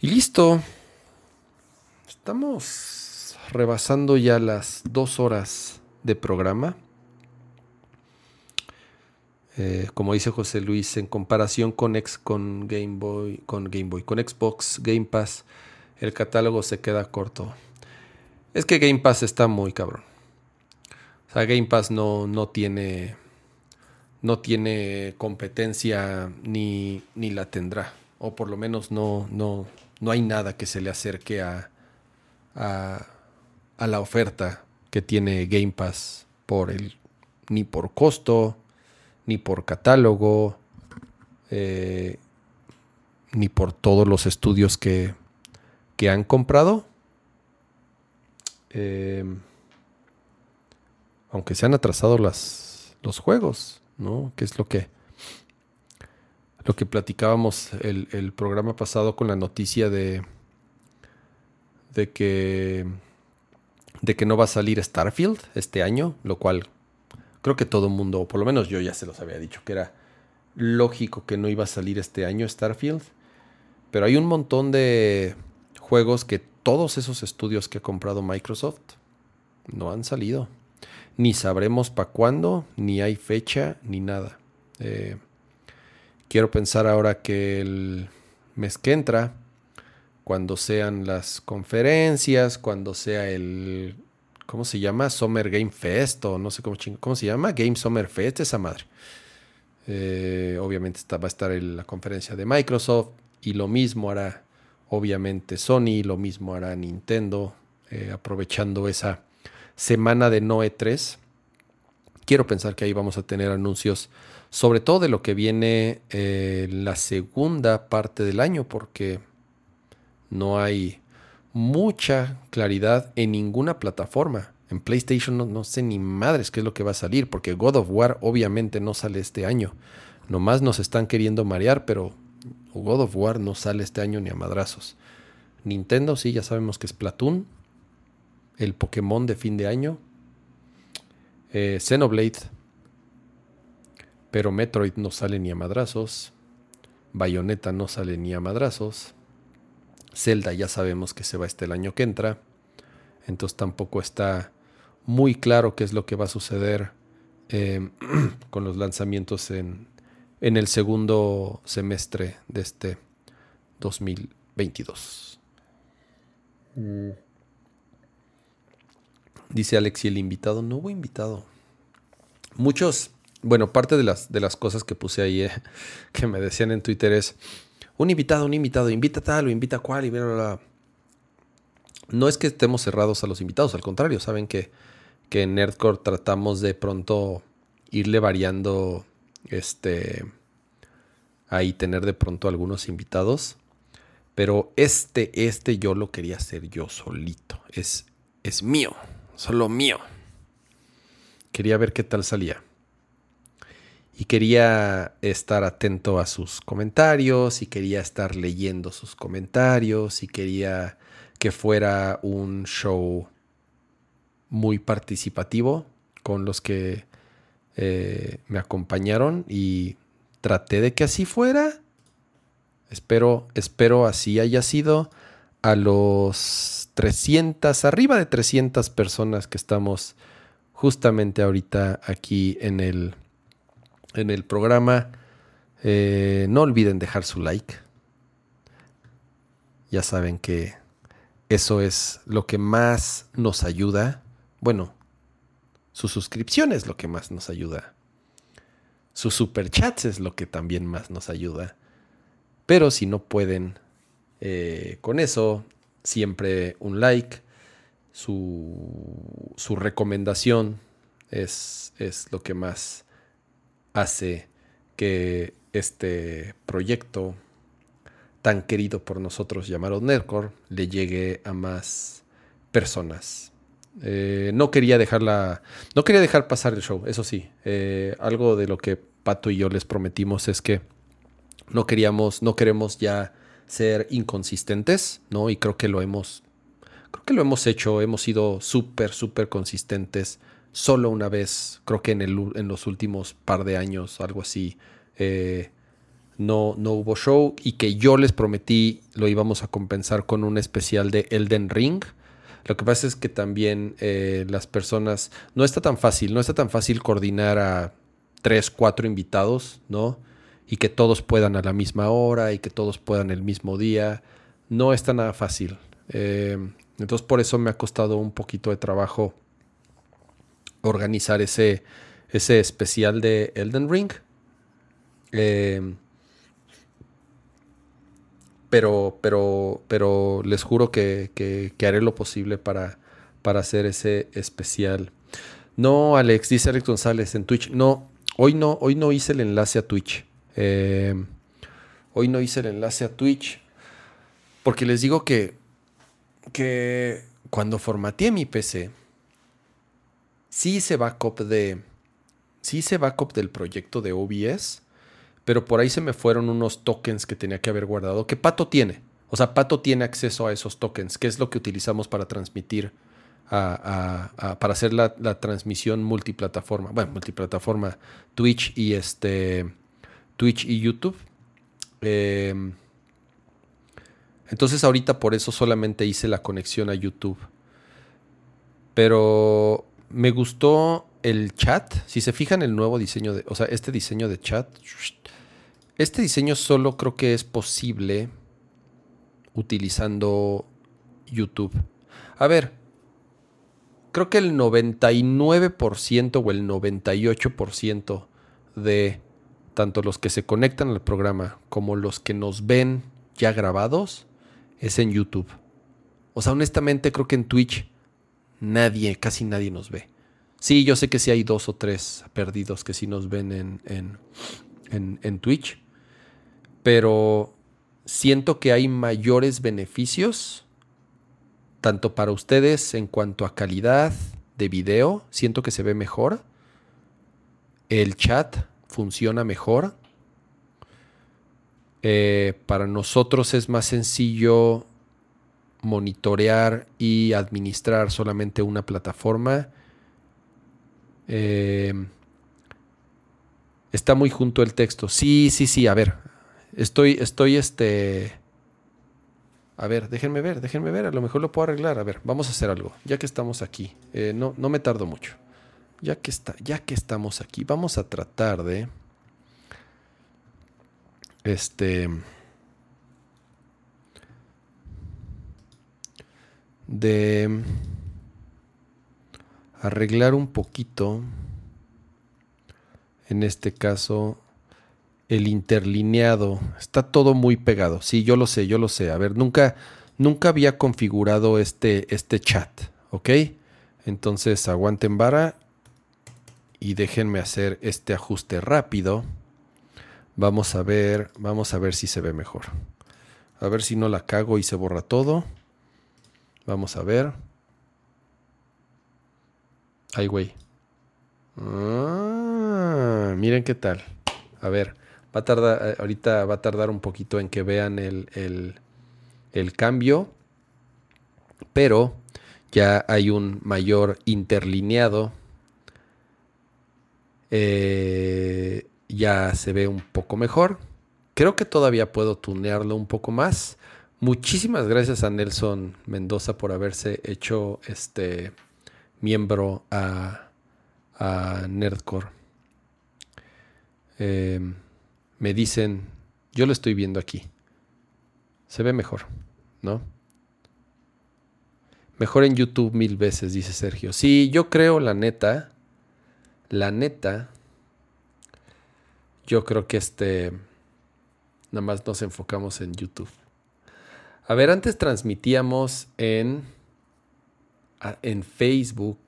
[SPEAKER 1] y listo. Estamos rebasando ya las dos horas de programa. Eh, como dice José Luis, en comparación con, ex, con Game Boy, con Game Boy, con Xbox Game Pass, el catálogo se queda corto. Es que Game Pass está muy cabrón. O sea, Game Pass no, no tiene. No tiene competencia ni, ni la tendrá. O por lo menos no, no, no hay nada que se le acerque a, a, la oferta que tiene Game Pass por el, ni por costo, ni por catálogo, eh, ni por todos los estudios que, que han comprado. Eh, aunque se han atrasado las, los juegos, ¿no? Que es lo que, lo que platicábamos el, programa pasado con la noticia de, de que de que no va a salir Starfield este año, lo cual creo que todo el mundo, o por lo menos yo ya se los había dicho, que era lógico que no iba a salir este año Starfield. Pero hay un montón de juegos que todos esos estudios que ha comprado Microsoft no han salido. Ni sabremos para cuándo, ni hay fecha, ni nada. Eh, quiero pensar ahora que el mes que entra, cuando sean las conferencias, cuando sea el ¿cómo se llama? Summer Game Fest o no sé cómo, cómo se llama, Game Summer Fest, esa madre. Eh, obviamente va a estar la conferencia de Microsoft y lo mismo hará obviamente Sony, lo mismo hará Nintendo, eh, aprovechando esa semana de Noe 3. Quiero pensar que ahí vamos a tener anuncios, sobre todo de lo que viene eh, la segunda parte del año, porque no hay mucha claridad en ninguna plataforma. En PlayStation no, sé ni madres qué es lo que va a salir, porque God of War obviamente no sale este año. Nomás nos están queriendo marear, pero God of War no sale este año ni a madrazos. Nintendo sí, ya sabemos que es Platoon. El Pokémon de fin de año. Eh, Xenoblade. Pero Metroid no sale ni a madrazos. Bayonetta no sale ni a madrazos. Zelda ya sabemos que se va este el año que entra. Entonces tampoco está muy claro qué es lo que va a suceder em, con los lanzamientos en, en el segundo semestre de este 2022. Mm. Dice Alex, ¿y el invitado? No hubo invitado. Muchos, bueno, parte de las, de las cosas que puse ahí, eh, que me decían en Twitter es, un invitado, un invitado, invita tal o invita cual y bla, bla, bla. No es que estemos cerrados a los invitados, al contrario, saben que, que en Nerdcore tratamos de pronto irle variando, este, ahí tener de pronto algunos invitados. Pero este, este yo lo quería hacer yo solito. Es, es mío, solo mío. Quería ver qué tal salía. Y quería estar atento a sus comentarios y quería estar leyendo sus comentarios y quería que fuera un show muy participativo con los que eh, me acompañaron y traté de que así fuera. Espero, espero así haya sido a los 300, arriba de 300 personas que estamos justamente ahorita aquí en el, en el programa. Eh, no olviden dejar su like. Ya saben que eso es lo que más nos ayuda. Bueno, su suscripción es lo que más nos ayuda. Sus superchats es lo que también más nos ayuda. Pero si no pueden eh, con eso, siempre un like. Su, su recomendación es, es lo que más hace que este proyecto tan querido por nosotros llamado Nerdcore le llegue a más personas. Eh, no quería dejarla, no quería dejar pasar el show, eso sí. Eh, algo de lo que Pato y yo les prometimos es que no queríamos, no queremos ya ser inconsistentes, ¿no? Y creo que lo hemos, creo que lo hemos hecho, hemos sido súper, súper consistentes. Solo una vez, creo que en, el, en los últimos par de años, algo así. Eh, no, no hubo show y que yo les prometí lo íbamos a compensar con un especial de Elden Ring. Lo que pasa es que también eh, las personas, no está tan fácil, no está tan fácil coordinar a tres, cuatro invitados, ¿no? Y que todos puedan a la misma hora y que todos puedan el mismo día. No está nada fácil. Eh, entonces por eso me ha costado un poquito de trabajo organizar ese, ese especial de Elden Ring. Eh, pero, pero, pero les juro que, haré lo posible para, para hacer ese especial. No, Alex, dice Alex González en Twitch. No, hoy no, hoy no hice el enlace a Twitch. Eh, hoy no hice el enlace a Twitch. Porque les digo que, que cuando formateé mi PC, sí hice backup de. Sí hice backup del proyecto de OBS pero por ahí se me fueron unos tokens que tenía que haber guardado, que Pato tiene. O sea, Pato tiene acceso a esos tokens, que es lo que utilizamos para transmitir, para hacer la, transmisión multiplataforma. Bueno, multiplataforma Twitch y este Twitch y YouTube. Em, entonces ahorita por eso solamente hice la conexión a YouTube. Pero me gustó el chat. Si se fijan el nuevo diseño de, o sea, este diseño de chat este diseño solo creo que es posible utilizando YouTube. A ver, creo que el 99% o el 98% de tanto los que se conectan al programa como los que nos ven ya grabados es en YouTube. O sea, honestamente creo que en Twitch nadie, casi nadie nos ve. Sí, yo sé que sí hay dos o tres perdidos que sí nos ven en, en, en Twitch pero siento que hay mayores beneficios, tanto para ustedes en cuanto a calidad de video, siento que se ve mejor, el chat funciona mejor, eh, para nosotros es más sencillo monitorear y administrar solamente una plataforma. Eh, está muy junto el texto. Sí, sí, sí. A ver, Estoy, estoy, este... A ver, déjenme ver, déjenme ver, a lo mejor lo puedo arreglar. A ver, vamos a hacer algo, ya que estamos aquí. Eh, no, no me tardo mucho. Ya que, está, ya que estamos aquí, vamos a tratar de... Este... De arreglar un poquito En este caso, el interlineado. Está todo muy pegado. Sí, yo lo sé, yo lo sé. A ver, nunca, nunca había configurado este, este chat. ¿Ok? Entonces aguanten vara y déjenme hacer este ajuste rápido. Vamos a ver, vamos a ver si se ve mejor. A ver si no la cago y se borra todo. Vamos a ver. Ay, güey. Ah, miren qué tal. A ver, va a tardar, eh, ahorita va a tardar un poquito en que vean el, el cambio. Pero ya hay un mayor interlineado. Eh, ya se ve un poco mejor. Creo que todavía puedo tunearlo un poco más. Muchísimas gracias a Nelson Mendoza por haberse hecho este miembro a, Nerdcore. Em, me dicen, yo lo estoy viendo aquí. Se ve mejor, ¿no? Mejor en YouTube mil veces, dice Sergio. Sí, yo creo, la neta, la neta, yo creo que este, nada más nos enfocamos en YouTube. A ver, antes transmitíamos en, en Facebook,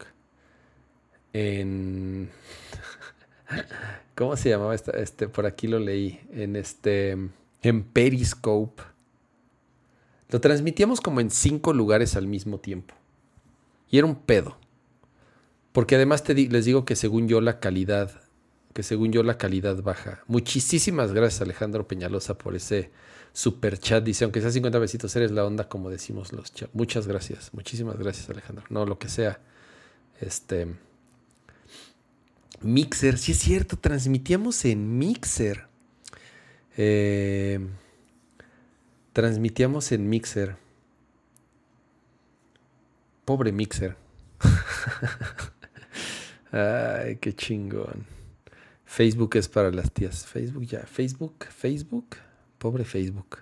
[SPEAKER 1] en... ¿Cómo se llamaba este? Por aquí lo leí. En este. En Periscope. Lo transmitíamos como en cinco lugares al mismo tiempo. Y era un pedo. Porque además te les digo que según yo la calidad que según yo la calidad baja. Muchísimas gracias Alejandro Peñalosa por ese super chat. Dice, aunque sea 50 besitos, eres la onda como decimos los chats. Muchas gracias, muchísimas gracias Alejandro. No, lo que sea. Este... Mixer, sí es cierto, transmitíamos en Mixer. Eh, transmitíamos en Mixer. Pobre Mixer. Ay, qué chingón. Facebook es para las tías. Facebook ya. Facebook, Facebook. Pobre Facebook.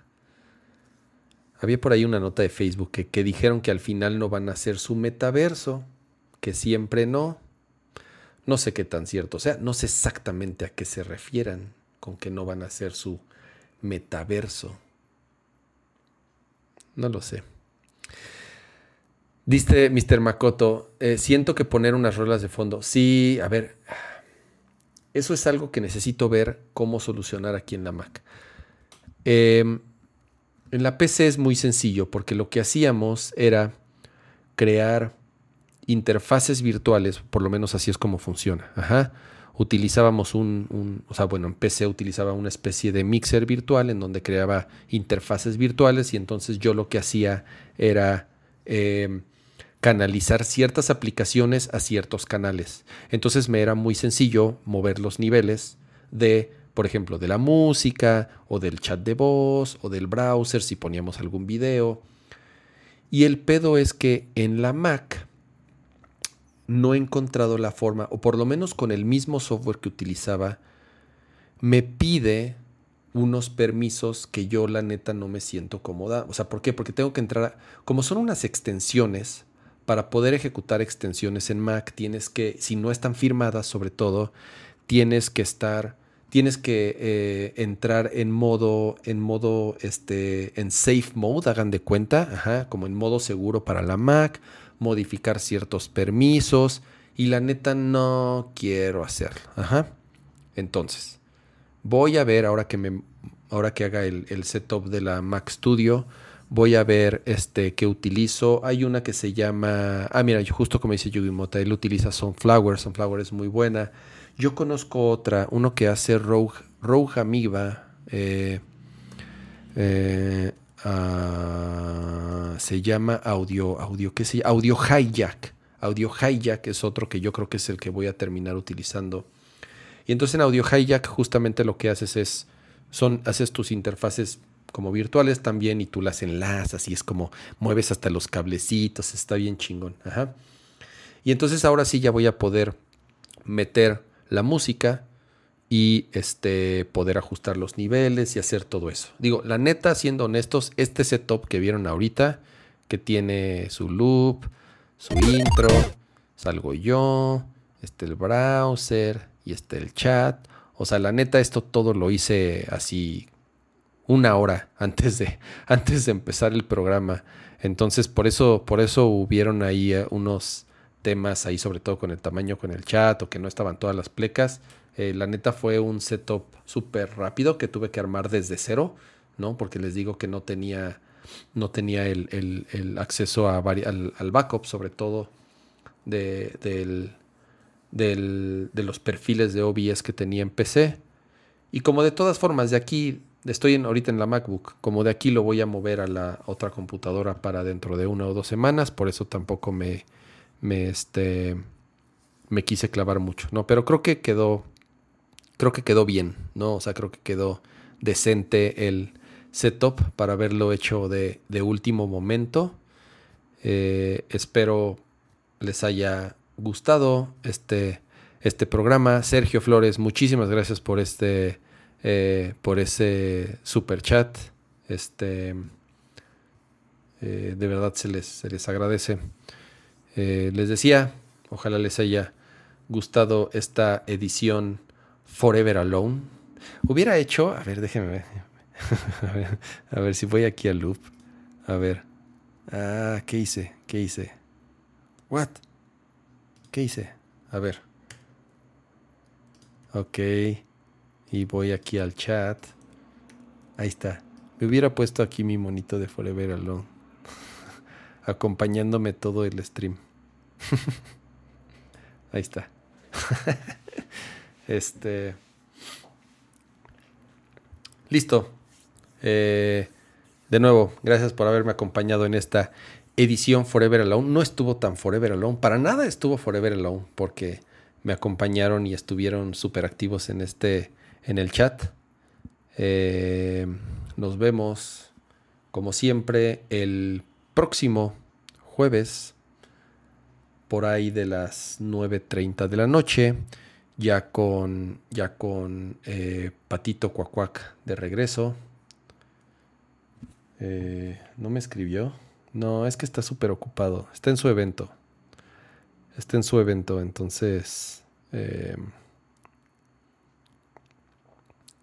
[SPEAKER 1] Había por ahí una nota de Facebook que, dijeron que al final no van a hacer su metaverso. Que siempre no. No sé qué tan cierto. O sea, no sé exactamente a qué se refieran con que no van a hacer su metaverso. No lo sé. Dice Mr. Makoto, eh, siento que poner unas rolas de fondo. Sí, a ver, eso es algo que necesito ver cómo solucionar aquí en la Mac. Em, en la PC es muy sencillo porque lo que hacíamos era crear interfaces virtuales, por lo menos así es como funciona. Utilizábamos un, o sea, bueno, en PC utilizaba una especie de mixer virtual en donde creaba interfaces virtuales y entonces yo lo que hacía era em, canalizar ciertas aplicaciones a ciertos canales. Entonces me era muy sencillo mover los niveles de, por ejemplo, de la música o del chat de voz o del browser si poníamos algún video. Y el pedo es que en la Mac no he encontrado la forma, o por lo menos con el mismo software que utilizaba, me pide unos permisos que yo la neta no me siento cómoda. O sea, ¿por qué? Porque tengo que entrar, a, como son unas extensiones, para poder ejecutar extensiones en Mac tienes que, si no están firmadas sobre todo, tienes que estar, tienes que eh, entrar en modo, en modo, este, en safe mode, hagan de cuenta, ajá, como en modo seguro para la Mac, modificar ciertos permisos y la neta no quiero hacerlo, ajá. Entonces, voy a ver ahora que me, ahora que haga el, el setup de la Mac Studio, voy a ver este que utilizo. Hay una que se llama, ah, mira, justo como dice Yugi Mota, él utiliza Sunflower, Sunflower es muy buena. Yo conozco otra, uno que hace Rogue, Rogue Amiba, eh, eh, ah, se llama Audio, Audio, ¿qué se llama? Audio Hijack. Audio Hijack es otro que yo creo que es el que voy a terminar utilizando. Y entonces en Audio Hijack justamente lo que haces es, son, haces tus interfaces como virtuales también y tú las enlazas y es como mueves hasta los cablecitos, está bien chingón. Ajá. Y entonces ahora sí ya voy a poder meter la música y este poder ajustar los niveles y hacer todo eso. Digo, la neta, siendo honestos, este setup que vieron ahorita, que tiene su loop, su intro, salgo yo, este el browser, y está el chat. O sea, la neta, esto todo lo hice así una hora antes de, antes de empezar el programa. Entonces, por eso, por eso hubieron ahí eh, unos temas ahí, sobre todo con el tamaño, con el chat, o que no estaban todas las plecas. Eh, la neta fue un setup súper rápido que tuve que armar desde cero, ¿no? Porque les digo que no tenía, no tenía el, acceso al, backup, sobre todo de, del, de los perfiles de OBS que tenía en PC. Y como de todas formas, de aquí, estoy en, ahorita en la MacBook, como de aquí lo voy a mover a la otra computadora para dentro de una o dos semanas, por eso tampoco me, me, este, me quise clavar mucho, ¿no? Pero creo que quedó, creo que quedó bien, ¿no? O sea, creo que quedó decente el setup para haberlo hecho de, de último momento. Eh, espero les haya gustado este, este programa. Sergio Flores, muchísimas gracias por este, eh, por ese super chat. Este, eh, de verdad se les, se les agradece. Eh, les decía, ojalá les haya gustado esta edición Forever Alone. Hubiera hecho, a ver, déjenme ver. a, ver a ver si voy aquí al loop. A ver. Ah, ¿qué hice? ¿Qué hice? What? ¿Qué hice? A ver. Ok. Y voy aquí al chat. Ahí está. Me hubiera puesto aquí mi monito de Forever Alone. Acompañándome todo el stream. Ahí está. este. Listo. Eh, de nuevo, gracias por haberme acompañado en esta edición Forever Alone. No estuvo tan Forever Alone, para nada estuvo Forever Alone, porque me acompañaron y estuvieron súper activos en este, en el chat. Eh, nos vemos, como siempre, el próximo jueves, por ahí de las 9.30 de la noche, ya con, ya con eh, Patito Cuacuac de regreso. Eh, no me escribió. No, es que está súper ocupado. Está en su evento. Está en su evento, entonces...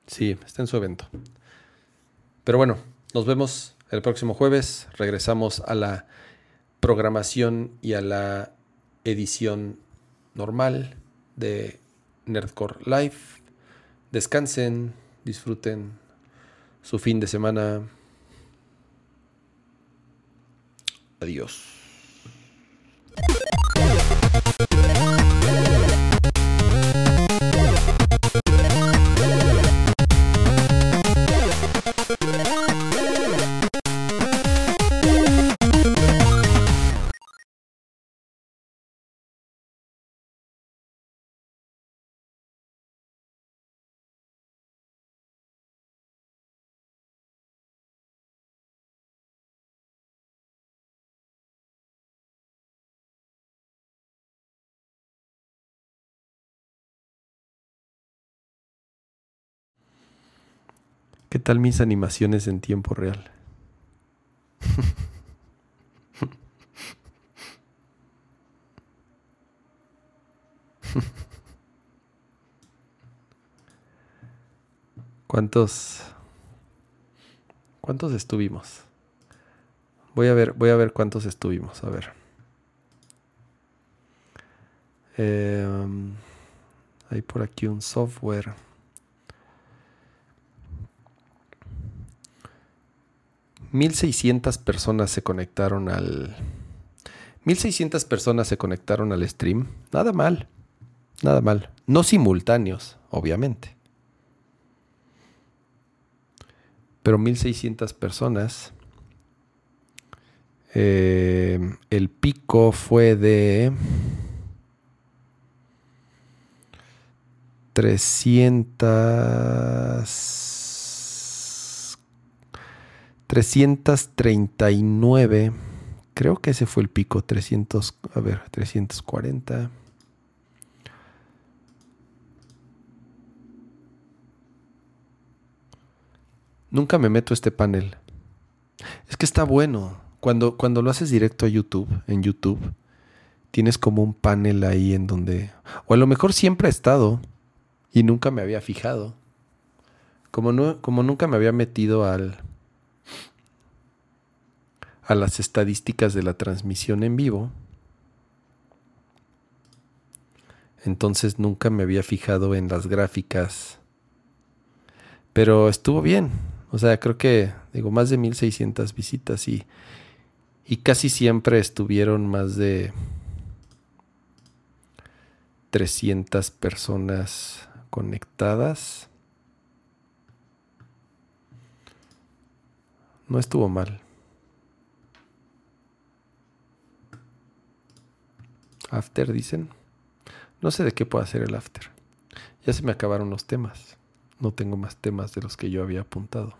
[SPEAKER 1] sí, está en su evento. Pero bueno, nos vemos el próximo jueves. Regresamos a la programación y a la edición normal de Nerdcore Live. Descansen, disfruten su fin de semana. Adiós. ¿Qué tal mis animaciones en tiempo real? ¿Cuántos cuántos estuvimos? Voy a ver, voy a ver cuántos estuvimos, a ver. Em, hay por aquí un software. 1600 personas se conectaron al 1600 personas se conectaron al stream. Nada mal. Nada mal. No simultáneos, obviamente. Pero 1600 personas. Eh, el pico fue de 300 339. Creo que ese fue el pico. 300. A ver, 340. Nunca me meto este panel. Es que está bueno. Cuando, cuando lo haces directo a YouTube, en YouTube, tienes como un panel ahí en donde. O a lo mejor siempre ha estado. Y nunca me había fijado. Como, no, como nunca me había metido al, a las estadísticas de la transmisión en vivo, entonces nunca me había fijado en las gráficas. Pero estuvo bien. O sea, creo que, digo, más de 1600 visitas y, y casi siempre estuvieron más de 300 personas conectadas. No estuvo mal. After, dicen. No sé de qué puede hacer el after. Ya se me acabaron los temas. No tengo más temas de los que yo había apuntado.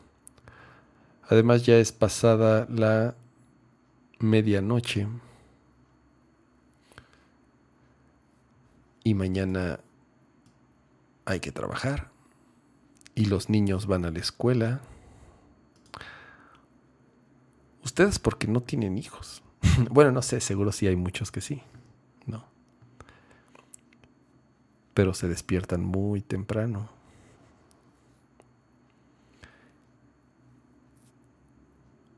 [SPEAKER 1] Además ya es pasada la medianoche. Y mañana hay que trabajar. Y los niños van a la escuela. Ustedes porque no tienen hijos. bueno, no sé, seguro sí hay muchos que sí. No. Pero se despiertan muy temprano.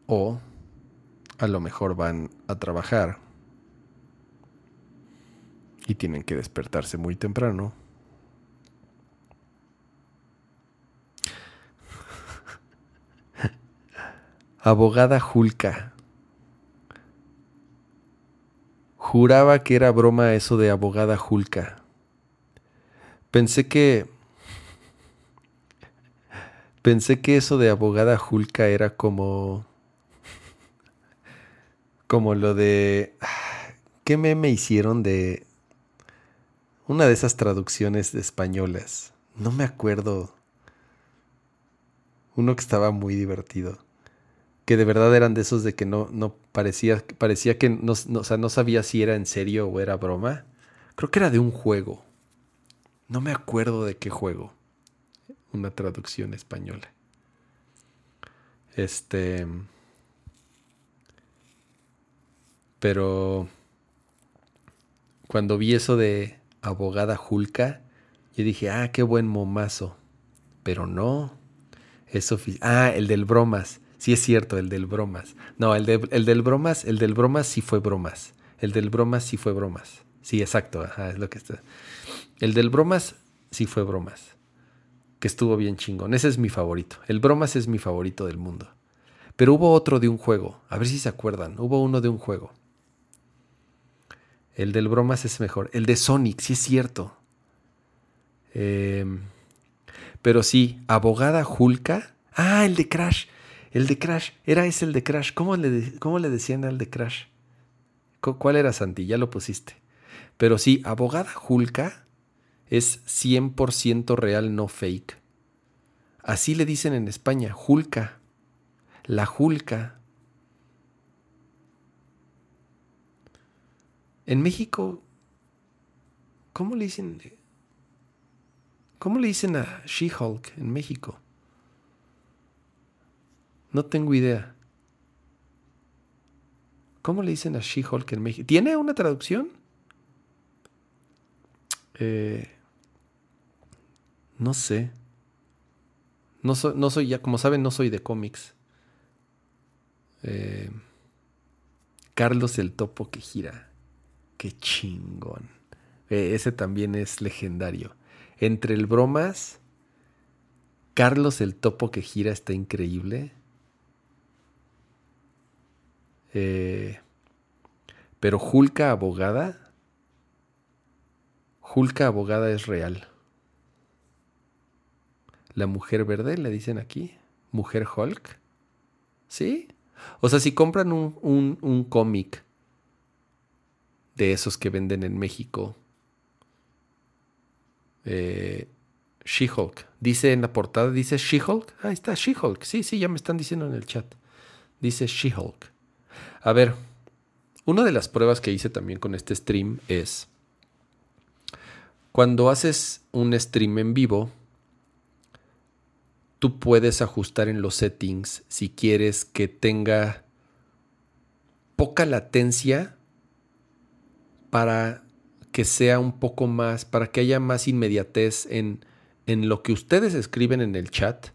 [SPEAKER 1] O a lo mejor van a trabajar y tienen que despertarse muy temprano. Abogada Julka. Juraba que era broma eso de abogada Julka. Pensé que... Pensé que eso de abogada Julka era como... Como lo de... ¿Qué meme hicieron de... Una de esas traducciones españolas. No me acuerdo. Uno que estaba muy divertido que de verdad eran de esos de que no, no parecía, parecía que no, o sea, no sabía si era en serio o era broma. Creo que era de un juego. No me acuerdo de qué juego. Una traducción española. Este. Pero. Cuando vi eso de abogada Julka, yo dije, ah, qué buen momazo. Pero no. Eso. Ah, el del bromas. Sí es cierto, el del bromas. No, el, el del bromas, el del bromas sí fue bromas. El del bromas sí fue bromas. Sí, exacto, es lo que está. El del bromas sí fue bromas. Que estuvo bien chingón. Ese es mi favorito. El bromas es mi favorito del mundo. Pero hubo otro de un juego. A ver si se acuerdan. Hubo uno de un juego. El del bromas es mejor. El de Sonic, sí es cierto. Em, pero sí, abogada Julka. Ah, el de Crash. El de Crash, era ese el de Crash. ¿Cómo le, cómo le decían al de Crash? ¿Cuál era Santi? Ya lo pusiste. Pero sí, abogada Julka es 100% real, no fake. Así le dicen en España, Julka. La Julka. En México, ¿cómo le dicen? ¿Cómo le dicen a She-Hulk en México? No tengo idea. ¿Cómo le dicen a She-Hulk en México? ¿Tiene una traducción? Eh, no sé. No, no, soy, ya como saben, no soy de cómics. Eh, Carlos el Topo que gira. Qué chingón. Eh, ese también es legendario. Entre el bromas, Carlos el Topo que gira está increíble. Eh, pero Julka abogada, Julka abogada es real. La mujer verde, le dicen aquí, mujer Hulk. ¿Sí? O sea, si compran un, un, cómic de esos que venden en México, eh, She-Hulk, dice en la portada, dice She-Hulk. Ahí está, She-Hulk. Sí, sí, ya me están diciendo en el chat. Dice She-Hulk. A ver, una de las pruebas que hice también con este stream es, cuando haces un stream en vivo, tú puedes ajustar en los settings si quieres que tenga poca latencia para que sea un poco más, para que haya más inmediatez en en lo que ustedes escriben en el chat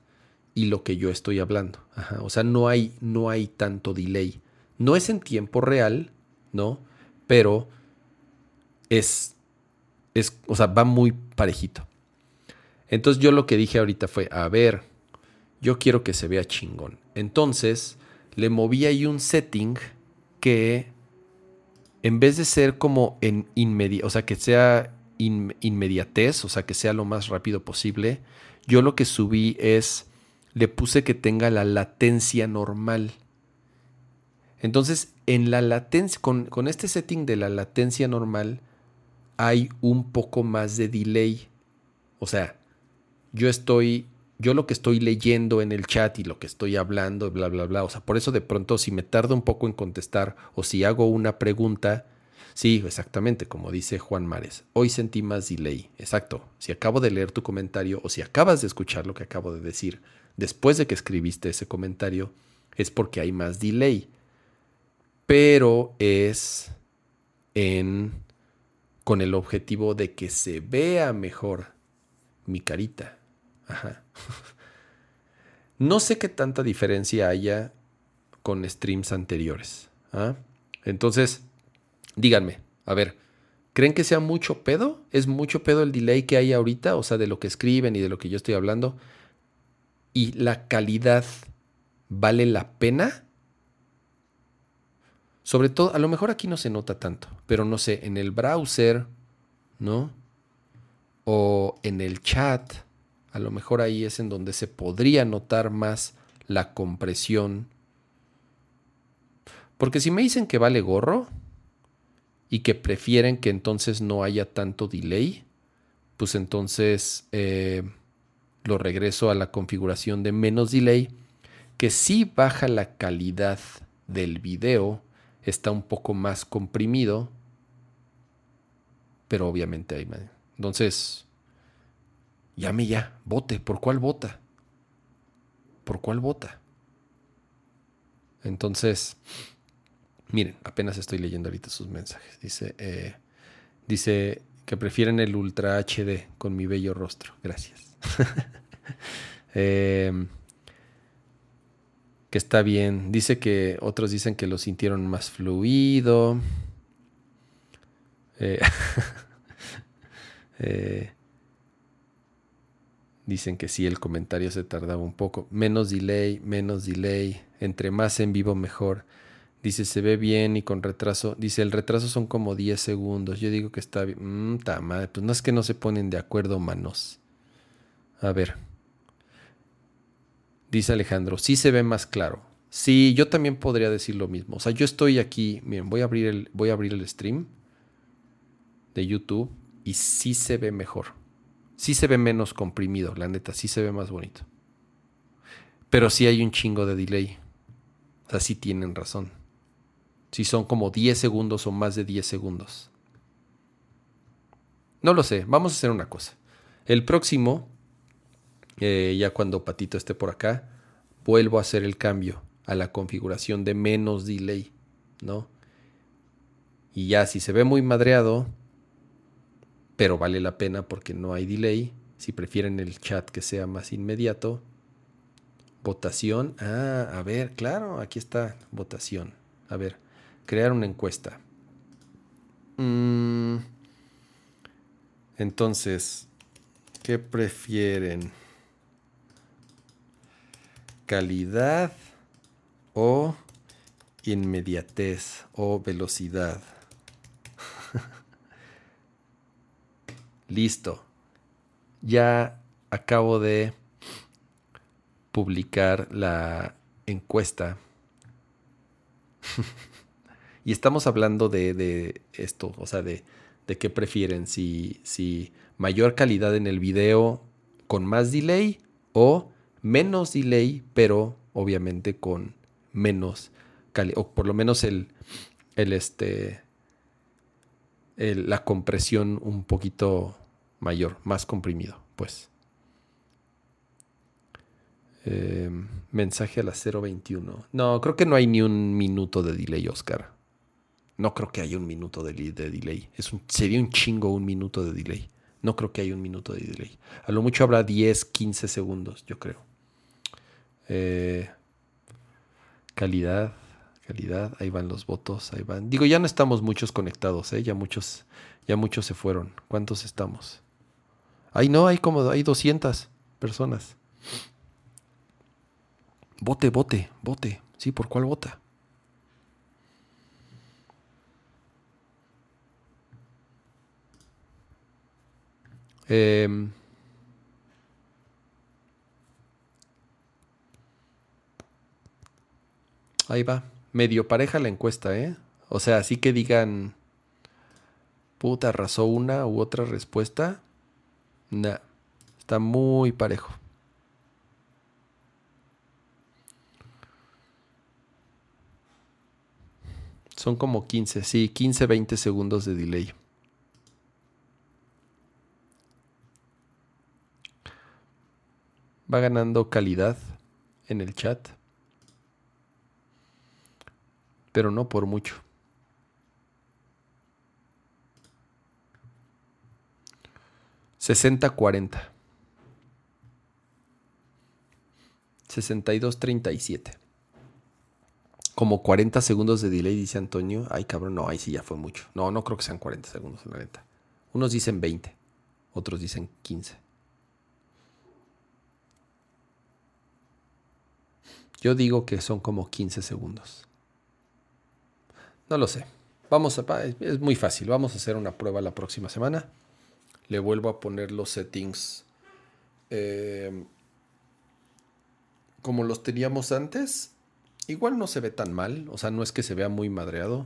[SPEAKER 1] y lo que yo estoy hablando. O sea, no hay, no hay tanto delay. No es en tiempo real, ¿no? Pero es, es, o sea, va muy parejito. Entonces yo lo que dije ahorita fue, a ver, yo quiero que se vea chingón. Entonces le moví ahí un setting que en vez de ser como en inmediato, o sea, que sea inmediatez, o sea, que sea lo más rápido posible, yo lo que subí es, le puse que tenga la latencia normal. Entonces, en la latencia, con, con este setting de la latencia normal, hay un poco más de delay. O sea, yo estoy, yo lo que estoy leyendo en el chat y lo que estoy hablando, bla, bla, bla. O sea, por eso de pronto si me tardo un poco en contestar o si hago una pregunta, sí, exactamente, como dice Juan Mares, hoy sentí más delay. Exacto, si acabo de leer tu comentario o si acabas de escuchar lo que acabo de decir después de que escribiste ese comentario, es porque hay más delay. Pero es en con el objetivo de que se vea mejor mi carita. Ajá. No sé qué tanta diferencia haya con streams anteriores. ¿ah? Entonces, díganme, a ver, ¿creen que sea mucho pedo? ¿Es mucho pedo el delay que hay ahorita? O sea, de lo que escriben y de lo que yo estoy hablando. ¿Y la calidad vale la pena? Sobre todo, a lo mejor aquí no se nota tanto, pero no sé, en el browser, ¿no? O en el chat, a lo mejor ahí es en donde se podría notar más la compresión. Porque si me dicen que vale gorro y que prefieren que entonces no haya tanto delay, pues entonces eh, lo regreso a la configuración de menos delay, que sí baja la calidad del video, está un poco más comprimido, pero obviamente hay... Entonces, Llame ya, vote. ¿Por cuál vota? ¿Por cuál vota? Entonces, miren, apenas estoy leyendo ahorita sus mensajes. Dice, eh, dice que prefieren el Ultra HD con mi bello rostro. Gracias. Em, que está bien. Dice que otros dicen que lo sintieron más fluido. eh, eh Dicen que sí, el comentario se tardaba un poco. Menos delay, menos delay. Entre más en vivo, mejor. Dice, se ve bien y con retraso. Dice, el retraso son como 10 segundos. Yo digo que está bien. Mm, madre. Pues no es que no se ponen de acuerdo, manos. A ver. Dice Alejandro, sí se ve más claro. Sí, yo también podría decir lo mismo. O sea, yo estoy aquí. Miren, voy a abrir el, voy a abrir el stream de YouTube y sí se ve mejor sí se ve menos comprimido, la neta, sí se ve más bonito. Pero sí hay un chingo de delay. O sea, sí tienen razón. Si son como 10 segundos o más de 10 segundos. No lo sé, vamos a hacer una cosa. El próximo, eh, ya cuando Patito esté por acá, vuelvo a hacer el cambio a la configuración de menos delay, ¿no? Y ya si se ve muy madreado, pero vale la pena porque no hay delay. Si prefieren el chat que sea más inmediato. Votación. Ah, a ver, claro, aquí está votación. A ver, crear una encuesta. Mm, entonces, ¿qué prefieren? ¿Calidad o inmediatez o velocidad? Listo. Ya acabo de publicar la encuesta. y estamos hablando de, esto, o sea, de, de qué prefieren, si, si mayor calidad en el video con más delay o menos delay, pero obviamente con menos calidad, o por lo menos el, el este, la compresión un poquito mayor, más comprimido, pues. Eh, mensaje a las 021. No, creo que no hay ni un minuto de delay, Oscar. No creo que haya un minuto de, de delay. Es un, sería un chingo un minuto de delay. No creo que haya un minuto de delay. A lo mucho habrá 10, 15 segundos, yo creo. Eh, calidad, calidad. Ahí van los votos, ahí van. Digo, ya no estamos muchos conectados, ¿eh? Ya muchos, ya muchos se fueron. ¿Cuántos estamos? Ay, no, hay como, hay 200 personas. Vote, vote, vote. Sí, ¿por cuál vota? Em, ahí va. Medio pareja la encuesta, ¿eh? O sea, así que digan, puta, arrasó una u otra respuesta. Nah, está muy parejo. Son como 15, sí, 15, 20 segundos de delay. Va ganando calidad en el chat. Pero no por mucho. Sesenta cuarenta. Sesenta y dos treinta y siete. Como 40 segundos de delay, dice Antonio. Ay, cabrón, no, ahí sí ya fue mucho. No, no creo que sean 40 segundos, la neta. Unos dicen 20, otros dicen 15. Yo digo que son como 15 segundos. No lo sé. Vamos a, es muy fácil. Vamos a hacer una prueba la próxima semana. Le vuelvo a poner los settings eh, como los teníamos antes. Igual no se ve tan mal. O sea, no es que se vea muy madreado.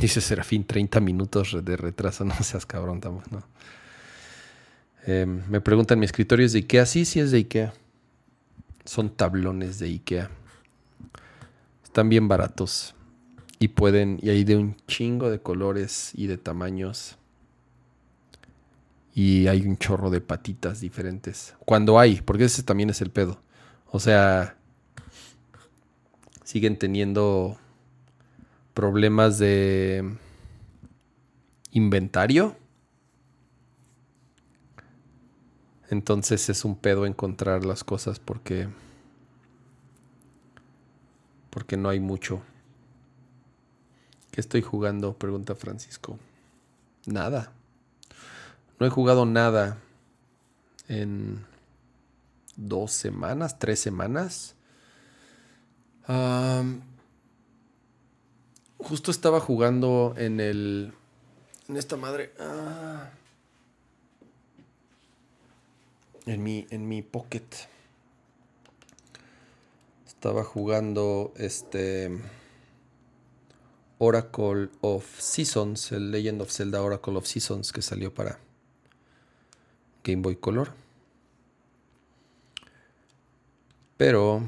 [SPEAKER 1] Dice Serafín, 30 minutos de retraso. No seas cabrón, no. Eh, me preguntan, ¿mi escritorio es de Ikea? Sí, sí es de Ikea. Son tablones de Ikea. Están bien baratos. Y pueden, y hay de un chingo de colores y de tamaños. Y hay un chorro de patitas diferentes. Cuando hay, porque ese también es el pedo. O sea, siguen teniendo problemas de inventario. Entonces es un pedo encontrar las cosas porque porque no hay mucho. ¿Qué estoy jugando? Pregunta Francisco. Nada. No he jugado nada en dos semanas, tres semanas. justo estaba jugando en el... En esta madre. Ah, en mi, en mi pocket. Estaba jugando este Oracle of Seasons, el Legend of Zelda Oracle of Seasons que salió para Game Boy Color. Pero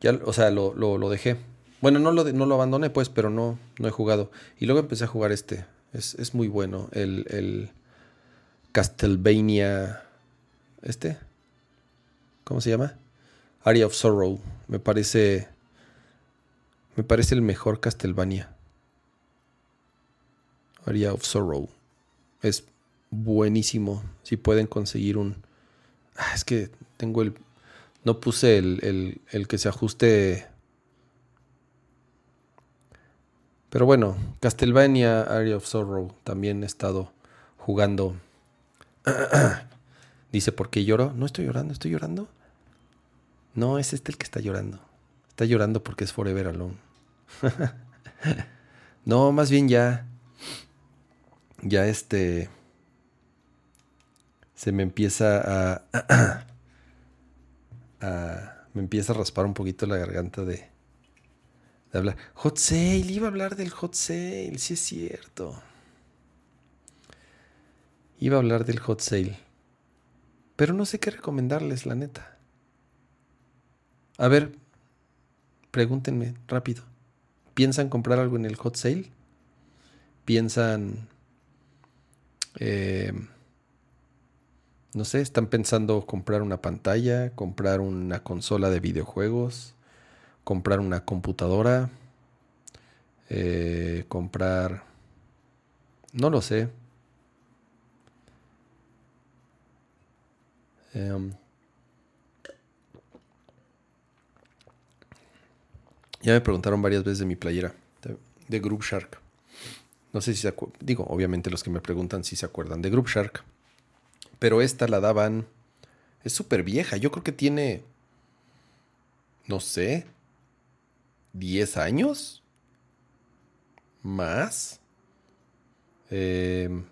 [SPEAKER 1] ya, o sea, lo, dejé. Bueno, no lo, no lo abandoné, pues, pero no, no he jugado. Y luego empecé a jugar este. Es, es muy bueno. El, el, Castlevania. ¿Este? ¿Cómo se llama? Area of Sorrow. Me parece. Me parece el mejor Castlevania. Area of Sorrow. Es buenísimo. Si pueden conseguir un. Ah, es que tengo el. No puse el, el, el que se ajuste. Pero bueno, Castlevania Area of Sorrow también he estado jugando Dice, ¿por qué lloro? No estoy llorando, estoy llorando. No, es este el que está llorando. Está llorando porque es Forever Alone. no, más bien ya. Ya este. Se me empieza a. me empieza a raspar un poquito la garganta de. De hablar. Hot Sale, iba a hablar del Hot Sale, sí es cierto. Iba a hablar del hot sale. Pero no sé qué recomendarles, la neta. A ver, pregúntenme rápido. ¿Piensan comprar algo en el hot sale? ¿Piensan... Eh, no sé, están pensando comprar una pantalla, comprar una consola de videojuegos, comprar una computadora, eh, comprar No lo sé. Em, ya me preguntaron varias veces de mi playera, de, Group Shark. No sé si se acuerdan, digo, obviamente los que me preguntan si se acuerdan de Group Shark. Pero esta la daban, es súper vieja, yo creo que tiene, no sé, 10 años más. Em,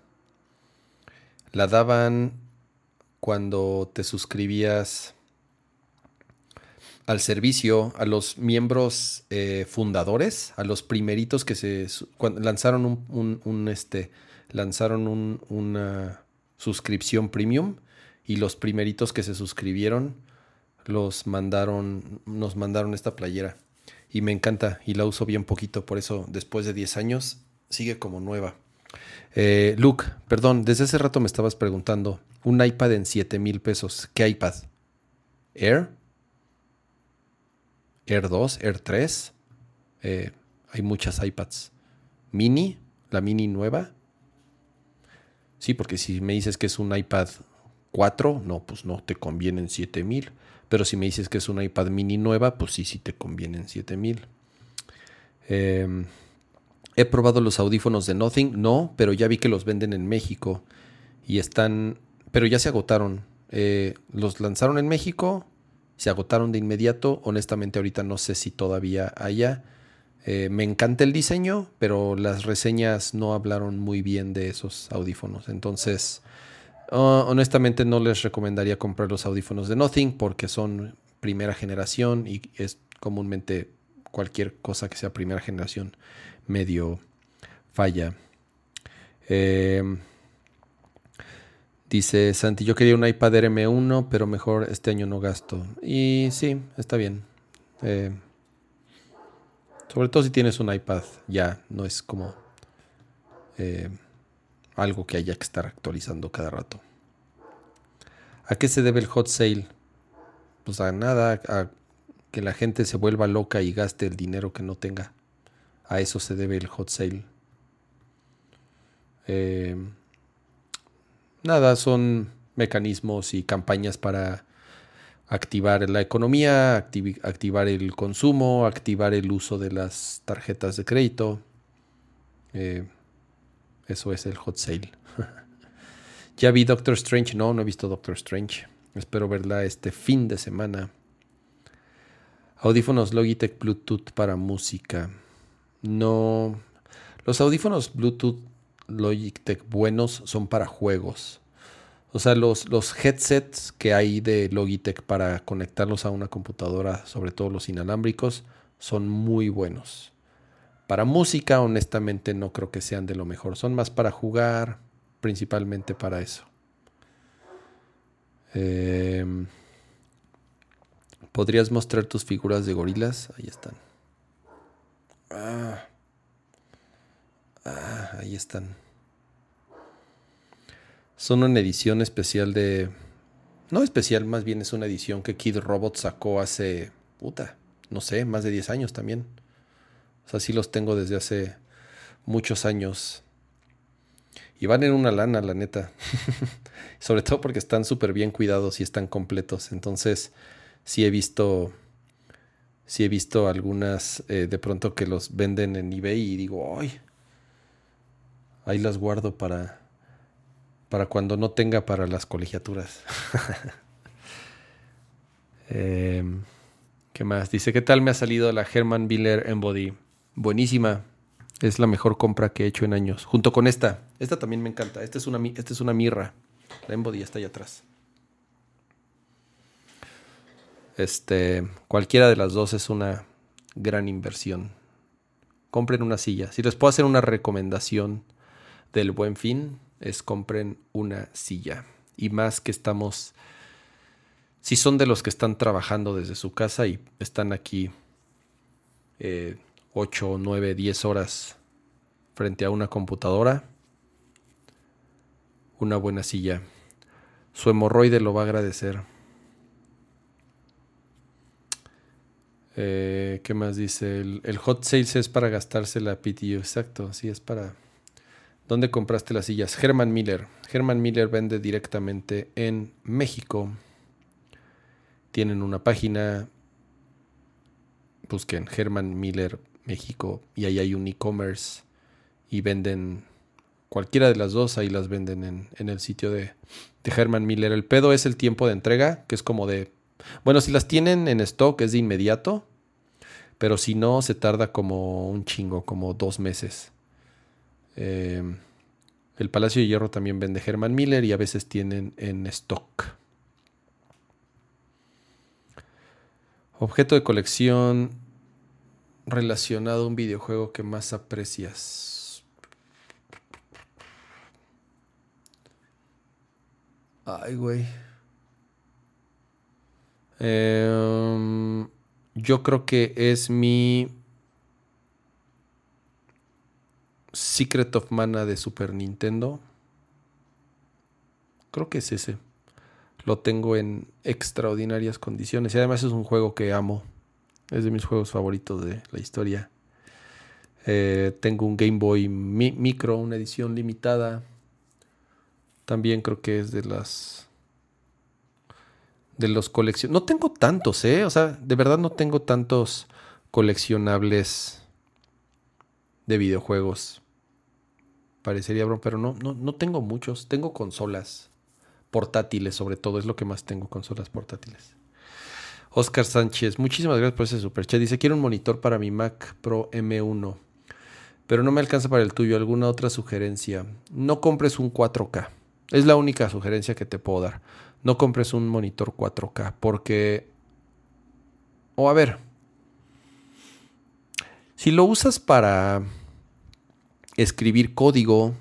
[SPEAKER 1] la daban cuando te suscribías al servicio, a los miembros eh, fundadores, a los primeritos que se lanzaron un, este, lanzaron una suscripción premium y los primeritos que se suscribieron los mandaron, nos mandaron esta playera y me encanta y la uso bien poquito, por eso después de 10 años sigue como nueva. Eh, Luke, perdón, desde hace rato me estabas preguntando, un iPad en 7 mil pesos, ¿qué iPad? ¿Air? ¿Air 2? ¿Air 3? Eh, hay muchas iPads. ¿Mini? ¿La mini nueva? Sí, porque si me dices que es un iPad 4, no, pues no te conviene en 7 mil. Pero si me dices que es una iPad mini nueva, pues sí, sí te conviene en 7000. Em, he probado los audífonos de Nothing, no, pero ya vi que los venden en México y están, pero ya se agotaron. Eh, los lanzaron en México, se agotaron de inmediato. Honestamente, ahorita no sé si todavía haya. Eh, me encanta el diseño, pero las reseñas no hablaron muy bien de esos audífonos. Entonces, Ah, honestamente no les recomendaría comprar los audífonos de Nothing porque son primera generación y es comúnmente cualquier cosa que sea primera generación medio falla. Em, dice Santi, yo quería un iPad RM1, pero mejor este año no gasto. Y sí, está bien. Eh, sobre todo si tienes un iPad, ya no es como... Eh, algo que haya que estar actualizando cada rato. ¿A qué se debe el hot sale? Pues a nada, a que la gente se vuelva loca y gaste el dinero que no tenga. A eso se debe el hot sale. Eh, nada, son mecanismos y campañas para activar la economía, activar el consumo, activar el uso de las tarjetas de crédito. Eh, eso es el hot sale. ya vi Doctor Strange. No, no he visto Doctor Strange. Espero verla este fin de semana. Audífonos Logitech Bluetooth para música. No. Los audífonos Bluetooth Logitech buenos son para juegos. O sea, los, los headsets que hay de Logitech para conectarlos a una computadora, sobre todo los inalámbricos, son muy buenos. Para música, honestamente, no creo que sean de lo mejor. Son más para jugar, principalmente para eso. Em, ¿Podrías mostrar tus figuras de gorilas? Ahí están. Ah. ah, ahí están. Son una edición especial de... No especial, más bien es una edición que Kid Robot sacó hace... Puta, no sé, más de 10 años también. O sea, sí los tengo desde hace muchos años. Y van en una lana, la neta. Sobre todo porque están súper bien cuidados y están completos. Entonces, sí he visto. Sí he visto algunas eh, de pronto que los venden en eBay y digo, ¡ay! Ahí las guardo para. Para cuando no tenga para las colegiaturas. Em, ¿Qué más? Dice, ¿qué tal me ha salido la Herman Biller Embody? Buenísima. Es la mejor compra que he hecho en años. Junto con esta. Esta también me encanta. Esta es una, esta es una mirra. La Embody está allá atrás. Este, cualquiera de las dos es una gran inversión. Compren una silla. Si les puedo hacer una recomendación del buen fin, es compren una silla. Y más que estamos, si son de los que están trabajando desde su casa y están aquí eh, 8, 9, 10 horas frente a una computadora, una buena silla. Su hemorroide lo va a agradecer. Eh, ¿Qué más dice? El, hot sales es para gastarse la PTU. Exacto, sí, es para ¿Dónde compraste las sillas? Herman Miller. Herman Miller vende directamente en México. Tienen una página. Busquen Herman Miller México y ahí hay un e-commerce y venden cualquiera de las dos, ahí las venden en, el sitio de, de Herman Miller. El pedo es el tiempo de entrega, que es como de... Bueno, si las tienen en stock es de inmediato, pero si no, se tarda como un chingo, como dos meses. Eh, el Palacio de Hierro también vende Herman Miller y a veces tienen en stock. Objeto de colección relacionado a un videojuego que más aprecias. Ay, güey. Em, yo creo que es mi Secret of Mana de Super Nintendo. Creo que es ese. Lo tengo en extraordinarias condiciones. Y además es un juego que amo. Es de mis juegos favoritos de la historia. Eh, tengo un Game Boy Micro, una edición limitada. También creo que es de las. De los coleccionables. No tengo tantos, ¿eh? O sea, de verdad no tengo tantos coleccionables de videojuegos parecería broma, pero no, no, no tengo muchos. Tengo consolas portátiles, sobre todo, es lo que más tengo, consolas portátiles. Oscar Sánchez, muchísimas gracias por ese superchat. Dice, quiero un monitor para mi Mac Pro M1, pero no me alcanza para el tuyo. ¿Alguna otra sugerencia? No compres un 4K. Es la única sugerencia que te puedo dar. No compres un monitor 4K porque... O a ver, si lo usas para escribir código,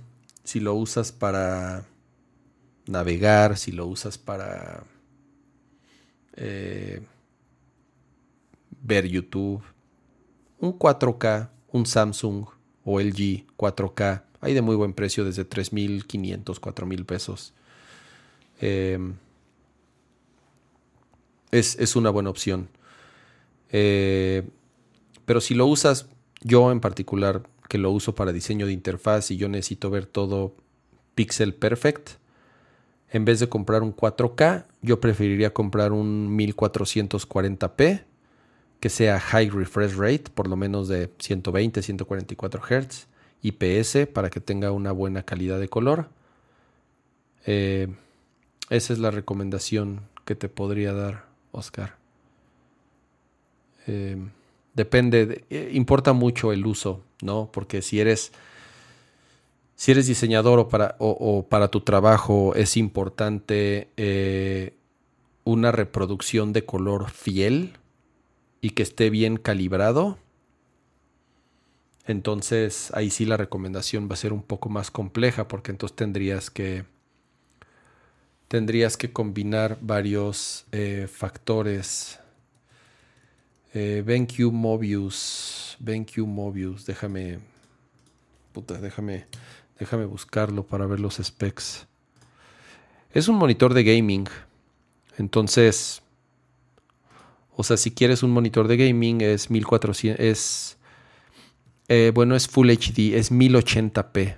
[SPEAKER 1] si lo usas para navegar, si lo usas para eh, ver YouTube, un 4K, un Samsung o LG 4K, hay de muy buen precio desde 3.500, 4.000 pesos. Em, es, una buena opción. Eh, pero si lo usas, yo en particular que lo uso para diseño de interfaz y yo necesito ver todo pixel perfect. En vez de comprar un 4K, yo preferiría comprar un 1440p que sea high refresh rate, por lo menos de 120, 144 Hz, IPS para que tenga una buena calidad de color. Eh, esa es la recomendación que te podría dar, Oscar. Eh, depende, eh, importa mucho el uso, ¿no? Porque si eres, si eres diseñador o para, para tu trabajo es importante eh, una reproducción de color fiel y que esté bien calibrado. Entonces ahí sí la recomendación va a ser un poco más compleja porque entonces tendrías que tendrías que combinar varios eh, factores eh, BenQ Mobius. BenQ Mobius. Déjame. Puta, déjame. Déjame buscarlo para ver los specs. Es un monitor de gaming. Entonces. O sea, si quieres un monitor de gaming es 1400. Es. Eh, bueno, es Full HD. Es 1080p.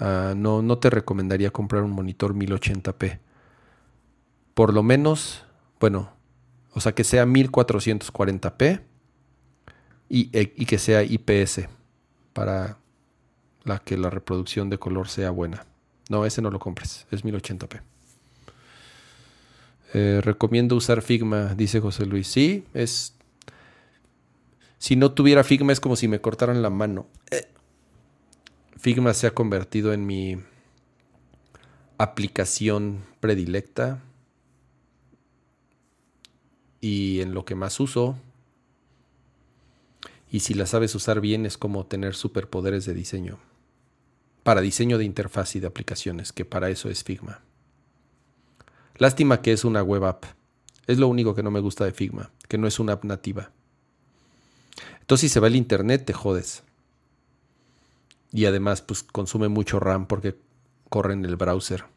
[SPEAKER 1] Ah, no, no te recomendaría comprar un monitor 1080p. Por lo menos. Bueno, o sea, que sea 1440p y, e, y que sea IPS para la que la reproducción de color sea buena. No, ese no lo compres, es 1080p. Eh, recomiendo usar Figma, dice José Luis. Sí, es. Si no tuviera Figma es como si me cortaran la mano. Figma se ha convertido en mi aplicación predilecta y en lo que más uso. Y si la sabes usar bien es como tener superpoderes de diseño. Para diseño de interfaz y de aplicaciones, que para eso es Figma. Lástima que es una web app. Es lo único que no me gusta de Figma, que no es una app nativa. Entonces si se va el internet te jodes. Y además pues consume mucho RAM porque corre en el browser.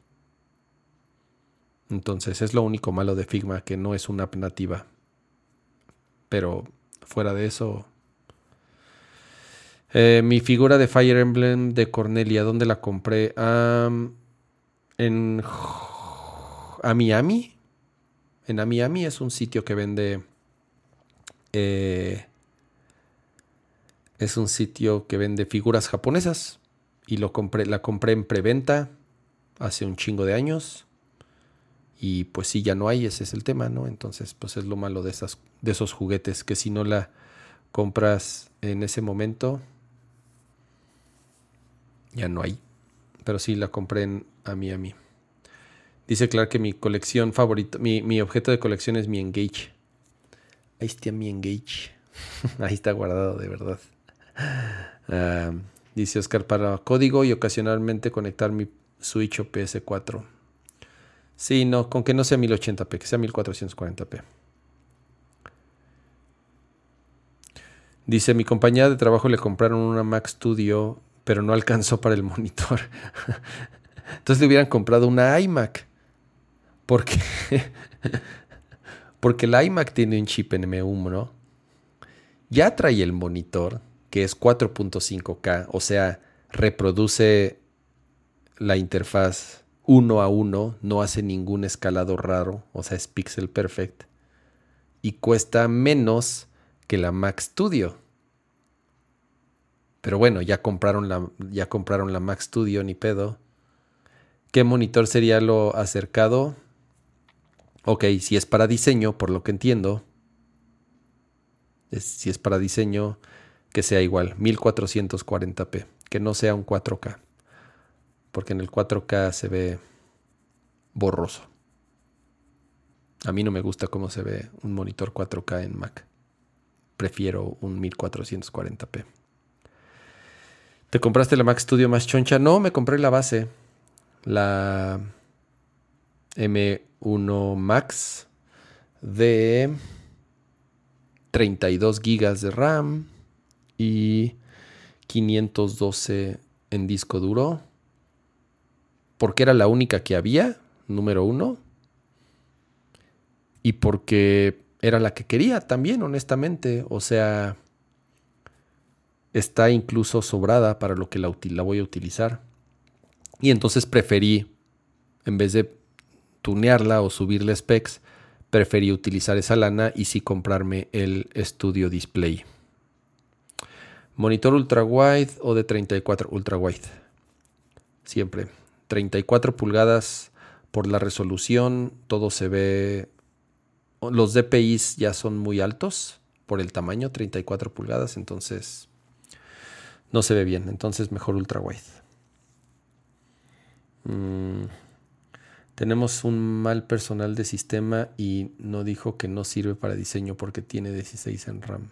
[SPEAKER 1] Entonces es lo único malo de Figma, que no es una app nativa. Pero fuera de eso, Eh, mi figura de Fire Emblem de Cornelia, ¿dónde la compré? en Amiami. En Amiami es un sitio que vende. Eh, es un sitio que vende figuras japonesas. Y lo compré, la compré en preventa hace un chingo de años. Y pues sí, ya no hay, ese es el tema, ¿no? Entonces, pues es lo malo de, esas, de esos juguetes, que si no la compras en ese momento, ya no hay. Pero sí la compré en a mí, a mí. Dice Clark que mi colección favorita, mi, objeto de colección es mi Engage. Ahí está mi Engage. Ahí está guardado, de verdad. Ah, dice Oscar, para código y ocasionalmente conectar mi Switch o PS4. Sí, no, con que no sea 1080p, que sea 1440p. Dice, mi compañía de trabajo le compraron una Mac Studio pero no alcanzó para el monitor. Entonces le hubieran comprado una iMac. Porque, porque la iMac tiene un chip M1, ¿no? Ya trae el monitor, que es 4.5K, o sea, reproduce la interfaz uno a uno, no hace ningún escalado raro, o sea, es pixel perfect. Y cuesta menos que la Mac Studio. Pero bueno, ya compraron la, ya compraron la Mac Studio, ni pedo. ¿Qué monitor sería lo acercado? Ok, si es para diseño, por lo que entiendo. si es para diseño, que sea igual, 1440p. Que no sea un 4K. Porque en el 4K se ve borroso. A mí no me gusta cómo se ve un monitor 4K en Mac. Prefiero un 1440p. ¿Te compraste la Mac Studio más choncha? No, me compré la base. La M1 Max de 32 GB de RAM y 512 en disco duro. Porque era la única que había, número uno. Y porque era la que quería también, honestamente. O sea, está incluso sobrada para lo que la, voy a utilizar. Y entonces preferí, en vez de tunearla o subirle specs, preferí utilizar esa lana y sí comprarme el Studio Display. Monitor ultra wide o de 34 ultra wide. Siempre. 34 pulgadas por la resolución, todo se ve. Los DPIs ya son muy altos por el tamaño, 34 pulgadas, entonces no se ve bien. Entonces mejor ultra wide. Mm, tenemos un mal personal de sistema y no dijo que no sirve para diseño porque tiene 16 en RAM.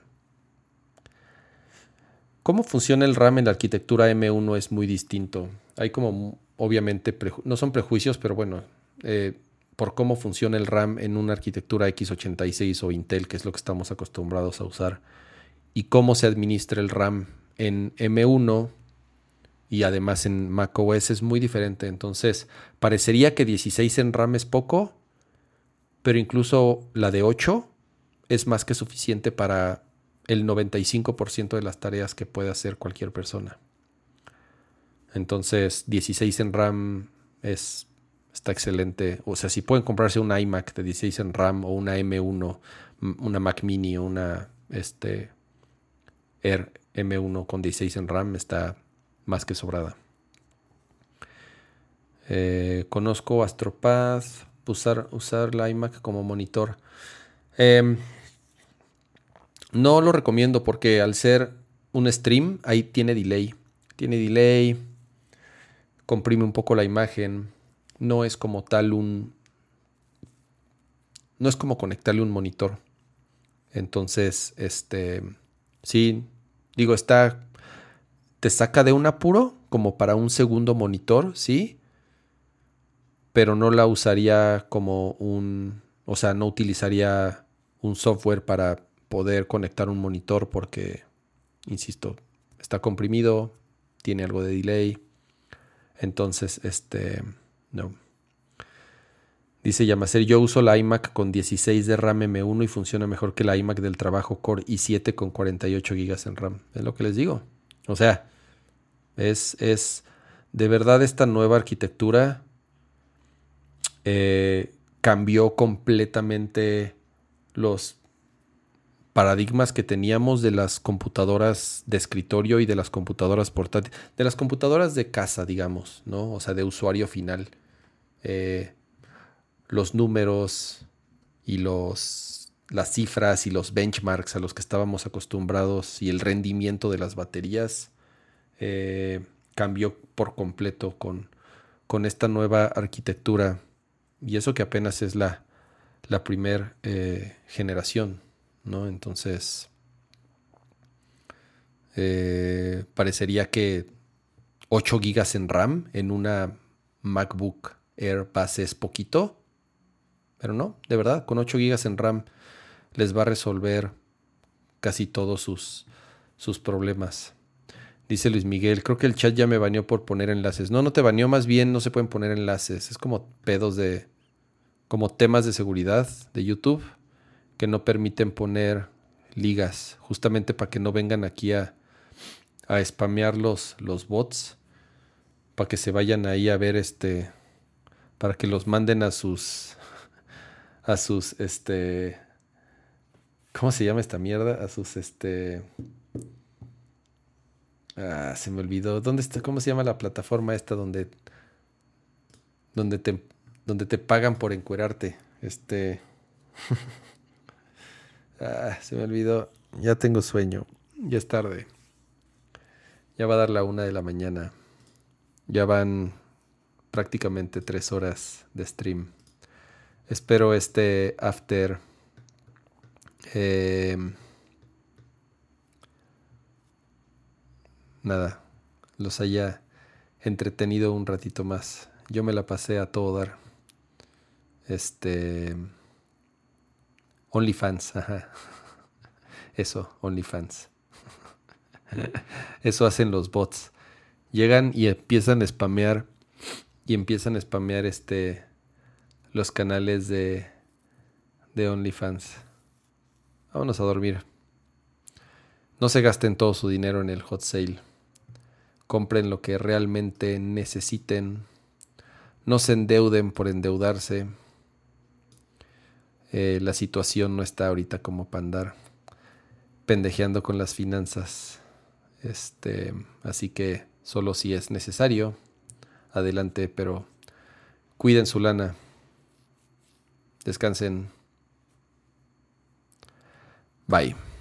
[SPEAKER 1] ¿Cómo funciona el RAM en la arquitectura M1 es muy distinto? Hay como, obviamente, no son prejuicios, pero bueno, eh, por cómo funciona el RAM en una arquitectura x86 o Intel, que es lo que estamos acostumbrados a usar, y cómo se administra el RAM en M1 y además en macOS es muy diferente. Entonces, parecería que 16 en RAM es poco, pero incluso la de 8 es más que suficiente para el 95% de las tareas que puede hacer cualquier persona. Entonces, 16 en RAM es, está excelente. O sea, si pueden comprarse una iMac de 16 en RAM o una M1, una Mac Mini o una este, Air M1 con 16 en RAM está más que sobrada. Eh, conozco Astropath, usar, usar la iMac como monitor. Em, no lo recomiendo porque al ser un stream, ahí tiene delay. Tiene delay, comprime un poco la imagen. No es como tal un... No es como conectarle un monitor. Entonces, este... Sí, Digo, está, te saca de un apuro como para un segundo monitor, ¿sí? Pero no la usaría como un, o sea, no utilizaría un software para poder conectar un monitor porque, insisto, está comprimido, tiene algo de delay. Entonces, este, no. Dice Yamaser, yo uso la iMac con 16 de RAM M1 y funciona mejor que la iMac del trabajo Core i7 con 48 GB en RAM. Es lo que les digo. O sea, es, es de verdad esta nueva arquitectura eh, cambió completamente los paradigmas que teníamos de las computadoras de escritorio y de las computadoras portátiles, de las computadoras de casa, digamos, ¿no? O sea, de usuario final. Eh, los números y los, las cifras y los benchmarks a los que estábamos acostumbrados y el rendimiento de las baterías eh, cambió por completo con, con esta nueva arquitectura. Y eso que apenas es la, la primera eh, generación, ¿no? Entonces, eh, parecería que 8 gigas en RAM en una MacBook Air base es poquito, pero no, de verdad, con 8 gigas en RAM les va a resolver casi todos sus, sus problemas. Dice Luis Miguel, creo que el chat ya me baneó por poner enlaces. No, no te baneó, más bien no se pueden poner enlaces. Es como pedos de, como temas de seguridad de YouTube que no permiten poner ligas, justamente para que no vengan aquí a, a spamear los, los bots, para que se vayan ahí a ver este, para que los manden a sus, a sus, este, ¿cómo se llama esta mierda? A sus, este, ah, se me olvidó, ¿dónde está? ¿Cómo se llama la plataforma esta donde, donde te donde te pagan por encuerarte. Este. ah, se me olvidó. Ya tengo sueño. Ya es tarde. Ya va a dar la una de la mañana. Ya van prácticamente tres horas de stream. Espero este after. Em, nada. Los haya entretenido un ratito más. Yo me la pasé a todo dar. Este. OnlyFans, ajá. Eso, OnlyFans. Eso hacen los bots. Llegan y empiezan a spamear. Y empiezan a spamear este. Los canales de. De OnlyFans. Vámonos a dormir. No se gasten todo su dinero en el hot sale. Compren lo que realmente necesiten. No se endeuden por endeudarse. Eh, la situación no está ahorita como para andar pendejeando con las finanzas. Este, así que solo si es necesario, adelante, pero cuiden su lana. Descansen. Bye.